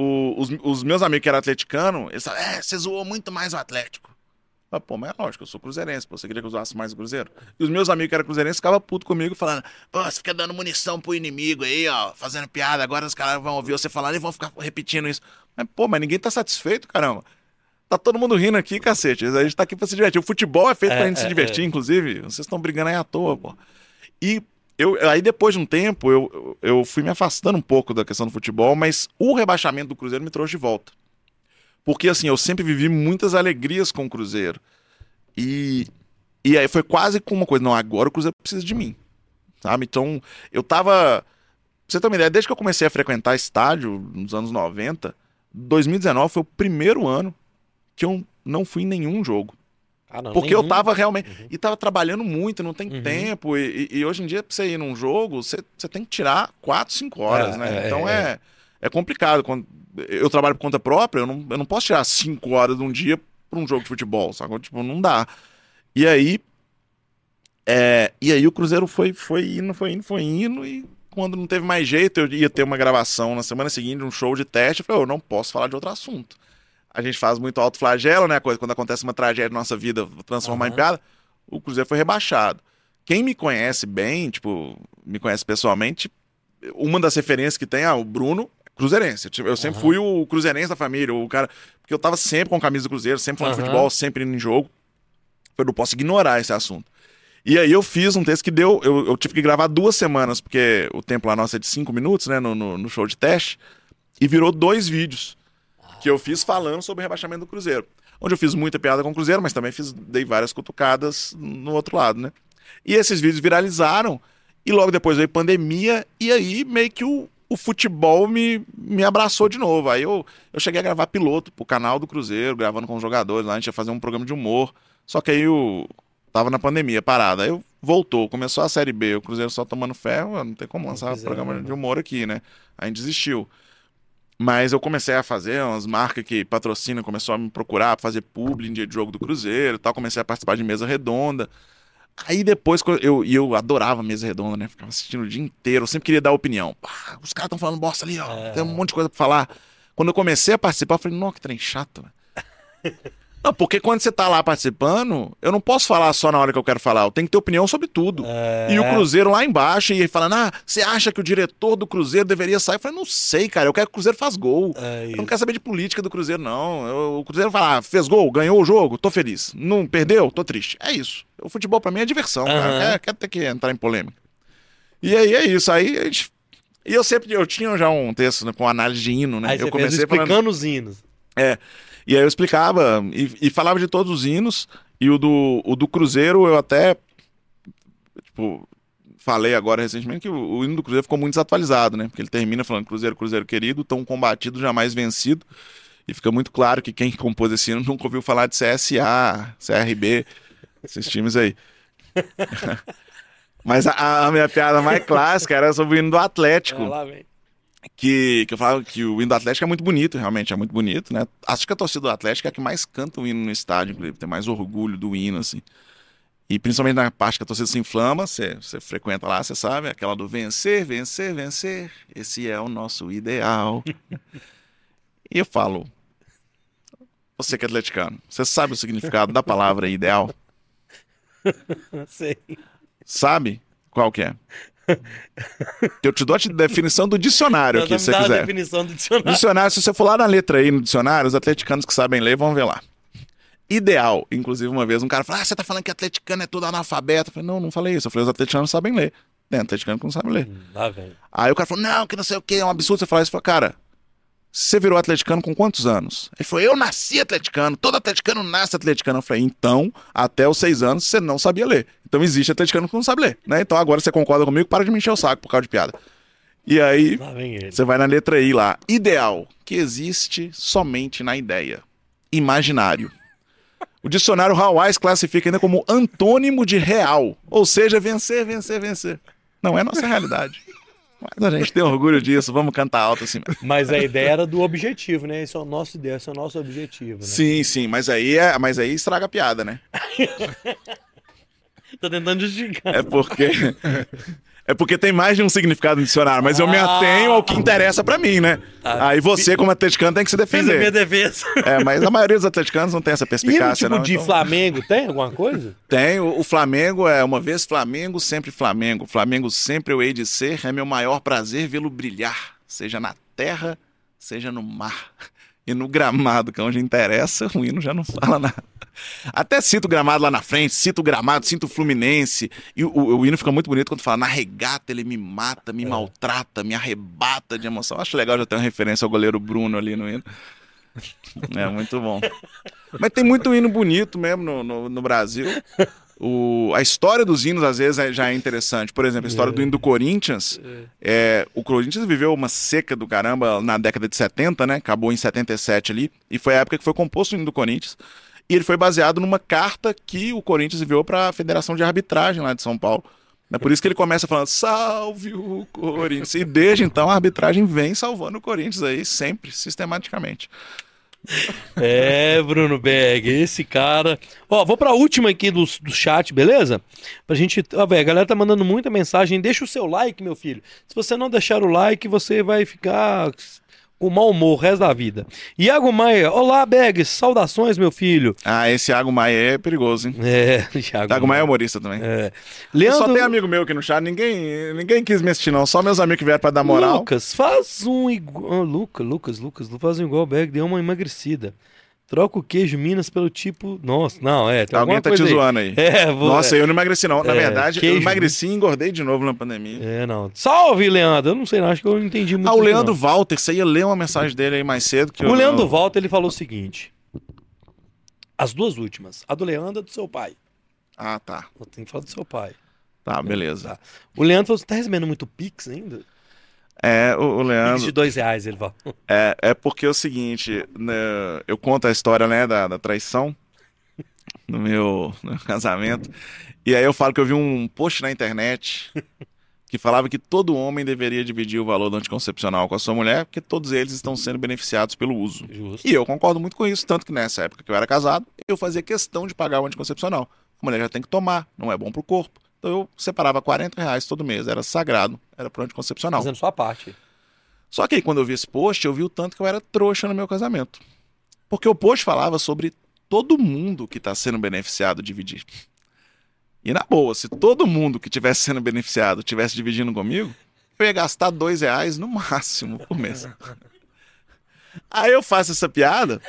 o- os, os meus amigos que eram atleticanos, eles falavam, é, você zoou muito mais o Atlético. Eu pô, mas é lógico, eu sou cruzeirense, pô, você queria que eu zoasse mais o Cruzeiro? E os meus amigos que eram cruzeirenses ficavam putos comigo, falando, pô, você fica dando munição pro inimigo aí, ó, fazendo piada, agora os caras vão ouvir você falando e vão ficar repetindo isso. Mas, pô, mas ninguém tá satisfeito, caramba. Tá todo mundo rindo aqui, cacete. A gente tá aqui pra se divertir. O futebol é feito É, pra gente é, se divertir, inclusive. Vocês estão brigando aí à toa, pô. E eu, aí depois de um tempo, eu, eu fui me afastando um pouco da questão do futebol, mas o rebaixamento do Cruzeiro me trouxe de volta. Porque, assim, eu sempre vivi muitas alegrias com o Cruzeiro. E, e aí foi quase como uma coisa, não, agora o Cruzeiro precisa de mim. Sabe? Então, eu tava. Pra você ter uma ideia, desde que eu comecei a frequentar estádio, nos anos 90, 2019 foi o primeiro ano que eu não fui em nenhum jogo. Ah, não, Porque eu nenhum. tava realmente. Uhum. E tava trabalhando muito, não tem Uhum. tempo. E, e- hoje em dia, pra você ir num jogo, você, você tem que tirar 4, 5 horas, É, né? é, então é. é, é complicado. Quando eu trabalho por conta própria, eu não, eu não posso tirar 5 horas de um dia pra um jogo de futebol, sabe? Tipo, não dá. E aí. é, e aí o Cruzeiro foi, foi indo, foi indo, foi indo. E quando não teve mais jeito, eu ia ter uma gravação na semana seguinte, um show de teste. Eu falei, eu não posso falar de outro assunto. A gente faz muito autoflagelo, né? Coisa, quando acontece uma tragédia na nossa vida, transformar em Aham. piada. O Cruzeiro foi rebaixado. Quem me conhece bem, tipo, me conhece pessoalmente, uma das referências que tem, ah, o Bruno, é cruzeirense. Tipo, Eu sempre Aham. fui o cruzeirense da família, o cara. Porque eu tava sempre com camisa do Cruzeiro, sempre falando de Aham. futebol, sempre indo em jogo. Eu não posso ignorar esse assunto. E aí eu fiz um texto que deu. Eu, eu tive que gravar duas semanas, porque o tempo lá nosso é de cinco minutos, né? No, no, no show de teste. E virou dois vídeos que eu fiz falando sobre o rebaixamento do Cruzeiro. Onde eu fiz muita piada com o Cruzeiro, mas também fiz, dei várias cutucadas no outro lado, né? E esses vídeos viralizaram, e logo depois veio pandemia, e aí meio que o, o futebol me, me abraçou de novo. Aí eu, eu cheguei a gravar piloto pro canal do Cruzeiro, gravando com os jogadores lá, a gente ia fazer um programa de humor. Só que aí o. Tava na pandemia, parada. Aí eu voltou, começou a Série B, o Cruzeiro só tomando ferro, não tem como lançar fizeram, programa né? de humor aqui, né? A gente desistiu. Mas eu comecei a fazer umas marcas que patrocinam, começou a me procurar pra fazer publi em dia de jogo do Cruzeiro e tal. Comecei a participar de mesa redonda. Aí depois, eu, e eu adorava mesa redonda, né? Ficava assistindo o dia inteiro, eu sempre queria dar opinião. Pá, os caras estão falando bosta ali, ó. É. Tem um monte de coisa pra falar. Quando eu comecei a participar, eu falei, não, que trem chato. velho." não, porque quando você tá lá participando, eu não posso falar só na hora que eu quero falar, eu tenho que ter opinião sobre tudo. É. E o Cruzeiro lá embaixo, e falando, ah, você acha que o diretor do Cruzeiro deveria sair? Eu falei, não sei, cara, eu quero que o Cruzeiro faz gol. É Eu não quero saber de política do Cruzeiro, não. Eu- o Cruzeiro fala, ah, fez gol, ganhou o jogo, tô feliz. Não perdeu, tô triste. É isso. O futebol pra mim é diversão, Aham. cara. Quer ter que entrar em polêmica. E aí é isso. Aí a gente. E eu sempre, eu tinha já um texto né, com análise de hino, né? Aí eu comecei explicando falando. os hinos. É. E aí eu explicava e, e falava de todos os hinos. E o do, o do Cruzeiro eu até. Tipo, falei agora recentemente que o, o hino do Cruzeiro ficou muito desatualizado, né? Porque ele termina falando Cruzeiro, Cruzeiro querido, tão combatido, jamais vencido. E fica muito claro que quem compôs esse hino nunca ouviu falar de CSA, CRB, esses times aí. Mas a, a minha piada mais clássica era sobre o hino do Atlético Ah, lá. Que, que eu falava que o hino do Atlético é muito bonito, realmente é muito bonito, né? Acho que a torcida do Atlético é a que mais canta o hino no estádio, inclusive, tem mais orgulho do hino, assim. E principalmente na parte que a torcida se inflama, você, você frequenta lá, você sabe, aquela do vencer, vencer, vencer, esse é o nosso ideal. e eu falo, você que é atleticano, você sabe o significado da palavra ideal? Sei. Sabe qual que é? Eu te dou a definição do dicionário aqui, se você quiser. definição do dicionário. Dicionário, se você for lá na letra aí no dicionário, os atleticanos que sabem ler vão ver lá. Ideal. Inclusive, uma vez um cara falou: Ah, você tá falando que atleticano é todo analfabeto. Eu falei: Não, não falei isso. Eu falei: Os atleticanos sabem ler. Tem atleticano que não sabe ler. Lá vem. Aí o cara falou: Não, que não sei o que, é um absurdo você falar isso. Eu falei: Cara, você virou atleticano com quantos anos? Ele falou: Eu nasci atleticano. Todo atleticano nasce atleticano. Eu falei: Então, até os seis anos você não sabia ler. Então existe atleticano que não sabe ler. Né? Então agora você concorda comigo, para de me encher o saco por causa de piada. E aí, você vai na letra I lá. Ideal, que existe somente na ideia. Imaginário. O dicionário Hawais classifica ainda como antônimo de real. Ou seja, vencer, vencer, vencer. Não é nossa realidade. Mas a gente tem orgulho disso, vamos cantar alto assim. Mas a ideia era do objetivo, né? Esse é o nosso ideia, esse é o nosso objetivo, né? Sim, sim, mas aí, é, mas aí estraga a piada, né? Tô tentando justificar. É porque. É porque tem mais de um significado no dicionário, mas eu me Ah. atenho ao que interessa pra mim, né? Tá. Aí você, como atleticano, tem que se Fiz a minha defender. defesa. É, mas a maioria dos atleticanos não tem essa E no perspicácia, tipo não. de então- Flamengo, tem alguma coisa? Tem, o, o Flamengo é uma vez Flamengo, sempre Flamengo. Flamengo sempre eu hei de ser, é meu maior prazer vê-lo brilhar, seja na terra, seja no mar. E no gramado, que é onde interessa, o hino já não fala nada. Até cito o gramado lá na frente, cito o gramado, cito o Fluminense. E o, o- o hino fica muito bonito quando fala na regata ele me mata, me maltrata, me arrebata de emoção. Acho legal já ter uma referência ao goleiro Bruno ali no hino. É muito bom. Mas tem muito hino bonito mesmo no, no, no Brasil. O, a história dos hinos, às vezes, é- já é interessante. Por exemplo, a história do hino do Corinthians. É, o Corinthians viveu uma seca do caramba na década de 70, né? Acabou em 77 ali. E foi a época que foi composto o hino do Corinthians. E ele foi baseado numa carta que o Corinthians enviou para a Federação de Arbitragem lá de São Paulo. É por isso que ele começa falando, salve o Corinthians. E desde então a arbitragem vem salvando o Corinthians aí, sempre, sistematicamente. É, Bruno Berg, esse cara. Ó, vou pra última aqui do, do chat, beleza? Pra gente. Ó, velho, a galera tá mandando muita mensagem. Deixa o seu like, meu filho. Se você não deixar o like, você vai ficar com mau humor o resto da vida. Iago Maia, olá, Berg, saudações, meu filho. Ah, esse Iago Maia é perigoso, hein? É, Iago. Iago Maia é humorista também. É. Só Leandro tem amigo meu aqui no chat, ninguém, ninguém quis me assistir, não. Só meus amigos que vieram pra dar moral. Lucas, faz um igual. Lucas, Lucas, Lucas, faz um igual o Berg, deu uma emagrecida. Troca o queijo Minas pelo tipo. Nossa, não, é. Alguém tá te aí. zoando aí. É, vou. Nossa, eu não emagreci, não. Na É, verdade, eu queijo. emagreci e engordei de novo na pandemia. É, não. Salve, Leandro. Eu não sei, não. Acho que eu não entendi muito. Ah, o Leandro não. Walter, você ia ler uma mensagem dele aí mais cedo. Que O eu, Leandro eu... Walter, ele falou o seguinte. As duas últimas. A do Leandro é do seu pai. Ah, tá. Eu tenho que falar do seu pai. Tá, beleza. Tá. O Leandro falou: você tá recebendo muito Pix ainda? É, o, o Leandro. de dois reais, ele falou. É, é porque é o seguinte, né, eu conto a história, né, da, da traição no meu, no meu casamento. E aí eu falo que eu vi um post na internet que falava que todo homem deveria dividir o valor do anticoncepcional com a sua mulher, porque todos eles estão sendo beneficiados pelo uso. Justo. E eu concordo muito com isso, tanto que nessa época que eu era casado, eu fazia questão de pagar o anticoncepcional. A mulher já tem que tomar, não é bom pro corpo. Então eu separava 40 reais todo mês, era sagrado, era pro anticoncepcional. Fazendo sua parte. Só que aí, quando eu vi esse post, eu vi o tanto que eu era trouxa no meu casamento. Porque o post falava sobre todo mundo que está sendo beneficiado dividir. E na boa, se todo mundo que tivesse sendo beneficiado tivesse dividindo comigo, eu ia gastar dois reais no máximo por mês. Aí eu faço essa piada,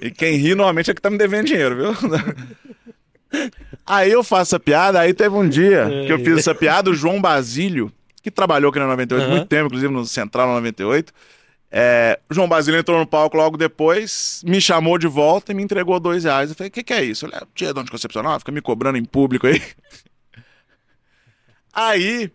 e quem ri normalmente é que tá me devendo dinheiro, viu? Aí eu faço essa piada, aí teve um dia que eu fiz essa piada, o João Basílio, que trabalhou aqui na 98 Aham. muito tempo, inclusive no Central na 98. É, o João Basílio entrou no palco logo depois, me chamou de volta e me entregou dois reais. Eu falei, o que, que é isso? Eu falei, é dia de anticoncepcional, fica me cobrando em público aí. Aí,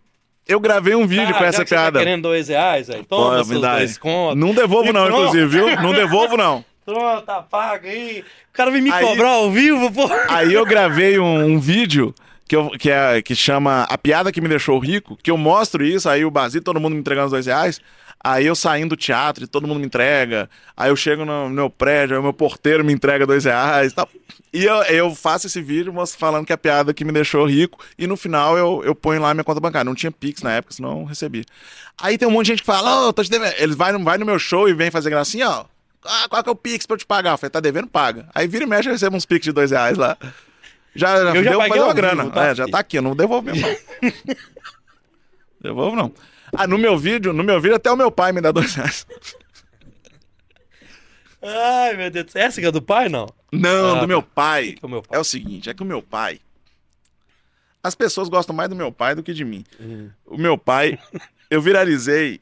eu gravei um vídeo Ah, com essa tá piada. querendo dois reais, aí. Toma Pô, me dá aí. dois contos. Não devolvo E não, pronto. inclusive, viu? Não devolvo não. Pronto, tá pago aí. O cara vem me Aí- cobrar ao vivo, pô. Aí eu gravei um, um vídeo que, eu, que, é, que chama A Piada Que Me Deixou Rico, que eu mostro isso, aí o Basílio, todo mundo me entregando os dois reais. Aí eu saindo do teatro e todo mundo me entrega. Aí eu chego no meu prédio, aí o meu porteiro me entrega dois reais e tal. E eu, eu faço esse vídeo falando que é a piada que me deixou rico. E no final eu, eu ponho lá minha conta bancária. Não tinha Pix na época, senão eu recebi. Aí tem um monte de gente que fala, ô, tô te devendo. Eles vai, no- vai no meu show e vem fazer gracinha, ó. Ah, qual que é o Pix pra eu te pagar? Eu falei, tá devendo, paga. Aí vira e mexe, eu recebo uns Pix de dois reais lá. Já, já Eu já deu paguei fazer uma grana. vivo, tá, é, já tá aqui, eu não devolvo mesmo, não. devolvo não. Ah, no meu vídeo, no meu vídeo até o meu pai me dá dois reais. Ai, meu Deus. Essa que é do pai, não? Não, Ah, do meu tá. pai. É o meu pai. É o seguinte, é que o meu pai. As pessoas gostam mais do meu pai do que de mim. Hum. O meu pai, eu viralizei.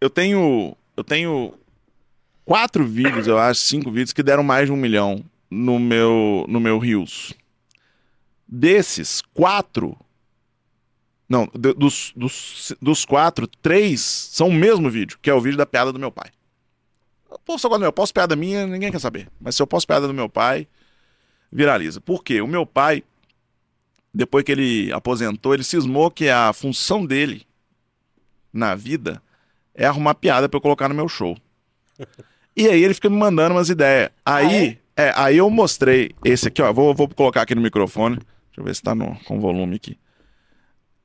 Eu tenho. Eu tenho quatro vídeos, eu acho, cinco vídeos que deram mais de um milhão no meu, no meu Reels. Desses, quatro. Não, de- dos, dos, dos quatro, três são o mesmo vídeo, que é o vídeo da piada do meu pai. Povo só gosta do meu. Eu posso piada minha, ninguém quer saber. Mas se eu posso piada do meu pai, viraliza. Por quê? O meu pai, depois que ele aposentou, ele cismou que a função dele na vida é arrumar piada pra eu colocar no meu show. E aí ele fica me mandando umas ideias. Aí, é, aí eu mostrei esse aqui, ó. Vou, vou colocar aqui no microfone. Deixa eu ver se tá no, com volume aqui.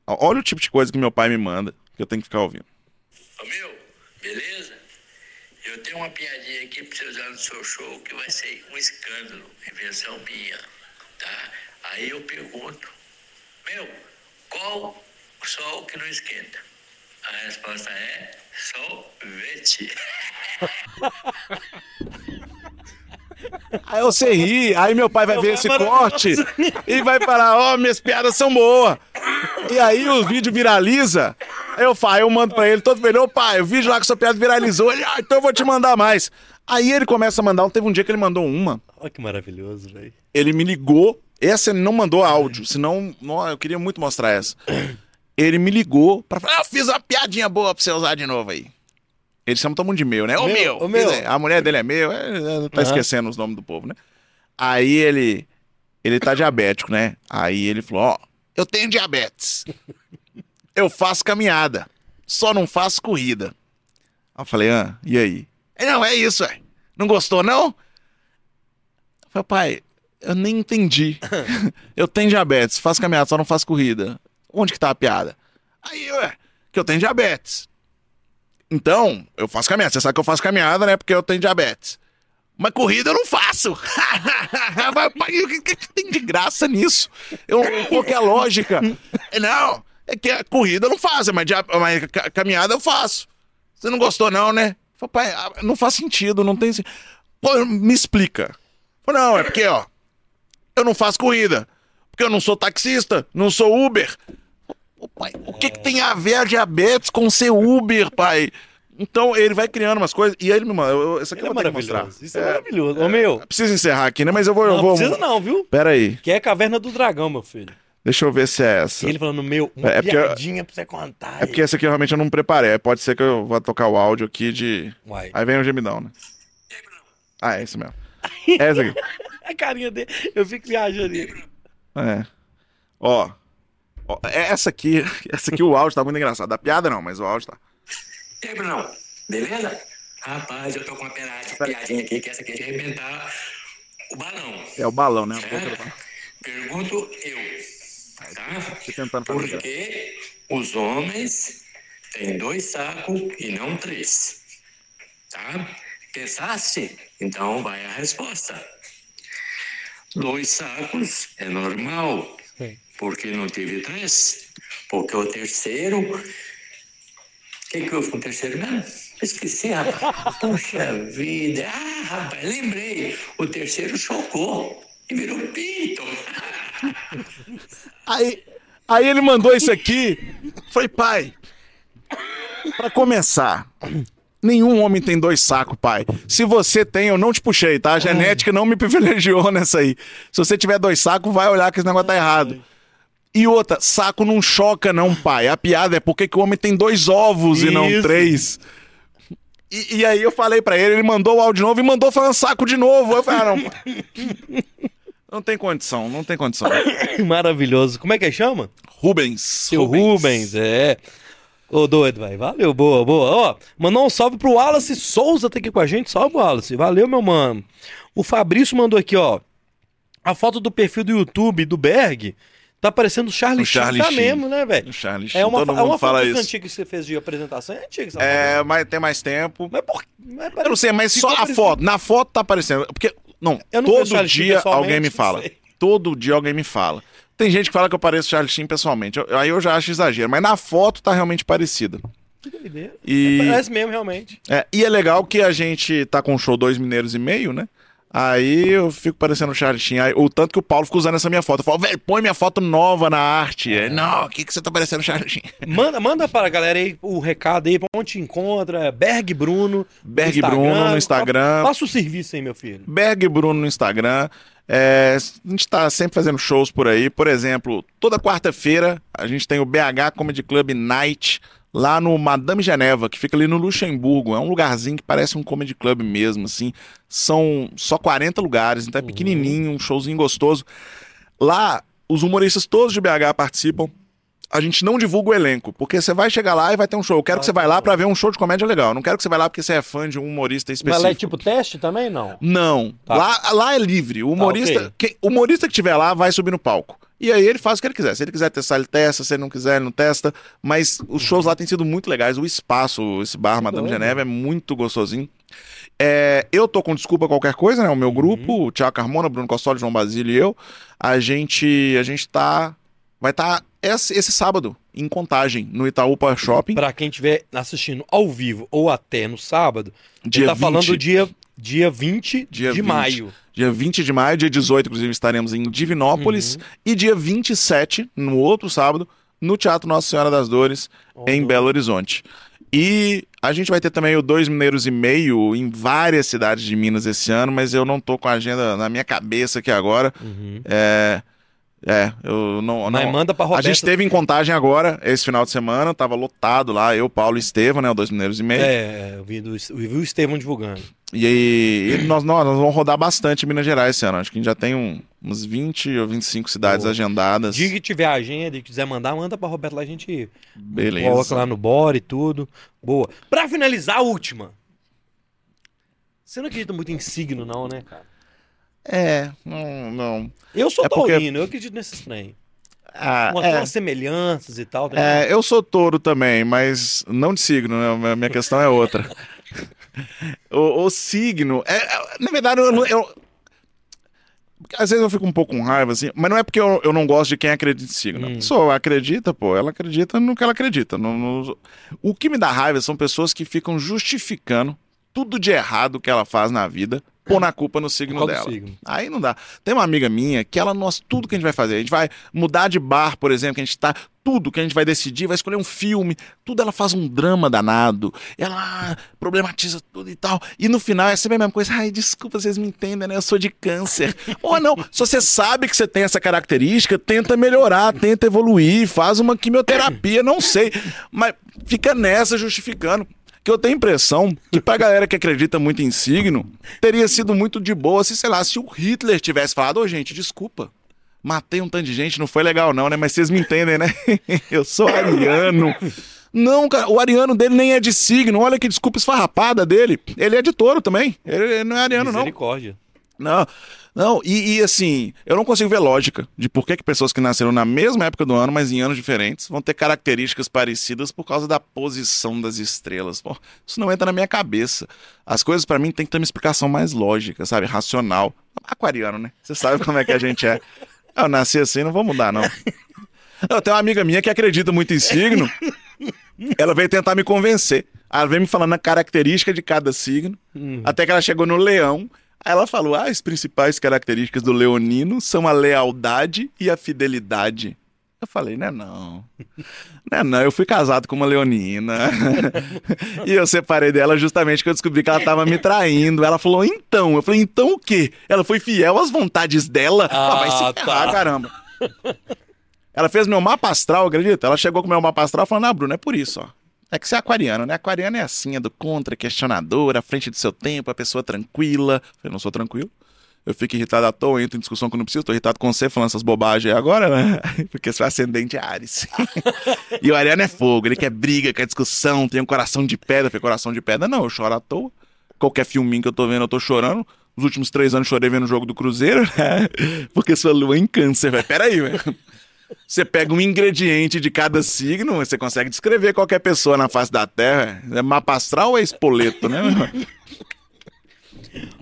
Olha o tipo de coisa que meu pai me manda, que eu tenho que ficar ouvindo. Ô meu, beleza? Eu tenho uma piadinha aqui pra você usar no seu show que vai ser um escândalo, invenção minha, tá? Aí eu pergunto, meu, qual o sol que não esquenta? A resposta é sorvete. Aí você ri, aí meu pai vai Meu ver pai esse corte e vai falar, ó, minhas piadas são boas. E aí o vídeo viraliza. Aí eu falo, eu mando pra ele todo velho, ô pai, o vídeo lá que sua piada viralizou. Ele, ah, então eu vou te mandar mais. Aí ele começa a mandar, teve um dia que ele mandou uma, Olha que maravilhoso, velho. ele me ligou, essa ele não mandou áudio, senão, nó, eu queria muito mostrar essa. Ele me ligou pra falar, ah, eu fiz uma piadinha boa pra você usar de novo aí. Ele chama todo mundo de meu, né? Ô Meu, meu, ô, meu. A mulher dele é meu, é, é, tá Aham. esquecendo os nomes do povo, né? Aí ele, ele tá diabético, né? Aí ele falou, ó, eu tenho diabetes. Eu faço caminhada, só não faço corrida. Aí eu falei, ah, e aí? Não, é isso, ué. Não gostou, não? Eu falei, pai, eu nem entendi. eu tenho diabetes, faço caminhada, só não faço corrida. Onde que tá a piada? Aí, ué, que eu tenho diabetes. Então, eu faço caminhada. Você sabe que eu faço caminhada, né? Porque eu tenho diabetes. Mas corrida eu não faço. Mas, o que, que- tem de graça nisso? Eu, qual que é lógica? Não, é que a corrida eu não faço, mas, mas ca- caminhada eu faço. Você não gostou, não, né? Falei, pai, ah, não faz sentido, não tem. sen- Pô, me explica. Falei, não, é porque, ó, eu não faço corrida. Porque eu não sou taxista, não sou Uber. Ô, pai, o que, que tem a ver a diabetes com ser Uber, pai? Então ele vai criando umas coisas. E aí ele me manda. eu- Isso aqui Ele eu é vou que mostrar. Isso é, maravilhoso. Ô, meu, Preciso encerrar aqui, né? Mas eu vou. eu não vou... precisa não, viu? Pera aí. Que é a Caverna do Dragão, meu filho. Deixa eu ver se é essa. E ele falando, meu, uma É porque eu- piadinha pra você contar. É porque essa aqui realmente eu não preparei. Pode ser que eu vá tocar o áudio aqui de. Uai. Aí vem o gemidão, né? Ah, é isso mesmo. É essa aqui. A carinha dele, eu fico viajando ali. É. Ó. É Essa aqui, essa aqui o áudio tá muito engraçado. Da piada não, mas o áudio tá. E aí, Brunão, beleza? Rapaz, eu tô com uma piadinha aqui, que essa aqui é de arrebentar o balão. É o balão, né? É. Pergunto eu, tá? Tentando Por fazer. que os homens têm dois sacos e não três? Tá? Pensasse? Então vai a resposta. Dois sacos é normal. Sim. Por que não tive três? Porque o terceiro. O que, houve com o terceiro mesmo? Esqueci, rapaz. Puxa vida. Ah, rapaz, lembrei. O terceiro chocou e virou pinto. Aí, aí ele mandou isso aqui. Falei, pai, pra começar, nenhum homem tem dois sacos, pai. Se você tem, eu não te puxei, tá? A genética não me privilegiou nessa aí. Se você tiver dois sacos, vai olhar que esse negócio tá errado. E outra, saco não choca, não, pai. A piada é porque que o homem tem dois ovos e não Isso. três. E, e aí eu falei pra ele, ele mandou o áudio de novo e mandou falando saco de novo. Eu falei, ah, não. Não tem condição, não tem condição. Maravilhoso. Como é que chama? Rubens. Seu Rubens, é. Ô, doido, vai. Valeu, boa, boa. Ó, mandou um salve pro Wallace Souza, tá aqui com a gente. Salve, Wallace. Valeu, meu mano. O Fabrício mandou aqui, ó. A foto do perfil do YouTube do Berg tá parecendo o Charlie, O Charlie Sheen. Tá Sheen. mesmo, né, velho? Charlie É Sheen, uma, todo é mundo uma fala foto isso. antiga que você fez de apresentação. É antiga É, mas tem mais tempo. Mas por mas Eu não sei, mas só a foto. Na foto tá aparecendo. Porque, não, Eu não todo dia alguém me fala. Todo dia alguém me fala. Tem gente que fala que eu pareço Charlie Sheen pessoalmente. Eu- aí eu já acho exagero. Mas na foto tá realmente parecida. Que doideira. E Parece mesmo, realmente. é, e é legal que a gente tá com o show Dois Mineiros e Meio, né? Aí eu fico parecendo o Charlie Sheen. Aí, o tanto que o Paulo fica usando essa minha foto. Eu falo, velho, põe minha foto nova na arte. É. Não, o que, que você tá parecendo o Charlie Sheen? Manda, manda para a galera aí o recado aí, pra onde te encontra. Berg Bruno. no Berg Bruno no Instagram. Passa o serviço aí, meu filho. Berg Bruno no Instagram. É, a gente tá sempre fazendo shows por aí. Por exemplo, toda quarta-feira a gente tem o BH Comedy Club Night lá no Madame Geneva, que fica ali no Luxemburgo. É um lugarzinho que parece um comedy club mesmo, assim. São só 40 lugares, então é pequenininho, um showzinho gostoso. Lá, os humoristas todos de BH participam. A gente não divulga o elenco, porque você vai chegar lá e vai ter um show. Eu quero que você vá lá pra ver um show de comédia legal. Eu não quero que você vá lá porque você é fã de um humorista Mas específico. lá é tipo teste também, não? Não. Tá. Lá, lá é livre. O humorista, ok. quem- o humorista que tiver lá vai subir no palco. E aí ele faz o que ele quiser. Se ele quiser testar, ele testa. Se ele não quiser, ele não testa. Mas os shows lá têm sido muito legais. O espaço, esse bar Madame. Geneva, é muito gostosinho. É, eu tô com desculpa qualquer coisa, né? O meu grupo, o Thiago Carmona, Bruno Costoli, João Basílio e eu, a gente, a gente tá. Vai estar esse, esse sábado, em contagem, no Itaúpa Shopping. Pra quem estiver assistindo ao vivo ou até no sábado, Dia ele tá 20. falando dia, dia 20 Dia de 20. maio. Dia 20 de maio, dia 18, inclusive, estaremos em Divinópolis. E dia 27, no outro sábado, no Teatro Nossa Senhora das Dores, em Belo Horizonte. E a gente vai ter também o Dois Mineiros e Meio em várias cidades de Minas esse ano, mas eu não tô com a agenda na minha cabeça aqui agora. Uhum. É. É, eu não. Mas não- manda pra a Roberta. gente esteve em contagem agora, esse final de semana, tava lotado lá, eu, Paulo e Estevam, né? Dois Mineiros e Meio. É, eu vi, do, eu vi o Estevão divulgando. E aí, nós, nós, nós vamos rodar bastante em Minas Gerais esse ano. Acho que a gente já tem um, uns 20 ou 25 cidades Boa. agendadas. Diga que tiver agenda e quiser mandar, manda pra Roberto lá, a gente Beleza. coloca lá no bora e tudo. Boa. Pra finalizar, a última. Você não acredita muito em signo, não, né, cara? É, não, não. Eu sou É porque- taurino, eu acredito nesses trem. Ah, Com é, semelhanças e tal. tá é, eu sou touro também, mas não de signo, né? A Minha questão é outra. o, o signo. É, é, na verdade, eu, eu- Às vezes eu fico um pouco com raiva, assim, mas não é porque eu, eu não gosto de quem acredita em signo. Hum. A pessoa acredita, pô, ela acredita no que ela acredita. no- no- O que me dá raiva são pessoas que ficam justificando tudo de errado que ela faz na vida, pôr na culpa no signo dela. signo? Aí não dá. Tem uma amiga minha que ela, nós, tudo que a gente vai fazer, a gente vai mudar de bar, por exemplo, que a gente tá, tudo que a gente vai decidir, vai escolher um filme, tudo ela faz um drama danado, ela ah, problematiza tudo e tal. E no final é sempre a mesma coisa, ai, desculpa, vocês me entendem, né? Eu sou de câncer. Ou não, se você sabe que você tem essa característica, tenta melhorar, tenta evoluir, faz uma quimioterapia, não sei. Mas fica nessa justificando. Que eu tenho a impressão que pra galera que acredita muito em signo, teria sido muito de boa se, sei lá, se o Hitler tivesse falado, ô gente, desculpa. Matei um tanto de gente, não foi legal não, né? Mas vocês me entendem, né? eu sou ariano. Não, cara, o ariano dele nem é de signo. Olha que desculpa esfarrapada dele. Ele é de touro também. Ele não é ariano, não. Misericórdia. Não, não, e, e, assim, eu não consigo ver lógica de por que, que pessoas que nasceram na mesma época do ano, mas em anos diferentes, vão ter características parecidas por causa da posição das estrelas. Pô, isso não entra na minha cabeça. As coisas para mim tem que ter uma explicação mais lógica, sabe? Racional. Aquariano, né? Você sabe como é que a gente é. Eu nasci assim, não vou mudar, não. Eu tenho uma amiga minha que acredita muito em signo. Ela veio tentar me convencer. Ela veio me falando a característica de cada signo. Uhum. Até que ela chegou no leão. Aí ela falou: ah, as principais características do leonino são a lealdade e a fidelidade. Eu falei, né, não. Não é não, eu fui casado com uma leonina. e eu separei dela justamente porque eu descobri que ela tava me traindo. Ela falou, então. Eu falei, então o quê? Ela foi fiel às vontades dela? Ah, ah vai se ferrar, tá. caramba. Ela fez meu mapa astral, acredita? Ela chegou com meu mapa astral falando, ah, Bruno, é por isso, ó. É que você é aquariano, né? Aquariano é assim, é do contra, questionador, à frente do seu tempo, a pessoa tranquila. Eu não sou tranquilo. Eu fico irritado à toa, entro em discussão que não preciso, tô irritado com você falando essas bobagens aí agora, né? Porque seu ascendente é Ares. e o Ariano é fogo, ele quer briga, quer discussão, tem um coração de pedra. Eu falei, coração de pedra, não, eu choro à toa. Qualquer filminho que eu tô vendo, eu tô chorando. Os últimos três anos chorei vendo o jogo do Cruzeiro, né? Porque sua lua é em câncer, velho. Peraí, velho. Você pega um ingrediente de cada signo, você consegue descrever qualquer pessoa na face da Terra. É mapa astral ou é espoleto, né?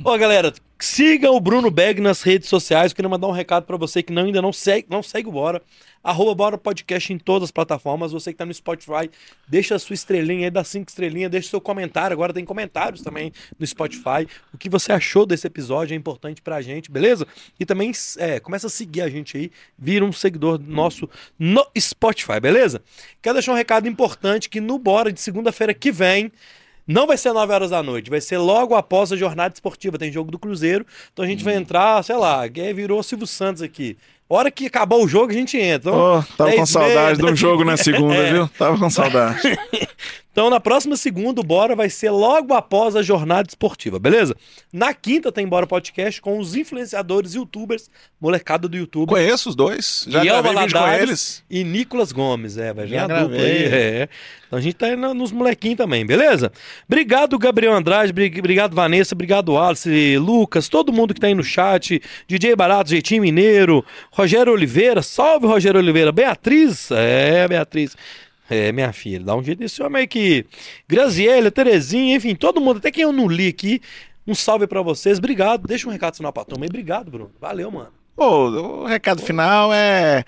Ó, galera, siga o Bruno Beg nas redes sociais. Eu queria mandar um recado para você que não, ainda não segue, não segue o Bora. Arroba Bora Podcast em todas as plataformas. Você que tá no Spotify, deixa a sua estrelinha aí, dá cinco estrelinhas, deixa o seu comentário. Agora tem comentários também no Spotify. O que você achou desse episódio é importante pra gente, beleza? E também é, começa a seguir a gente aí, vira um seguidor nosso no Spotify, beleza? Quero deixar um recado importante que no Bora de segunda-feira que vem não vai ser 9 horas da noite, vai ser logo após a jornada esportiva. Tem jogo do Cruzeiro, então a gente hum. vai entrar, sei lá, virou Silvio Santos aqui. Hora que acabar o jogo, a gente entra. Então, oh, tava com saudade de um jogo na segunda, é. viu? Tava com saudade. Então, na próxima segunda, o Bora vai ser logo após a jornada esportiva, beleza? Na quinta tem Bora Podcast com os influenciadores youtubers, molecada do YouTube. Conheço os dois, já Iel gravei vídeo com eles. E Nicolas Gomes, é, vai já dupla aí. É. Então a gente tá aí nos molequinhos também, beleza? Obrigado, Gabriel Andrade, obrigado, Vanessa, obrigado, Alice, Lucas, todo mundo que tá aí no chat, DJ Barato, Jeitinho Mineiro, Rogério Oliveira, salve Rogério Oliveira, Beatriz, é, Beatriz. É, minha filha, dá um jeito desse homem aí que. Graziella, Terezinha, enfim, todo mundo, até quem eu não li aqui, um salve para vocês. Obrigado. Deixa um recado sinal pra turma. Obrigado, Bruno. Valeu, mano. Pô, o recado final é.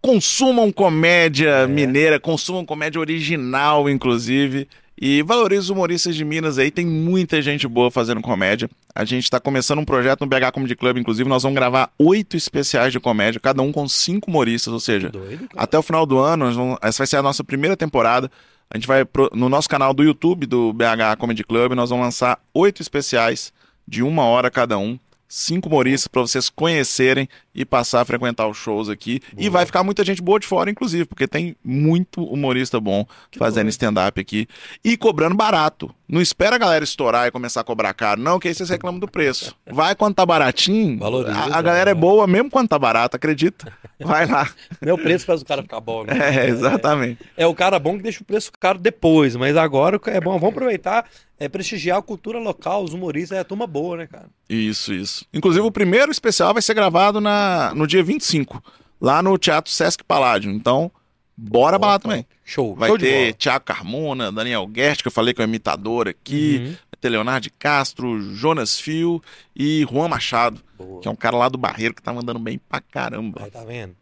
Consumam comédia é. mineira, consumam comédia original, inclusive. E valorize os humoristas de Minas aí, tem muita gente boa fazendo comédia. A gente está começando um projeto no BH Comedy Club, inclusive, nós vamos gravar oito especiais de comédia, cada um com cinco humoristas, ou seja, Doido, até o final do ano, vamos, essa vai ser a nossa primeira temporada. A gente vai, pro, no nosso canal do YouTube do BH Comedy Club, nós vamos lançar oito especiais de uma hora cada um cinco humoristas para vocês conhecerem e passar a frequentar os shows aqui. Boa. E vai ficar muita gente boa de fora, inclusive, porque tem muito humorista bom que fazendo stand-up aqui e cobrando barato. Não espera a galera estourar e começar a cobrar caro, não, que aí vocês reclamam do preço. Vai quando tá baratinho. Valoriza, a, a galera é boa mesmo quando tá barato, acredita? Vai lá. Meu preço faz o cara ficar bom, né? É, exatamente. É, é, o cara bom que deixa o preço caro depois, mas agora é bom. Vamos aproveitar é prestigiar a cultura local, os humoristas, é a turma boa, né, cara? Isso, isso. Inclusive, o primeiro especial vai ser gravado na, no dia 25, lá no Teatro Sesc Paládio. Então, bora pra lá também. Show. Vai Show ter Tiago Carmona, Daniel Guest, que eu falei que é um imitador aqui, uhum. vai ter Leonardo Castro, Jonas Fio e Juan Machado, boa. que é um cara lá do Barreiro que tá mandando bem pra caramba. Aí, tá vendo?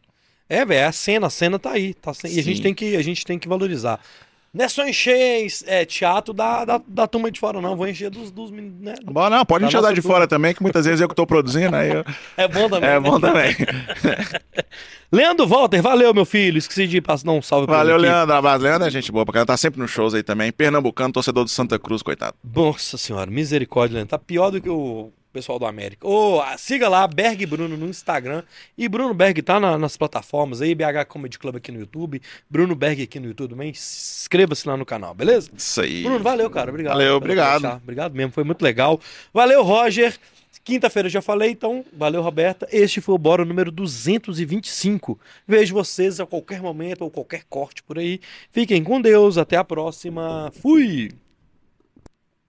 É, velho, a cena, a cena tá aí. Tá, e a gente, tem que, a gente tem que valorizar. Não é só encher é, teatro da, da, da turma de fora, não. Vou encher dos, dos né, Bom, não, pode encher da de turma. fora também, que muitas vezes eu que estou produzindo. Aí eu... É bom também. É né? bom também. Leandro Walter, valeu, meu filho. Esqueci de passar um salve pra Valeu, Leandro. Abraço. Leandro é gente boa, porque ela tá sempre nos shows aí também. Pernambucano, torcedor do Santa Cruz, coitado. Nossa senhora, misericórdia, Leandro. Tá pior do que o pessoal do América. Ô, oh, siga lá, Berg Bruno no Instagram. E Bruno Berg tá na, nas plataformas aí, BH Comedy Club aqui no YouTube, Bruno Berg aqui no YouTube também. Inscreva-se lá no canal, beleza? Isso aí. Bruno, valeu, cara. Obrigado. Valeu, obrigado. Obrigado mesmo, foi muito legal. Valeu, Roger. Quinta-feira já falei, então valeu, Roberta. Este foi o Bora número 225. Vejo vocês a qualquer momento ou qualquer corte por aí. Fiquem com Deus, até a próxima. Fui!